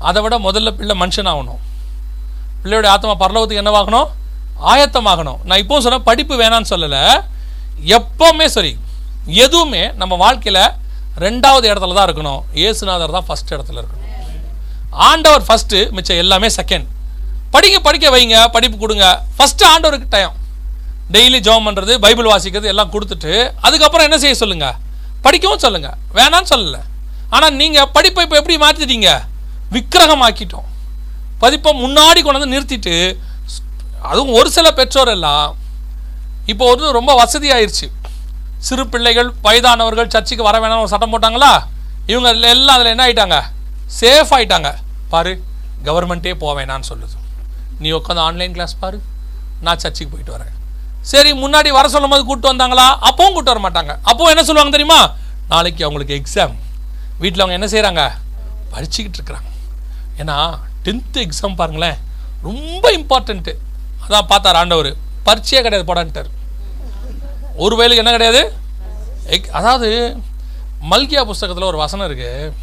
அதை விட முதல்ல பிள்ளை மனுஷன் ஆகணும். பிள்ளையோட ஆத்மா பரலோகத்துக்கு என்னவாகணும் ஆயத்தமாகணும். நான் இப்போவும் சொன்ன படிப்பு வேணான்னு சொல்லலை. எப்போவுமே சரி எதுவுமே நம்ம வாழ்க்கையில் ரெண்டாவது இடத்துல தான் இருக்கணும். இயேசுநாதர் தான் ஃபஸ்ட் இடத்துல இருக்கணும். ஆண்டவர் ஃபஸ்ட்டு மிச்சம் எல்லாமே செகண்ட் படிங்க படிக்க வைங்க படிப்பு கொடுங்க. ஃபஸ்ட்டு ஆண்டவருக்கு டைம் டெய்லி ஜோம் பண்ணுறது பைபிள் வாசிக்கிறது எல்லாம் கொடுத்துட்டு அதுக்கப்புறம் என்ன செய்ய சொல்லுங்கள் படிக்கவும் சொல்லுங்க. வேணான்னு சொல்லலை. ஆனால் நீங்கள் படிப்பை இப்போ எப்படி மாற்றிட்டீங்க விக்கிரகமாக்கிட்டோம். பதிப்பை முன்னாடி கொண்டு வந்து நிறுத்திட்டு அதுவும் ஒரு சில பெற்றோர் எல்லாம் இப்போ வந்து ரொம்ப வசதியாயிருச்சு. சிறு பிள்ளைகள் வயதானவர்கள் சர்ச்சுக்கு வர வேணாம் ஒரு சட்டம் போட்டாங்களா? இவங்க எல்லாம் அதில் என்ன ஆயிட்டாங்க? சேஃப் ஆயிட்டாங்க. பாரு கவர்மெண்ட்டே போக வேணான்னு சொல்லுது. நீ உட்காந்து ஆன்லைன் கிளாஸ் பாரு. நான் சர்ச்சுக்கு போயிட்டு வரேன். சரி முன்னாடி வர சொல்லும் போது கூப்பிட்டு வந்தாங்களா? அப்பவும் கூப்பிட்டு வர மாட்டாங்க. அப்பவும் என்ன சொல்லுவாங்க தெரியுமா? நாளைக்கு அவங்களுக்கு எக்ஸாம் வீட்டில் அவங்க என்ன செய்கிறாங்க படிச்சுக்கிட்டு இருக்கிறாங்க. ஏன்னா டென்த்து எக்ஸாம் பாருங்களேன் ரொம்ப இம்பார்ட்டண்ட்டு அதான் பார்த்தார் ஆண்டவர். பரீட்சையே கிடையாது போடான்ட்டார். ஒரு வயலுக்கு என்ன கிடையாது? எக்- அதாவது மல்கியா புஸ்தகத்தில் ஒரு வசனம் இருக்கு.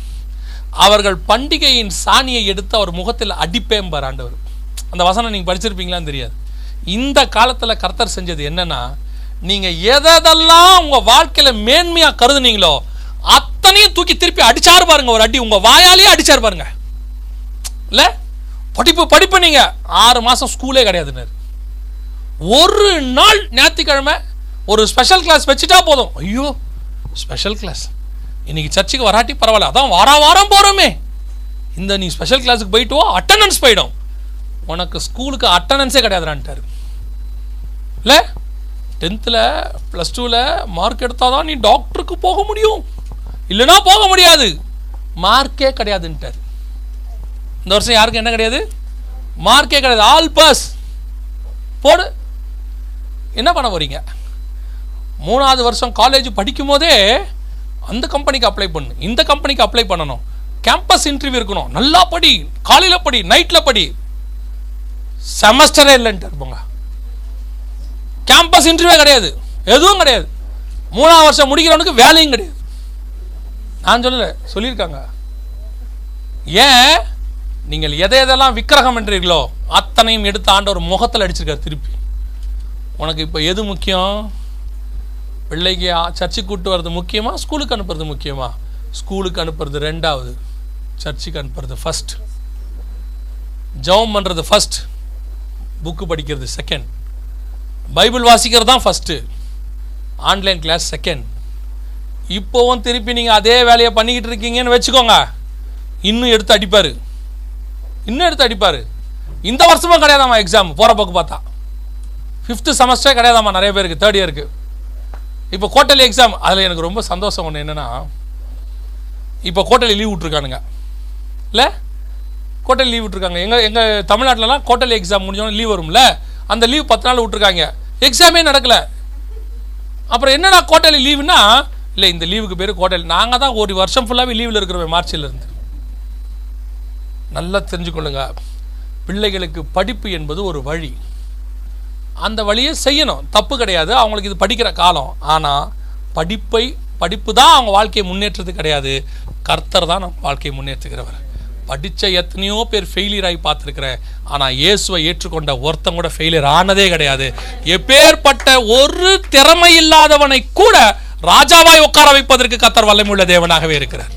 அவர்கள் பண்டிகையின் சாணியை எடுத்து அவர் முகத்தில் அடிப்பேம்பார் ஆண்டவர். அந்த வசனம் நீங்கள் படிச்சிருப்பீங்களான்னு தெரியாது. இந்த காலத்தில் கர்த்தர் செஞ்சது என்னன்னா நீங்கள் எதெல்லாம் உங்கள் வாழ்க்கையில் மேன்மையாக கருதுனீங்களோ அத்தனையும் தூக்கி திருப்பி அடிச்சாரு பாருங்க ஒரு அடி. உங்கள் வாயாலேயே அடிச்சாரு பாருங்க. இல்லை? படிப்பு படிப்பு நீங்கள் ஆறு மாதம் ஸ்கூலே கிடையாதுன்னு. ஒரு நாள் ஞாயிற்றுக்கிழமை ஒரு ஸ்பெஷல் கிளாஸ் வச்சுட்டா போதும். ஐயோ ஸ்பெஷல் கிளாஸ் இன்னைக்கு சர்ச்சுக்கு வராட்டி பரவாயில்ல. அதான் வார வாரம் போகிறோமே இந்த நீ ஸ்பெஷல் கிளாஸுக்கு போயிட்டு அட்டண்டன்ஸ் போயிடும். உனக்கு ஸ்கூலுக்கு அட்டண்டன்ஸே கிடையாதுடான்ட்டாரு. இல்லை டென்த்தில் ப்ளஸ் டூவில் மார்க் எடுத்தால் தான் நீ டாக்டருக்கு போக முடியும். இல்லைன்னா போக முடியாது. மார்க்கே கிடையாதுன்ட்டார். இந்த வருஷம் யாருக்கும் என்ன கிடையாது? மார்க்கே கிடையாது. ஆல் பாஸ் போடு. என்ன பண்ண போறீங்க? மூணாவது வருஷம் காலேஜ் படிக்கும் போதே அந்த கம்பெனிக்கு அப்ளை பண்ணு. இந்த கம்பெனிக்கு அப்ளை பண்ணணும். கேம்பஸ் இன்டர்வியூ இருக்கணும். நல்லா படி. காலையில் படி. நைட்டில் படி. செமஸ்டரே இல்லைன்ட்டு இருப்போங்க கேம்பஸ் இன்டர்வியூ கிடையாது. எதுவும் கிடையாது. மூணாவது வருஷம் முடிக்கிறவனுக்கு வேலையும் கிடையாது. நான் சொல்லலை சொல்லியிருக்காங்க. ஏன்? நீங்கள் எதை எதெல்லாம் விக்கிரகம் என்றீர்களோ அத்தனையும் எடுத்து ஆண்ட ஒரு முகத்தில் அடிச்சிருக்காரு திருப்பி. உனக்கு இப்போ எது முக்கியம்? பிள்ளைக்கு சர்ச்சுக்கு கூட்டு வர்றது முக்கியமா? ஸ்கூலுக்கு அனுப்புறது முக்கியமா? ஸ்கூலுக்கு அனுப்புறது ரெண்டாவது. சர்ச்சுக்கு அனுப்புறது ஃபஸ்ட் ஜெபம் பண்ணுறது ஃபர்ஸ்ட் புக்கு படிக்கிறது செகண்ட் பைபிள் வாசிக்கிறது தான் ஃபஸ்ட்டு ஆன்லைன் கிளாஸ் செகண்ட் இப்போவும் திருப்பி நீங்கள் அதே வேலையை பண்ணிக்கிட்டு இருக்கீங்கன்னு வச்சுக்கோங்க. இன்னும் எடுத்து அடிப்பார். இன்னும் எடுத்து அடிப்பார். இந்த வருஷமும் கிடையாதாம்மா எக்ஸாம் போகிற போக்கு பார்த்தா. ஃபிஃப்த்து செமஸ்டரே கிடையாதாம்மா? நிறைய பேருக்கு. தேர்ட் இயருக்கு இப்போ கோட்டலி எக்ஸாம் அதில் எனக்கு ரொம்ப சந்தோஷம் ஒன்று என்னென்னா இப்போ கோட்டலி லீவ் விட்ருக்கானுங்க இல்லை? கோட்டலி லீவ் விட்ருக்காங்க எங்கள் எங்கள் தமிழ்நாட்டிலலாம் கோட்டலி எக்ஸாம் முடிஞ்சோன்னு லீவ் வரும்ல? அந்த லீவ் பத்து நாள் விட்ருக்காங்க எக்ஸாமே நடக்கலை. அப்புறம் என்னடா கோட்டையில் லீவுனா இல்லை இந்த லீவுக்கு பேர் கோட்டையில். நாங்கள் தான் ஒரு வருஷம் ஃபுல்லாகவே லீவில் இருக்கிறோம் மார்ச்சில் இருந்து. நல்லா தெரிஞ்சுக்கொள்ளுங்க. பிள்ளைகளுக்கு படிப்பு என்பது ஒரு வழி. அந்த வழியை செய்யணும். தப்பு கிடையாது. அவங்களுக்கு இது படிக்கிற காலம். ஆனால் படிப்பை படிப்பு தான் அவங்க வாழ்க்கையை முன்னேற்றது கிடையாது. கர்த்தர் தான் நம்ம வாழ்க்கையை முன்னேற்றுகிறவர். படித்த எத்தனையோ பேர் ஃபெயிலியர் ஆகி பார்த்துருக்குறேன். ஆனால் இயேசுவை ஏற்றுக்கொண்ட ஒருத்தன் கூட ஃபெயிலியர் ஆனதே கிடையாது. எப்பேற்பட்ட ஒரு திறமை இல்லாதவனை கூட ராஜாவாய் உட்கார வைப்பதற்கு கத்தர் வல்லமுள்ள தேவனாகவே இருக்கிறார்.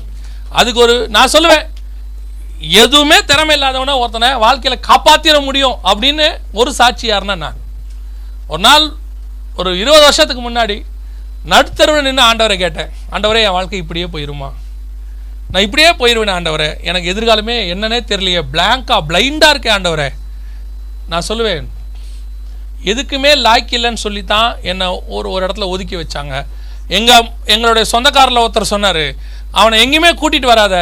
அதுக்கு ஒரு நான் சொல்லுவேன் எதுவுமே திறமை இல்லாதவன ஒருத்தனை வாழ்க்கையில் காப்பாற்றிட முடியும் அப்படின்னு ஒரு சாட்சி யாருன்னா நான். ஒரு நாள் ஒரு இருபது வருஷத்துக்கு முன்னாடி நடுத்தருவன் நின்று ஆண்டவரை கேட்டேன். ஆண்டவரே என் வாழ்க்கை இப்படியே போயிருமா? நான் இப்படியே போயிடுவேன் ஆண்டவரே. எனக்கு எதிர்காலமே என்னன்னே தெரியலையே. பிளாங்காக பிளைண்டாக இருக்கேன் ஆண்டவரே. நான் சொல்லுவேன் எதுக்குமே லாய்க்கு இல்லைன்னு சொல்லி தான் என்னை ஒரு ஒரு இடத்துல ஒதுக்கி வச்சாங்க. எங்கள் எங்களுடைய சொந்தக்காரில் ஒருத்தர் சொன்னார் அவனை எங்கேயுமே கூட்டிகிட்டு வராத.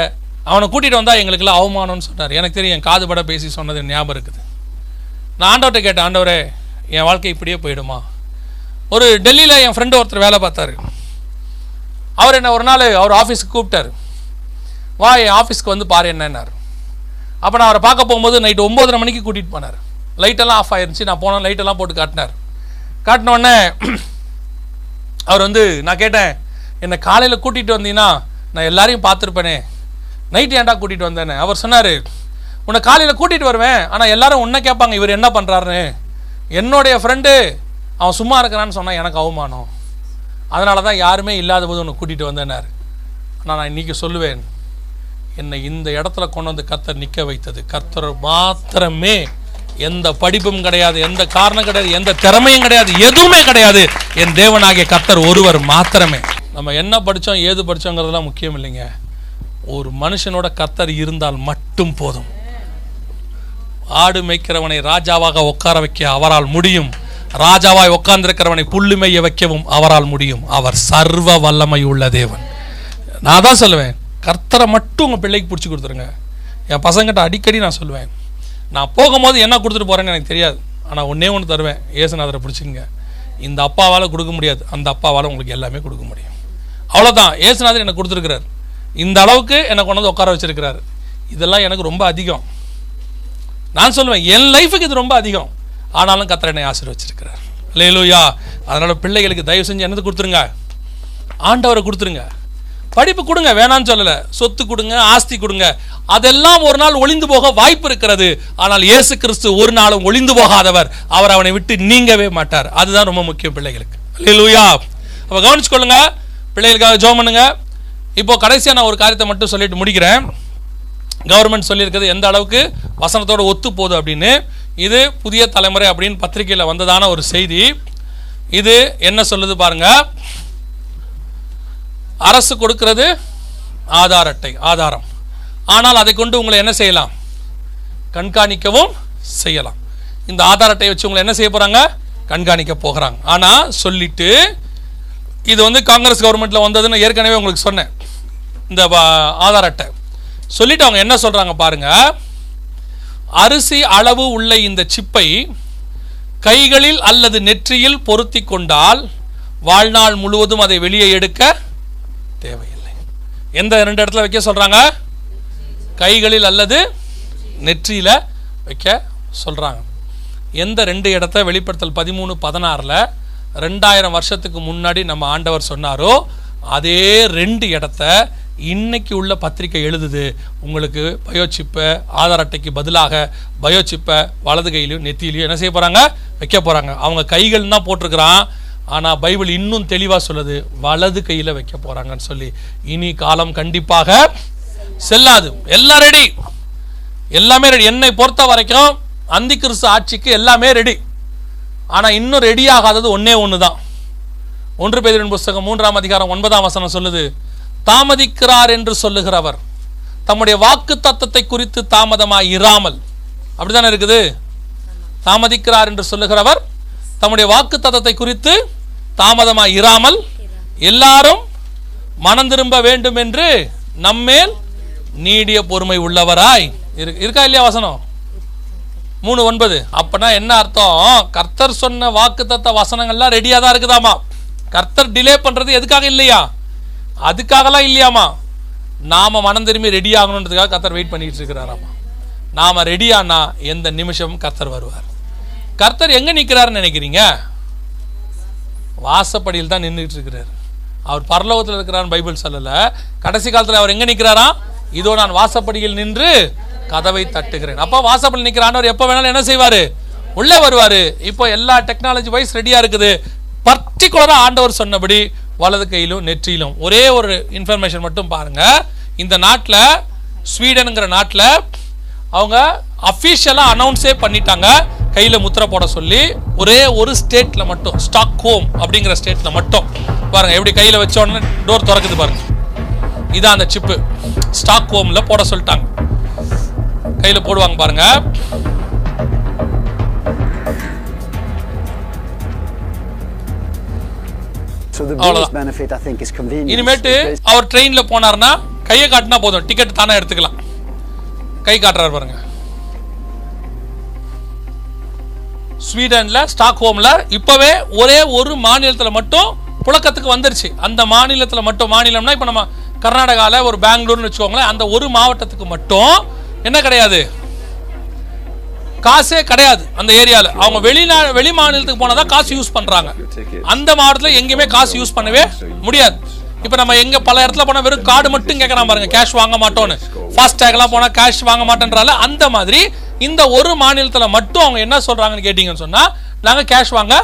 அவனை கூட்டிகிட்டு வந்தால் எங்களுக்கெல்லாம் அவமானம்னு சொன்னார். எனக்கு தெரியும் என் காது பட பேசி சொன்னது ஞாபகம் இருக்குது. நான் ஆண்டவர்கிட்ட கேட்டேன் ஆண்டவரே என் வாழ்க்கை இப்படியே போயிடுமா? ஒரு டெல்லியில் என் ஃப்ரெண்டு ஒருத்தர் வேலை பார்த்தாரு. அவர் என்ன ஒரு நாள் அவர் ஆஃபீஸுக்கு கூப்பிட்டாரு. வா என் ஆஃபீஸ்க்கு வந்து பாரு என்னன்னார். அப்போ நான் அவரை பார்க்க போகும்போது நைட்டு ஒம்போதரை மணிக்கு கூட்டிகிட்டு போனார். லைட்டெல்லாம் ஆஃப் ஆயிருந்துச்சு. நான் போனேன் லைட்டெல்லாம் போட்டு காட்டினார். காட்டின உடனே அவர் வந்து நான் கேட்டேன் என்னை காலையில் கூட்டிகிட்டு வந்தீங்கன்னா நான் எல்லாரையும் பார்த்துருப்பேனே. நைட்டு ஏன்டா கூட்டிகிட்டு வந்தேனே அவர் சொன்னார் உன்னை காலையில் கூட்டிகிட்டு வருவேன். ஆனால் எல்லாரும் உன்னை கேட்பாங்க இவர் என்ன பண்ணுறாருன்னு என்னுடைய ஃப்ரெண்டு அவன் சும்மா இருக்கிறான்னு சொன்னால் எனக்கு அவமானம். அதனால தான் யாருமே இல்லாத போது உன்னை கூட்டிகிட்டு வந்தேனார் நான் இன்றைக்கி சொல்லுவேன். என்னை இந்த இடத்துல கொண்டு வந்து கர்த்தர் நிற்க வைத்தது. கர்த்தர் மாத்திரமே எந்த படிப்பும் கிடையாது எந்த காரணம் கிடையாது எந்த திறமையும் கிடையாது எதுவுமே கிடையாது. என் தேவனாகிய கர்த்தர் ஒருவர் மாத்திரமே. நம்ம என்ன படித்தோம் ஏது படித்தோங்கிறதுலாம் முக்கியம் இல்லைங்க. ஒரு மனுஷனோட கர்த்தர் இருந்தால் மட்டும் போதும். ஆடு மேய்க்கிறவனை ராஜாவாக உட்கார வைக்க அவரால் முடியும். ராஜாவாய் உட்கார்ந்திருக்கிறவனை புல்லு மேய வைக்கவும் அவரால் முடியும். அவர் சர்வ வல்லமை உள்ள தேவன். நான் தான் சொல்லுவேன். கர்த்தரை மட்டும் உங்கள் பிள்ளைக்கு பிடிச்சி கொடுத்துருங்க. என் பசங்கிட்ட அடிக்கடி நான் சொல்லுவேன் நான் போகும்போது என்ன கொடுத்துட்டு போகிறேன்னு எனக்கு தெரியாது. ஆனால் ஒன்றே ஒன்று தருவேன். ஏசுநாதரை பிடிச்சிங்க இந்த அப்பாவால் கொடுக்க முடியாது. அந்த அப்பாவால் உங்களுக்கு எல்லாமே கொடுக்க முடியும். அவ்வளோதான் ஏசுநாதர் எனக்கு கொடுத்துருக்கிறார். இந்த அளவுக்கு என்னை கொண்டு வந்து உட்கார வச்சிருக்கிறாரு. இதெல்லாம் எனக்கு ரொம்ப அதிகம். நான் சொல்லுவேன் என் லைஃபுக்கு இது ரொம்ப அதிகம். ஆனாலும் கத்திர என்னை ஆசீர்வச்சிருக்கிறார். லேலூயா அதனால் பிள்ளைகளுக்கு தயவு செஞ்சு என்னது கொடுத்துருங்க. ஆண்டவரை கொடுத்துருங்க. படிப்பு கொடுங்க வேணான்னு சொல்லலை. சொத்து கொடுங்க ஆஸ்தி கொடுங்க. அதெல்லாம் ஒரு நாள் ஒளிந்து போக வாய்ப்பு இருக்கிறது. ஆனால் இயேசு கிறிஸ்து ஒரு நாளும் ஒளிந்து போகாதவர். அவர் அவனை விட்டு நீங்கவே மாட்டார். அதுதான் ரொம்ப முக்கியம் பிள்ளைகளுக்கு. இல்லையா அப்போ கவனிச்சுக்கொள்ளுங்க பிள்ளைகளுக்காக ஜோம் பண்ணுங்க. இப்போ கடைசியாக நான் ஒரு காரியத்தை மட்டும் சொல்லிட்டு முடிக்கிறேன். கவர்மெண்ட் சொல்லியிருக்கிறது எந்த அளவுக்கு வசனத்தோட ஒத்து போகுது அப்படின்னு. இது புதிய தலைமுறை அப்படின்னு பத்திரிகையில் வந்ததான ஒரு செய்தி. இது என்ன சொல்லுது பாருங்க. அரசு கொடுக்கிறது ஆதார் அட்டை ஆதாரம். ஆனால் அதை கொண்டு உங்களை என்ன செய்யலாம்? கண்காணிக்கவும் செய்யலாம். இந்த ஆதார் அட்டையை வச்சு உங்களை என்ன செய்ய போகிறாங்க கண்காணிக்க போகிறாங்க. ஆனால் சொல்லிட்டு இது வந்து காங்கிரஸ் கவர்மெண்ட்டில் வந்ததுன்னு ஏற்கனவே உங்களுக்கு சொன்னேன். இந்த ஆதார் அட்டை. சொல்லிட்டு அவங்க என்ன சொல்கிறாங்க பாருங்கள் அரிசி அளவு உள்ள இந்த சிப்பை கைகளில் அல்லது நெற்றியில் பொருத்தி கொண்டால் வாழ்நாள் முழுவதும் அதை வெளியே எடுக்க தேவையில்லை. எந்த ரெண்டு இடத்துல வைக்க சொல்கிறாங்க கைகளில் அல்லது நெற்றியில் வைக்க சொல்கிறாங்க எந்த ரெண்டு இடத்த வெளிப்படுத்தல் பதிமூணு பதினாறில் ரெண்டாயிரம் வருஷத்துக்கு முன்னாடி நம்ம ஆண்டவர் சொன்னாரோ அதே ரெண்டு இடத்த இன்னைக்கு உள்ள பத்திரிக்கை எழுதுது. உங்களுக்கு பயோசிப்பை ஆதார் அட்டைக்கு பதிலாக பயோசிப்பை வலது கையிலையும் நெத்தியிலையும் என்ன செய்ய போகிறாங்க வைக்க போகிறாங்க அவங்க கைகள் தான் போட்டிருக்கிறான். ஆனால் பைபிள் இன்னும் தெளிவாக சொல்லுது வலது கையில் வைக்க போகிறாங்கன்னு சொல்லி. இனி காலம் கண்டிப்பாக செல்லாது. எல்லாம் ரெடி எல்லாமே ரெடி என்னை பொறுத்த வரைக்கும் அந்தி கிறிஸ்து ஆட்சிக்கு எல்லாமே ரெடி ஆனால் இன்னும் ரெடி ஆகாதது ஒன்றே ஒன்று தான் ஒன்று பேரின் புஸ்தகம் மூன்றாம் அதிகாரம் ஒன்பதாம் வசனம் சொல்லுது தாமதிக்கிறார் என்று சொல்லுகிறவர் தம்முடைய வாக்கு தத்தத்தை குறித்து தாமதமாக இராமல். அப்படிதானே இருக்குது? தாமதிக்கிறார் என்று சொல்லுகிறவர் தம்முடைய வாக்கு தத்தத்தை குறித்து தாமதமாக இராமல் எல்லாரும் மனம் திரும்ப வேண்டும் என்று நம்மேல் நீடிய பொறுமை உள்ளவராய் இரு இருக்கா இல்லையா வசனம்? மூணு ஒன்பது. அப்பனா என்ன அர்த்தம்? கர்த்தர் சொன்ன வாக்குத்தத்த வசனங்கள்லாம் ரெடியாக தான் இருக்குதாமா? கர்த்தர் டிலே பண்ணுறது எதுக்காக இல்லையா? அதுக்காகலாம் இல்லையாமா? நாம மனம் திரும்பி ரெடி ஆகணுன்றதுக்காக கர்த்தர் வெயிட் பண்ணிட்டு இருக்கிறாராமா? நாம ரெடியானா எந்த நிமிஷமும் கர்த்தர் வருவார். கர்த்தர் எங்க நிற்கிறாருன்னு நினைக்கிறீங்க? வாசப்படியில் தான் நின்றுட்டு இருக்கிறார் அவர் பரலோகத்தில் இருக்கிறான்னு பைபிள் சொல்லலை. கடைசி காலத்தில் அவர் எங்கே நிற்கிறாராம் இதோ நான் வாசப்படியில் நின்று கதவை தட்டுகிறேன். அப்போ வாசப்படியில் நிற்கிறான் எப்போ வேணாலும் என்ன செய்வார்? உள்ளே வருவார். இப்போ எல்லா டெக்னாலஜி வைஸ் ரெடியாக இருக்குது. பர்டிகுலராக ஆண்டவர் சொன்னபடி வலது கையிலும் நெற்றியிலும் ஒரே ஒரு இன்ஃபர்மேஷன் மட்டும் பாருங்க. இந்த நாட்டில் ஸ்வீடனுங்கிற நாட்டில் அவங்க அஃபீஷியலாக அனௌன்ஸே பண்ணிட்டாங்க. கையில் முத்திரை போட சொல்லி ஒரே ஒரு ஸ்டேட்டில் மட்டும் ஸ்டாக் ஹோம் அப்படிங்கிற ஸ்டேட்டில் மட்டும். பாருங்க எப்படி கையில் வச்ச உடனே டோர் திறக்குது பாருங்க. இதான் அந்த சிப்பு ஸ்டாக் ஹோமில் போட சொல்லிட்டாங்க. கையில் போடுவாங்க பாருங்க. So the அவ்வளவுதான். biggest benefit I think is convenience. இனிமேட்டு அவர் ட்ரெயினில் போனார்னா கையை காட்டினா போதும். டிக்கெட் தானே எடுத்துக்கலாம். கை காட்டுறாரு பாருங்க. ஸ்வீடனில் ஸ்டாக் ஹோமில் இப்போவே ஒரே ஒரு மாநிலத்தில் மட்டும் புழக்கத்துக்கு வந்துருச்சு. அந்த மாநிலத்தில் மட்டும் மாநிலம்னா இப்போ நம்ம கர்நாடகாவில் ஒரு பெங்களூர்னு வச்சுக்கோங்களேன் அந்த ஒரு மாவட்டத்துக்கு மட்டும் என்ன கிடையாது? காசே கிடையாது அந்த ஏரியாவில் அவங்க வெளிநா வெளி மாநிலத்துக்கு போனால் தான் காசு யூஸ் பண்ணுறாங்க அந்த மாவட்டத்தில் எங்கேயுமே காசு யூஸ் பண்ணவே முடியாது. இப்போ நம்ம எங்க பல இடத்துல போனால் வெறும் கார்டு மட்டும் கேட்குறான் பாருங்க கேஷ் வாங்க மாட்டோன்னு ஃபாஸ்டேக்லாம் போனால் கேஷ் வாங்க மாட்டேன்றால அந்த மாதிரி இந்த ஒரு மாநிலத்தில் மட்டும் அவங்க என்ன சொல்றாங்கன்னு கேட்டிங்கன்னு சொன்னால் நாங்கள் கேஷ் வாங்க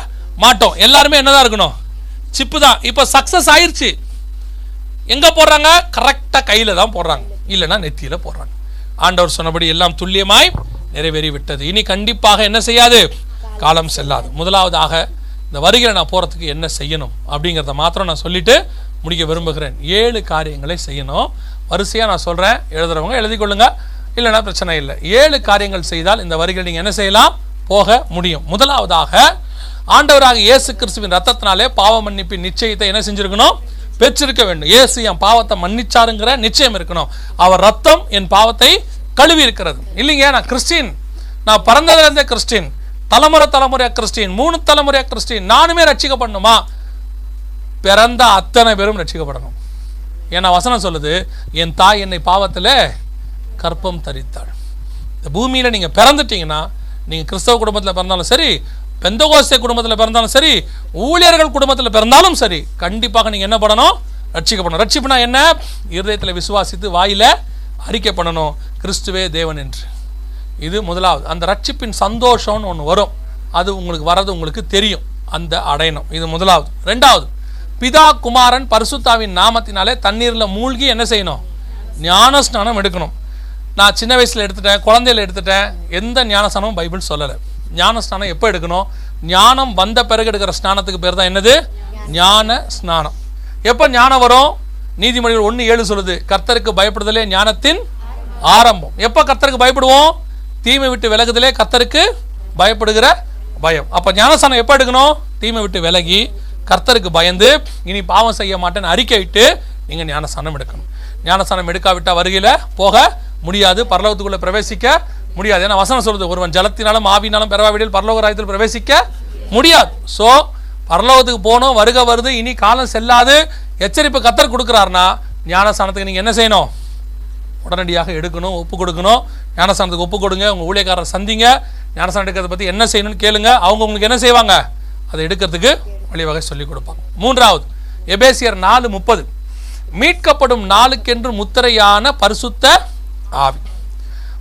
மாட்டோம். எல்லாருமே என்னதான் இருக்கணும்? சிப்பு தான். இப்போ சக்ஸஸ் ஆயிருச்சு. எங்க போடுறாங்க? கரெக்டா கையில் தான் போடுறாங்க. இல்லைன்னா நெத்தியில போடுறாங்க. ஆண்டவர் சொன்னபடி எல்லாம் துல்லியமாய் நிறைவேறி விட்டது இனி கண்டிப்பாக என்ன செய்யாது? காலம் செல்லாது. முதலாவதாக இந்த வருகிற நான் போறதுக்கு என்ன செய்யணும்? அப்படிங்கிறத மாத்திரம் நான் சொல்லிட்டு முடிக்க விரும்புகிறேன். ஏழு காரியங்களை செய்யணும். வரிசையா நான் சொல்றேன். எழுதுறவங்க எழுதி கொள்ளுங்க இல்லைன்னா பிரச்சனை இல்லை. ஏழு காரியங்கள் செய்தால் இந்த வரிகள் நீங்கள் என்ன செய்யலாம்? போக முடியும். முதலாவதாக ஆண்டவராக இயேசு கிறிஸ்துவின் ரத்தத்தினாலே பாவ மன்னிப்பின் நிச்சயத்தை என்ன செஞ்சுருக்கணும்? பெற்றிருக்க வேண்டும். இயேசு என் பாவத்தை மன்னிச்சாருங்கிற நிச்சயம் இருக்கணும். அவர் ரத்தம் என் பாவத்தை கழுவி இருக்கிறது. இல்லைங்க நான் கிறிஸ்டின். நான் பிறந்ததுலேருந்தே கிறிஸ்டின். தலைமுறை தலைமுறையா கிறிஸ்டின். மூணு தலைமுறையா கிறிஸ்டின். நானுமே ரட்சிக்கப்படணுமா பிறந்த அத்தனை பேரும் ரட்சிக்கப்படணும். ஏன்னா வசனம் சொல்லுது என் தாய் என்னை பாவத்தில் கற்பம் தரித்தாள். இந்த பூமியில் நீங்கள் பிறந்துட்டீங்கன்னா நீங்கள் கிறிஸ்தவ குடும்பத்தில் பிறந்தாலும் சரி பெந்தகோஸ்தே குடும்பத்தில் பிறந்தாலும் சரி ஊழியர்கள் குடும்பத்தில் பிறந்தாலும் சரி கண்டிப்பாக நீங்கள் என்ன பண்ணணும்? ரட்சிக்கப்படணும் ரட்சிப்புனா என்ன? இருதயத்தில் விசுவாசித்து வாயில் அறிக்கை பண்ணணும். கிறிஸ்துவே தேவன் என்று. இது முதலாவது. அந்த ரட்சிப்பின் சந்தோஷம்னு ஒன்று வரும். அது உங்களுக்கு வர்றது உங்களுக்கு தெரியும். அந்த அடையணும். இது முதலாவது. ரெண்டாவது. பிதா குமாரன் பரிசுத்தாவின் நாமத்தினாலே தண்ணீரில் மூழ்கி என்ன செய்யணும்? ஞான ஸ்நானம் எடுக்கணும். நான் சின்ன வயசில் எடுத்துட்டேன் குழந்தையில எடுத்துட்டேன். எந்த ஞானஸ்தானமும் பைபிள் சொல்லலை. ஞான ஸ்நானம் எப்போ எடுக்கணும்? ஞானம் வந்த பிறகு எடுக்கிற ஸ்நானத்துக்கு பேர் தான் என்னது? ஞான ஸ்நானம் எப்போ ஞானம் வரும்? நீதிமொழிகள் ஒன்று ஏழு சொல்லுது. கர்த்தருக்கு பயப்படுதலே ஞானத்தின் ஆரம்பம். எப்போ கர்த்தருக்கு பயப்படுவோம்? தீமை விட்டு விலகுதலே கர்த்தருக்கு பயப்படுகிற பயம். அப்போ ஞானஸ்தானம் எப்போ எடுக்கணும்? தீமை விட்டு விலகி கர்த்தருக்கு பயந்து இனி பாவம் செய்ய மாட்டேன்னு அறிக்கையிட்டு நீங்கள் ஞானஸ்தானம் எடுக்கணும். ஞானஸ்தானம் எடுக்காவிட்டால் வருகையில் போக முடியாது. பரலோகத்துக்குள்ள பிரவேசிக்க முடியாது. ஏன்னா வசனம் சொல்றது ஒருவன் ஜலத்தினாலும் ஆவினாலும் பெறவாவிடில் பரலோக ராயத்தில் பிரவேசிக்க முடியாது. ஸோ பரலோகத்துக்கு போகணும் வருக வருது இனி காலம் செல்லாது. எச்சரிப்பு கத்தர் கொடுக்குறாருன்னா ஞானஸ்தானத்துக்கு நீங்கள் என்ன செய்யணும்? உடனடியாக எடுக்கணும் ஒப்பு கொடுக்கணும். ஞானஸ்தானத்துக்கு ஒப்பு கொடுங்க உங்கள் ஊழியக்காரரை சந்திங்க. ஞானஸ்தானம் எடுக்கிறத பற்றி என்ன செய்யணும்னு கேளுங்க. அவங்க உங்களுக்கு என்ன செய்வாங்க? அதை எடுக்கிறதுக்கு வழிவகை சொல்லிக் கொடுப்பாங்க. மூன்றாவது எபேசியர் நாலு முப்பது. மீட்கப்படும் நாளுக்கென்று முத்திரையான பரிசுத்த ஆவி.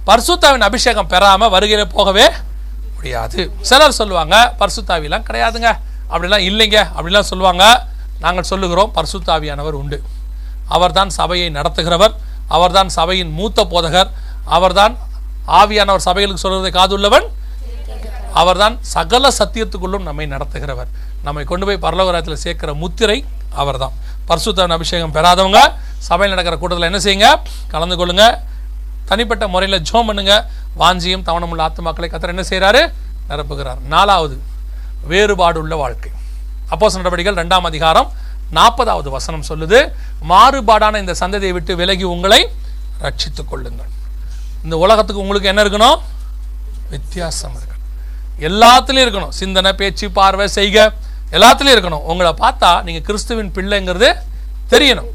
பர்சுத்தாவின் அபிஷேகம் பெறாமல் வருகிற போகவே முடியாது. சிலர் சொல்லுவாங்க பர்சுத்தாவிலாம் கிடையாதுங்க. அப்படிலாம் இல்லைங்க. அப்படிலாம் சொல்லுவாங்க. நாங்கள் சொல்லுகிறோம் பர்சுத்தாவியானவர் உண்டு. அவர்தான் சபையை நடத்துகிறவர். அவர்தான் சபையின் மூத்த போதகர். அவர்தான் ஆவியானவர் சபைகளுக்கு சொல்வதை காதுள்ளவன். அவர்தான் சகல சத்தியத்துக்குள்ளும் நம்மை நடத்துகிறவர். நம்மை கொண்டு போய் பரலோகராயத்தில் சேர்க்கிற முத்திரை அவர்தான். பர்சுத்தாவின் அபிஷேகம் பெறாதவங்க சபையில் நடக்கிற கூட்டத்தில் என்ன செய்யுங்க? கலந்து கொள்ளுங்கள் தனிப்பட்ட முறையில் ஜோம் பண்ணுங்க. வாஞ்சியும் தவணமுள்ள ஆத்துமாக்களை கத்தர் என்ன செய்கிறாரு நிரப்புகிறார். நாலாவது வேறுபாடு உள்ள வாழ்க்கை. அப்போஸ் நடவடிக்கைகள் ரெண்டாம் அதிகாரம் நாற்பதாவது வசனம் சொல்லுது மாறுபாடான இந்த சந்ததியை விட்டு விலகி உங்களை ரட்சித்துக் கொள்ளுங்கள். இந்த உலகத்துக்கு உங்களுக்கு என்ன இருக்கணும்? வித்தியாசம் இருக்கணும் எல்லாத்துலேயும் இருக்கணும். சிந்தனை பேச்சு பார்வை செய்க எல்லாத்துலேயும் இருக்கணும். உங்களை பார்த்தா நீங்கள் கிறிஸ்துவின் பிள்ளைங்கிறது தெரியணும்.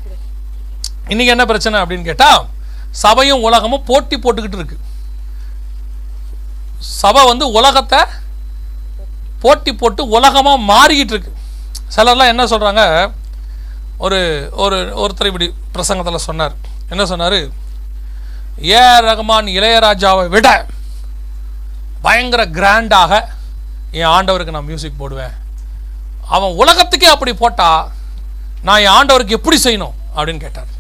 இன்னைக்கு என்ன பிரச்சனை அப்படின்னு கேட்டால் சபையும் உலகமும் போட்டி போட்டுக்கிட்டு இருக்கு. சபை வந்து உலகத்தை போட்டி போட்டு உலகமாக மாறிக்கிட்டு இருக்கு. சிலர்லாம் என்ன சொல்கிறாங்க ஒரு ஒரு ஒருத்தர் இப்படி பிரசங்கத்தில் சொன்னார். என்ன சொன்னார்? ஏ ரகுமான் இளையராஜாவை விட பயங்கர கிராண்டாக என் ஆண்டவருக்கு நான் மியூசிக் போடுவேன். அவன் உலகத்துக்கே அப்படி போட்டால் நான் என் ஆண்டவருக்கு எப்படி செய்யணும் அப்படின்னு கேட்டார்.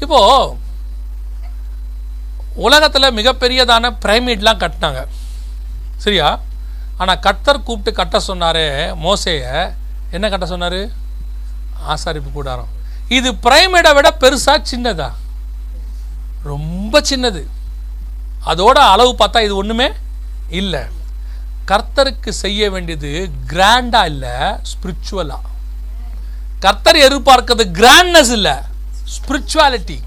இப்போது உலகத்தில் மிகப்பெரியதான பிரைமேட்லாம் கட்டினாங்க. சரியா? ஆனால் கர்த்தர் கூப்பிட்டு கட்ட சொன்னாரே மோசையை. என்ன கட்ட சொன்னார்? ஆசாரிப்பு கூடாரம். இது பிரைமேடை விட பெருசாக சின்னதா? ரொம்ப சின்னது. அதோட அளவு பார்த்தா இது ஒன்றுமே இல்லை. கர்த்தருக்கு செய்ய வேண்டியது கிராண்டாக இல்லை ஸ்பிரிச்சுவலாக கர்த்தர் எதிர்பார்க்கிறது கிராண்ட்னஸ் இல்லை ஸ்பிரிச்சுவாலிட்டி.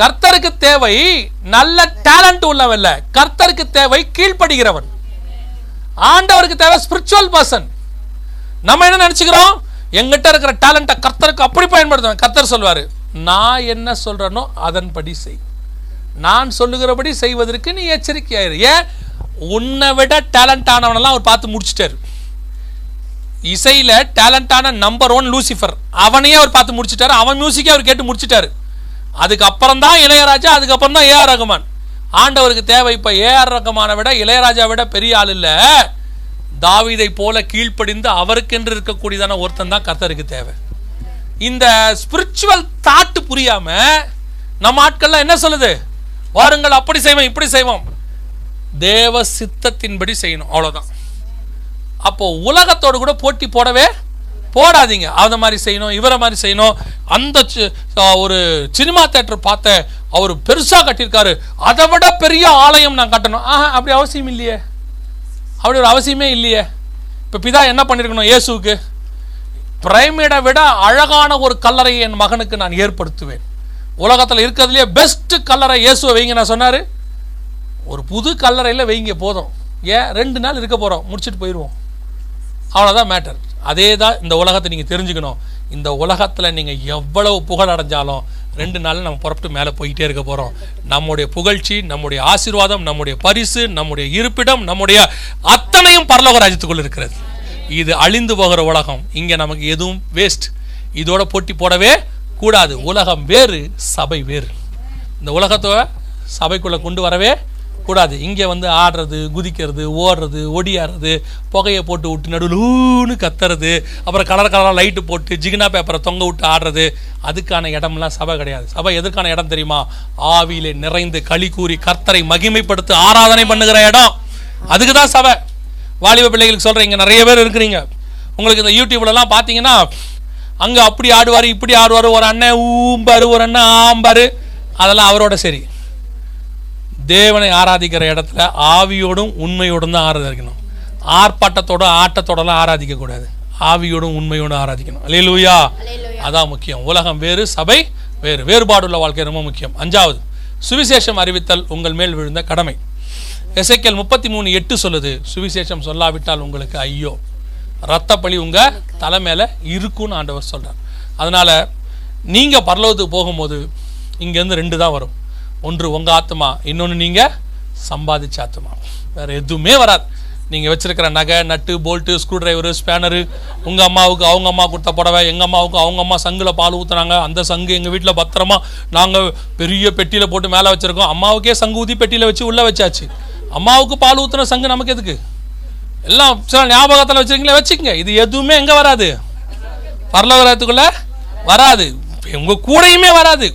கர்த்தருக்கு தேவை நல்ல டேலண்ட் உள்ளவன் இல்ல. கர்த்தருக்கு தேவை கீழ்ப்படுகிறவன். ஆண்டவருக்கு தேவை ஸ்பிரிச்சுவல் பர்சன் நம்ம என்ன நினைச்சுக்கிறோம்? எங்கிட்ட இருக்கிற டேலண்ட்டை கர்த்தருக்கு அப்படி பயன்படுத்துவேன். கர்த்தர் சொல்வார் நான் என்ன சொல்கிறேனோ அதன்படி செய். நான் சொல்லுகிறபடி செய்வதற்கு நீ எச்சரிக்கையாயிரு. ஏன்? உன்னை விட டேலண்ட் ஆனவனெல்லாம் அவர் பார்த்து முடிச்சிட்டாரு. இசையில் டேலண்டான நம்பர் ஒன் லூசிஃபர் அவனையே அவர் பார்த்து முடிச்சிட்டாரு. அவன் மியூசிக்கே அவர் கேட்டு முடிச்சிட்டாரு. அதுக்கப்புறம் தான் இளையராஜா அதுக்கப்புறம் தான் ஏஆர் ரகுமான். ஆண்டவருக்கு தேவை இப்போ ஏஆர் ரகுமானை விட இளையராஜா விட பெரிய ஆள் இல்லை. தாவிதை போல கீழ்ப்படிந்து அவருக்கென்று இருக்கக்கூடியதான ஒருத்தன் தான் கர்த்தருக்கு தேவை. இந்த ஸ்பிரிச்சுவல் தாட்டு புரியாம நம்ம ஆட்கள்லாம் என்ன சொல்லுது? வாருங்கள் அப்படி செய்வோம் இப்படி செய்வோம். தேவ சித்தத்தின்படி செய்யணும் அவ்வளோதான் அப்போ உலகத்தோடு கூட போட்டி போடவே போடாதீங்க. அந்த மாதிரி செய்யணும் இவரை மாதிரி செய்யணும். அந்த ஒரு சினிமா தேட்டர் பார்த்த அவர் பெருசாக கட்டியிருக்காரு. அதை விட பெரிய ஆலயம் நான் கட்டணும். ஆஹா அப்படி அவசியம் இல்லையே. அப்படி ஒரு அவசியமே இல்லையே. இப்போ பிதா என்ன பண்ணியிருக்கணும் இயேசுக்கு பிரைமேடை விட அழகான ஒரு கல்லறையை என் மகனுக்கு நான் ஏற்படுத்துவேன். உலகத்தில் இருக்கிறதுலே பெஸ்ட் கல்லறை இயேசுவை வைங்க நான் சொன்னார். ஒரு புது கல்லறையில் வைங்க போதும். ஏன்? ரெண்டு நாள் இருக்க போகிறோம் முடிச்சுட்டு போயிடுவோம் அவ்வளோதான் மேட்டர் அதே தான் இந்த உலகத்தை நீங்கள் தெரிஞ்சுக்கணும். இந்த உலகத்தில் நீங்கள் எவ்வளவு புகழ் அடைஞ்சாலும் ரெண்டு நாள் நம்ம புறப்பட்டு மேலே போயிட்டே இருக்க போகிறோம் நம்முடைய புகழ்ச்சி நம்முடைய ஆசீர்வாதம் நம்முடைய பரிசு நம்முடைய இருப்பிடம் நம்முடைய அத்தனையும் பரலோக ராஜ்யத்துக்குள் இருக்கிறது. இது அழிந்து போகிற உலகம். இங்கே நமக்கு எதுவும் வேஸ்ட் இதோட போட்டி போடவே கூடாது. உலகம் வேறு சபை வேறு. இந்த உலகத்தை சபைக்குள்ளே கொண்டு வரவே கூடாது. இங்கே வந்து ஆடுறது குதிக்கிறது ஓடுறது ஒடியாடுறது புகையை போட்டு விட்டு நடுவில் கத்துறது அப்புறம் கலர் கலராக லைட்டு போட்டு ஜிகினா பேப்பரை தொங்க விட்டு ஆடுறது அதுக்கான இடம்லாம் சபை கிடையாது. சபை எதுக்கான இடம் தெரியுமா? ஆவியிலே நிறைந்து களி கூறி கர்த்தரை மகிமைப்படுத்தி ஆராதனை பண்ணுகிற இடம். அதுக்கு தான் சபை. வாலிப பிள்ளைகளுக்கு சொல்கிறேன் இங்கே நிறைய பேர் இருக்கிறீங்க. உங்களுக்கு இந்த யூடியூப்லலாம் பார்த்தீங்கன்னா அங்கே அப்படி ஆடுவார் இப்படி ஆடுவார் ஒரு அண்ணன் ஊம்பாரு ஒரு அண்ணன் ஆம்பாரு அதெல்லாம் அவரோட சரி. தேவனை ஆராதிக்கிற இடத்துல ஆவியோடும் உண்மையோடும் தான் ஆராதிக்கணும் ஆர்ப்பாட்டத்தோட ஆட்டத்தோடலாம் ஆராதிக்கக்கூடாது ஆவியோடும் உண்மையோடும் ஆராதிக்கணும். அல்லேலூயா. அதான் முக்கியம். உலகம் வேறு சபை வேறு. வேறுபாடுள்ள வாழ்க்கை ரொம்ப முக்கியம். அஞ்சாவது சுவிசேஷம் அறிவித்தல் உங்கள் மேல் விழுந்த கடமை. எசைக்கேல் முப்பத்தி மூணு எட்டு சொல்லுது சுவிசேஷம் சொல்லாவிட்டால் உங்களுக்கு ஐயோ. ரத்தப்பழி உங்க தலை மேல இருக்கும்னு ஆண்டவர் சொல்றார். அதனால நீங்க பரலோகத்துக்கு போகும்போது இங்கேருந்து ரெண்டு தான் வரும். ஒன்று உங்கள் ஆத்மா இன்னொன்று நீங்கள் சம்பாதிச்ச ஆத்மா வேறு எதுவுமே வராது. நீங்கள் வச்சுருக்கிற நகை நட்டு போல்ட்டு ஸ்க்ரூ டிரைவரு ஸ்பேனரு உங்கள் அம்மாவுக்கு அவங்க அம்மா கொடுத்த புடவை எங்கள் அம்மாவுக்கு அவங்க அம்மா சங்குல பால் ஊற்றுனாங்க அந்த சங்கு எங்கள் வீட்டில் பத்திரமா நாங்கள் பெரிய பெட்டியில் போட்டு மேலே வச்சுருக்கோம். அம்மாவுக்கே சங்கு ஊதி பெட்டியில் வச்சு உள்ளே வச்சாச்சு. அம்மாவுக்கு பால் ஊத்துன சங்கு நமக்கு எதுக்கு? எல்லாம் சில ஞாபகத்தில் வச்சுருக்கீங்களே வச்சுக்கோங்க. இது எதுவுமே எங்கே வராது? பரலோகத்துக்குள்ள வராது. உங்கள் கூடையுமே வராது.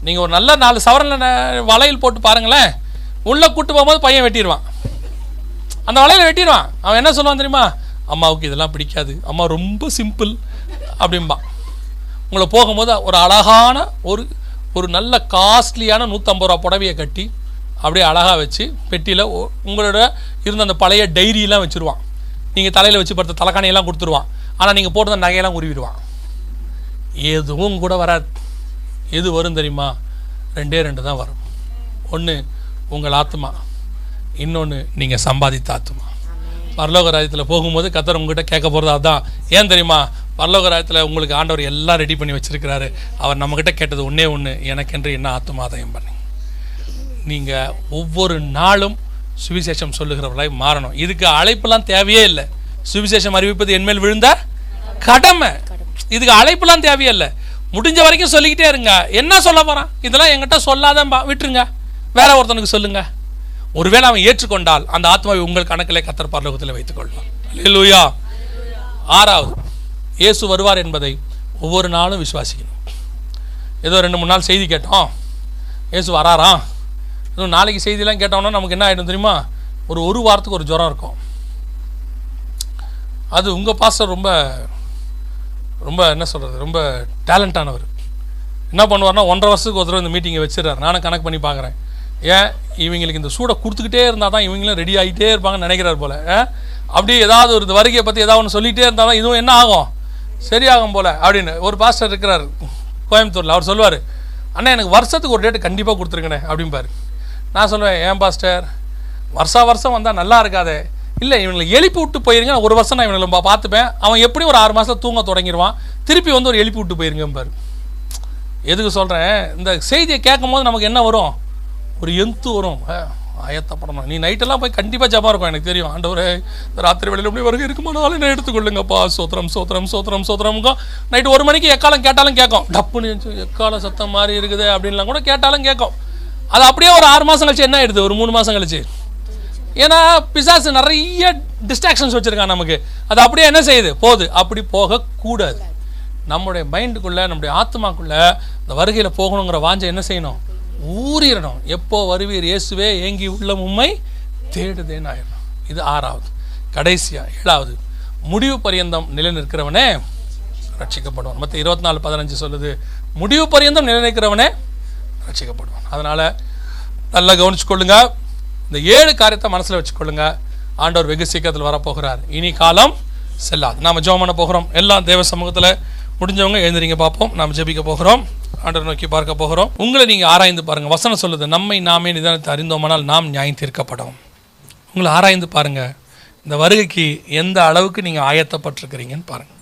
நீங்கள் ஒரு நல்ல நாலு சவரனில் ந- வளையல் போட்டு பாருங்களேன். உள்ளே கூட்டு போகும்போது பையன் வெட்டிடுவான் அந்த வலையில் வெட்டிடுவான் அவன் என்ன சொல்லுவான் தெரியுமா? அம்மாவுக்கு இதெல்லாம் பிடிக்காது. அம்மா ரொம்ப சிம்பிள் அப்படிம்பான். உங்களை போகும்போது ஒரு அழகான ஒரு ஒரு நல்ல காஸ்ட்லியான நூற்றம்பது ரூபா புடவையை கட்டி அப்படியே அழகாக வச்சு பெட்டியில் உங்களோட இருந்த அந்த பழைய டைரியெல்லாம் வச்சுருவான். நீங்கள் தலையில் வச்சு படுத்த தலைக்காணியெல்லாம் கொடுத்துருவான். ஆனால் நீங்கள் போட்டு நகையெல்லாம் உருவிடுவான். எதுவும் கூட வராது. எது வரும் தெரியுமா? ரெண்டே ரெண்டு தான் வரும். ஒன்று உங்கள் ஆத்மா இன்னொன்று நீங்கள் சம்பாதித்த ஆத்மா பரலோக ராஜ்யத்தில் போகும்போது கத்தர் உங்ககிட்ட கேட்க போகிறது அதான். ஏன் தெரியுமா? பரலோக ராஜ்யத்தில் உங்களுக்கு ஆண்டவர் எல்லாம் ரெடி பண்ணி வச்சுருக்கிறாரு. அவர் நம்மக்கிட்ட கேட்டது ஒன்றே ஒன்று எனக்கென்று என்ன ஆத்மாதயம் பண்ணி. நீங்கள் ஒவ்வொரு நாளும் சுவிசேஷம் சொல்லுகிறவர்களாய் மாறணும். இதுக்கு அழைப்பெல்லாம் தேவையே இல்லை. சுவிசேஷம் அறிவிப்பது என்மேல் விழுந்தா கடமை. இதுக்கு அழைப்பெல்லாம் தேவையே இல்லை. முடிஞ்ச வரைக்கும் சொல்லிக்கிட்டே இருங்க. என்ன சொல்ல போகிறான் இதெல்லாம் என்கிட்ட சொல்லாதான் விட்டுருங்க. வேற ஒருத்தனுக்கு சொல்லுங்க. ஒருவேளை அவன் ஏற்றுக்கொண்டால் அந்த ஆத்மாவை உங்கள் கணக்கிலே கத்தர் பரலோகத்தில் வைத்துக் கொள்வார் அல்லேலூயா ஆறாவது இயேசு வருவார் என்பதை ஒவ்வொரு நாளும் விசுவாசிக்கணும். ஏதோ ரெண்டு மூணு நாள் செய்தி கேட்டோம். இயேசு வராராம் இன்னும் நாளைக்கு செய்திலாம் கேட்டோம்னா நமக்கு என்ன ஆகிடும் தெரியுமா? ஒரு ஒரு வாரத்துக்கு ஒரு ஜுரம் இருக்கும். அது உங்கள் பாஸ்டர் ரொம்ப ரொம்ப என்ன சொல்கிறது ரொம்ப டேலண்டானவர். என்ன பண்ணுவார்னா ஒன்றரை வருஷத்துக்கு ஒரு தடவை இந்த மீட்டிங்கை வச்சிடறாரு. நானும் கணக்கு பண்ணி பார்க்குறேன். ஏன்? இவங்களுக்கு இந்த சூடை கொடுத்துக்கிட்டே இருந்தால் தான் இவங்களும் ரெடி ஆகிட்டே இருப்பாங்கன்னு நினைக்கிறார் போல். ஏன் அப்படியே ஏதாவது ஒரு இந்த வருகையை பற்றி ஏதாவது ஒன்று சொல்லிகிட்டே இருந்தால் தான் இதுவும் என்ன ஆகும்? சரியாகும் போல் அப்படின்னு ஒரு பாஸ்டர் இருக்கிறார் கோயம்புத்தூரில். அவர் சொல்லுவார் அண்ணா எனக்கு வருஷத்துக்கு ஒரு டேட்டு கண்டிப்பாக கொடுத்துருங்கண்ணே அப்படிம்பார். நான் சொல்லுவேன் ஏன் பாஸ்டர் வருஷா வருஷம் வந்தால் நல்லா இருக்காதே. இல்லை இவங்களை எழுப்பி விட்டு போயிருங்க. நான் ஒரு வருஷம் நான் இவங்களை பார்த்துப்பேன். அவன் எப்படியும் ஒரு ஆறு மாதத்தில் தூங்க தொடங்கிடுவான். திருப்பி வந்து ஒரு எழுப்பி விட்டு போயிருங்க பாரு. எதுக்கு சொல்கிறேன் இந்த செய்தியை கேட்கும் போது நமக்கு என்ன வரும்? ஒரு எந்து வரும். ஆயத்தப்படணும். நீ நைட்டெல்லாம் போய் கண்டிப்பாக ஜபம் இருக்கும் எனக்கு தெரியும். ஆண்டவர் ராத்திரி வேலையில் எப்படி வருகை இருக்குமானாலும் என்ன எடுத்துக்கொள்ளுங்கப்பா. சோத்திரம் சோத்திரம் சோத்திரம் சோத்திரம்க்கும் நைட்டு ஒரு மணிக்கு எக்காலம் கேட்டாலும் கேட்கும். டப்புன்னு இருந்துச்சு, எக்காலம் சத்தம் மாதிரி இருக்குது அப்படின்லாம் கூட கேட்டாலும் கேட்கும். அது அப்படியே ஒரு ஆறு மாதம் கழிச்சு என்ன ஆயிடுது? ஒரு மூணு மாதம் கழிச்சு. ஏன்னா பிசாசு நிறைய டிஸ்ட்ராக்ஷன்ஸ் வச்சுருக்கான் நமக்கு. அது அப்படியே என்ன செய்யுது? போகுது. அப்படி போகக்கூடாது. நம்முடைய மைண்டுக்குள்ளே நம்முடைய ஆத்மாக்குள்ளே இந்த வருகையில் போகணுங்கிற வாஞ்சை என்ன செய்யணும்? ஊறிடணும். எப்போ வருவீர் இயேசுவே ஏங்கி உள்ள உண்மை தேடுதேன்னு ஆயிடணும். இது ஆறாவது. கடைசியாக ஏழாவது. முடிவு பரியந்தம் நிலை நிற்கிறவனே ரட்சிக்கப்படுவான். மற்ற இருபத்தி நாலு பதினஞ்சு சொல்லுது முடிவு பரியந்தம் நிலை நிற்கிறவனே ரட்சிக்கப்படுவான். அதனால் நல்லா கவனிச்சு கொள்ளுங்கள் இந்த ஏழு காரியத்தை மனசில் வச்சுக்கொள்ளுங்க. ஆண்டவர் வெகு சீக்கிரத்தில் வரப்போகிறார். இனி காலம் செல்லாது. நாம் ஜோம் பண்ண போகிறோம். எல்லாம் தேவ சமூகத்தில் முடிஞ்சவங்க எழுந்திரிங்க பார்ப்போம். நாம் ஜெபிக்க போகிறோம். ஆண்டவர் நோக்கி பார்க்க போகிறோம். உங்களை நீங்கள் ஆராய்ந்து பாருங்கள் வசனம் சொல்லுது நம்மை நாமே நிதானத்தை அறிந்தோமானால் நாம் நியாயம் தீர்க்கப்படும். உங்களை ஆராய்ந்து பாருங்கள் இந்த வருகைக்கு எந்த அளவுக்கு நீங்கள் ஆயத்தப்பட்டிருக்கிறீங்கன்னு பாருங்கள்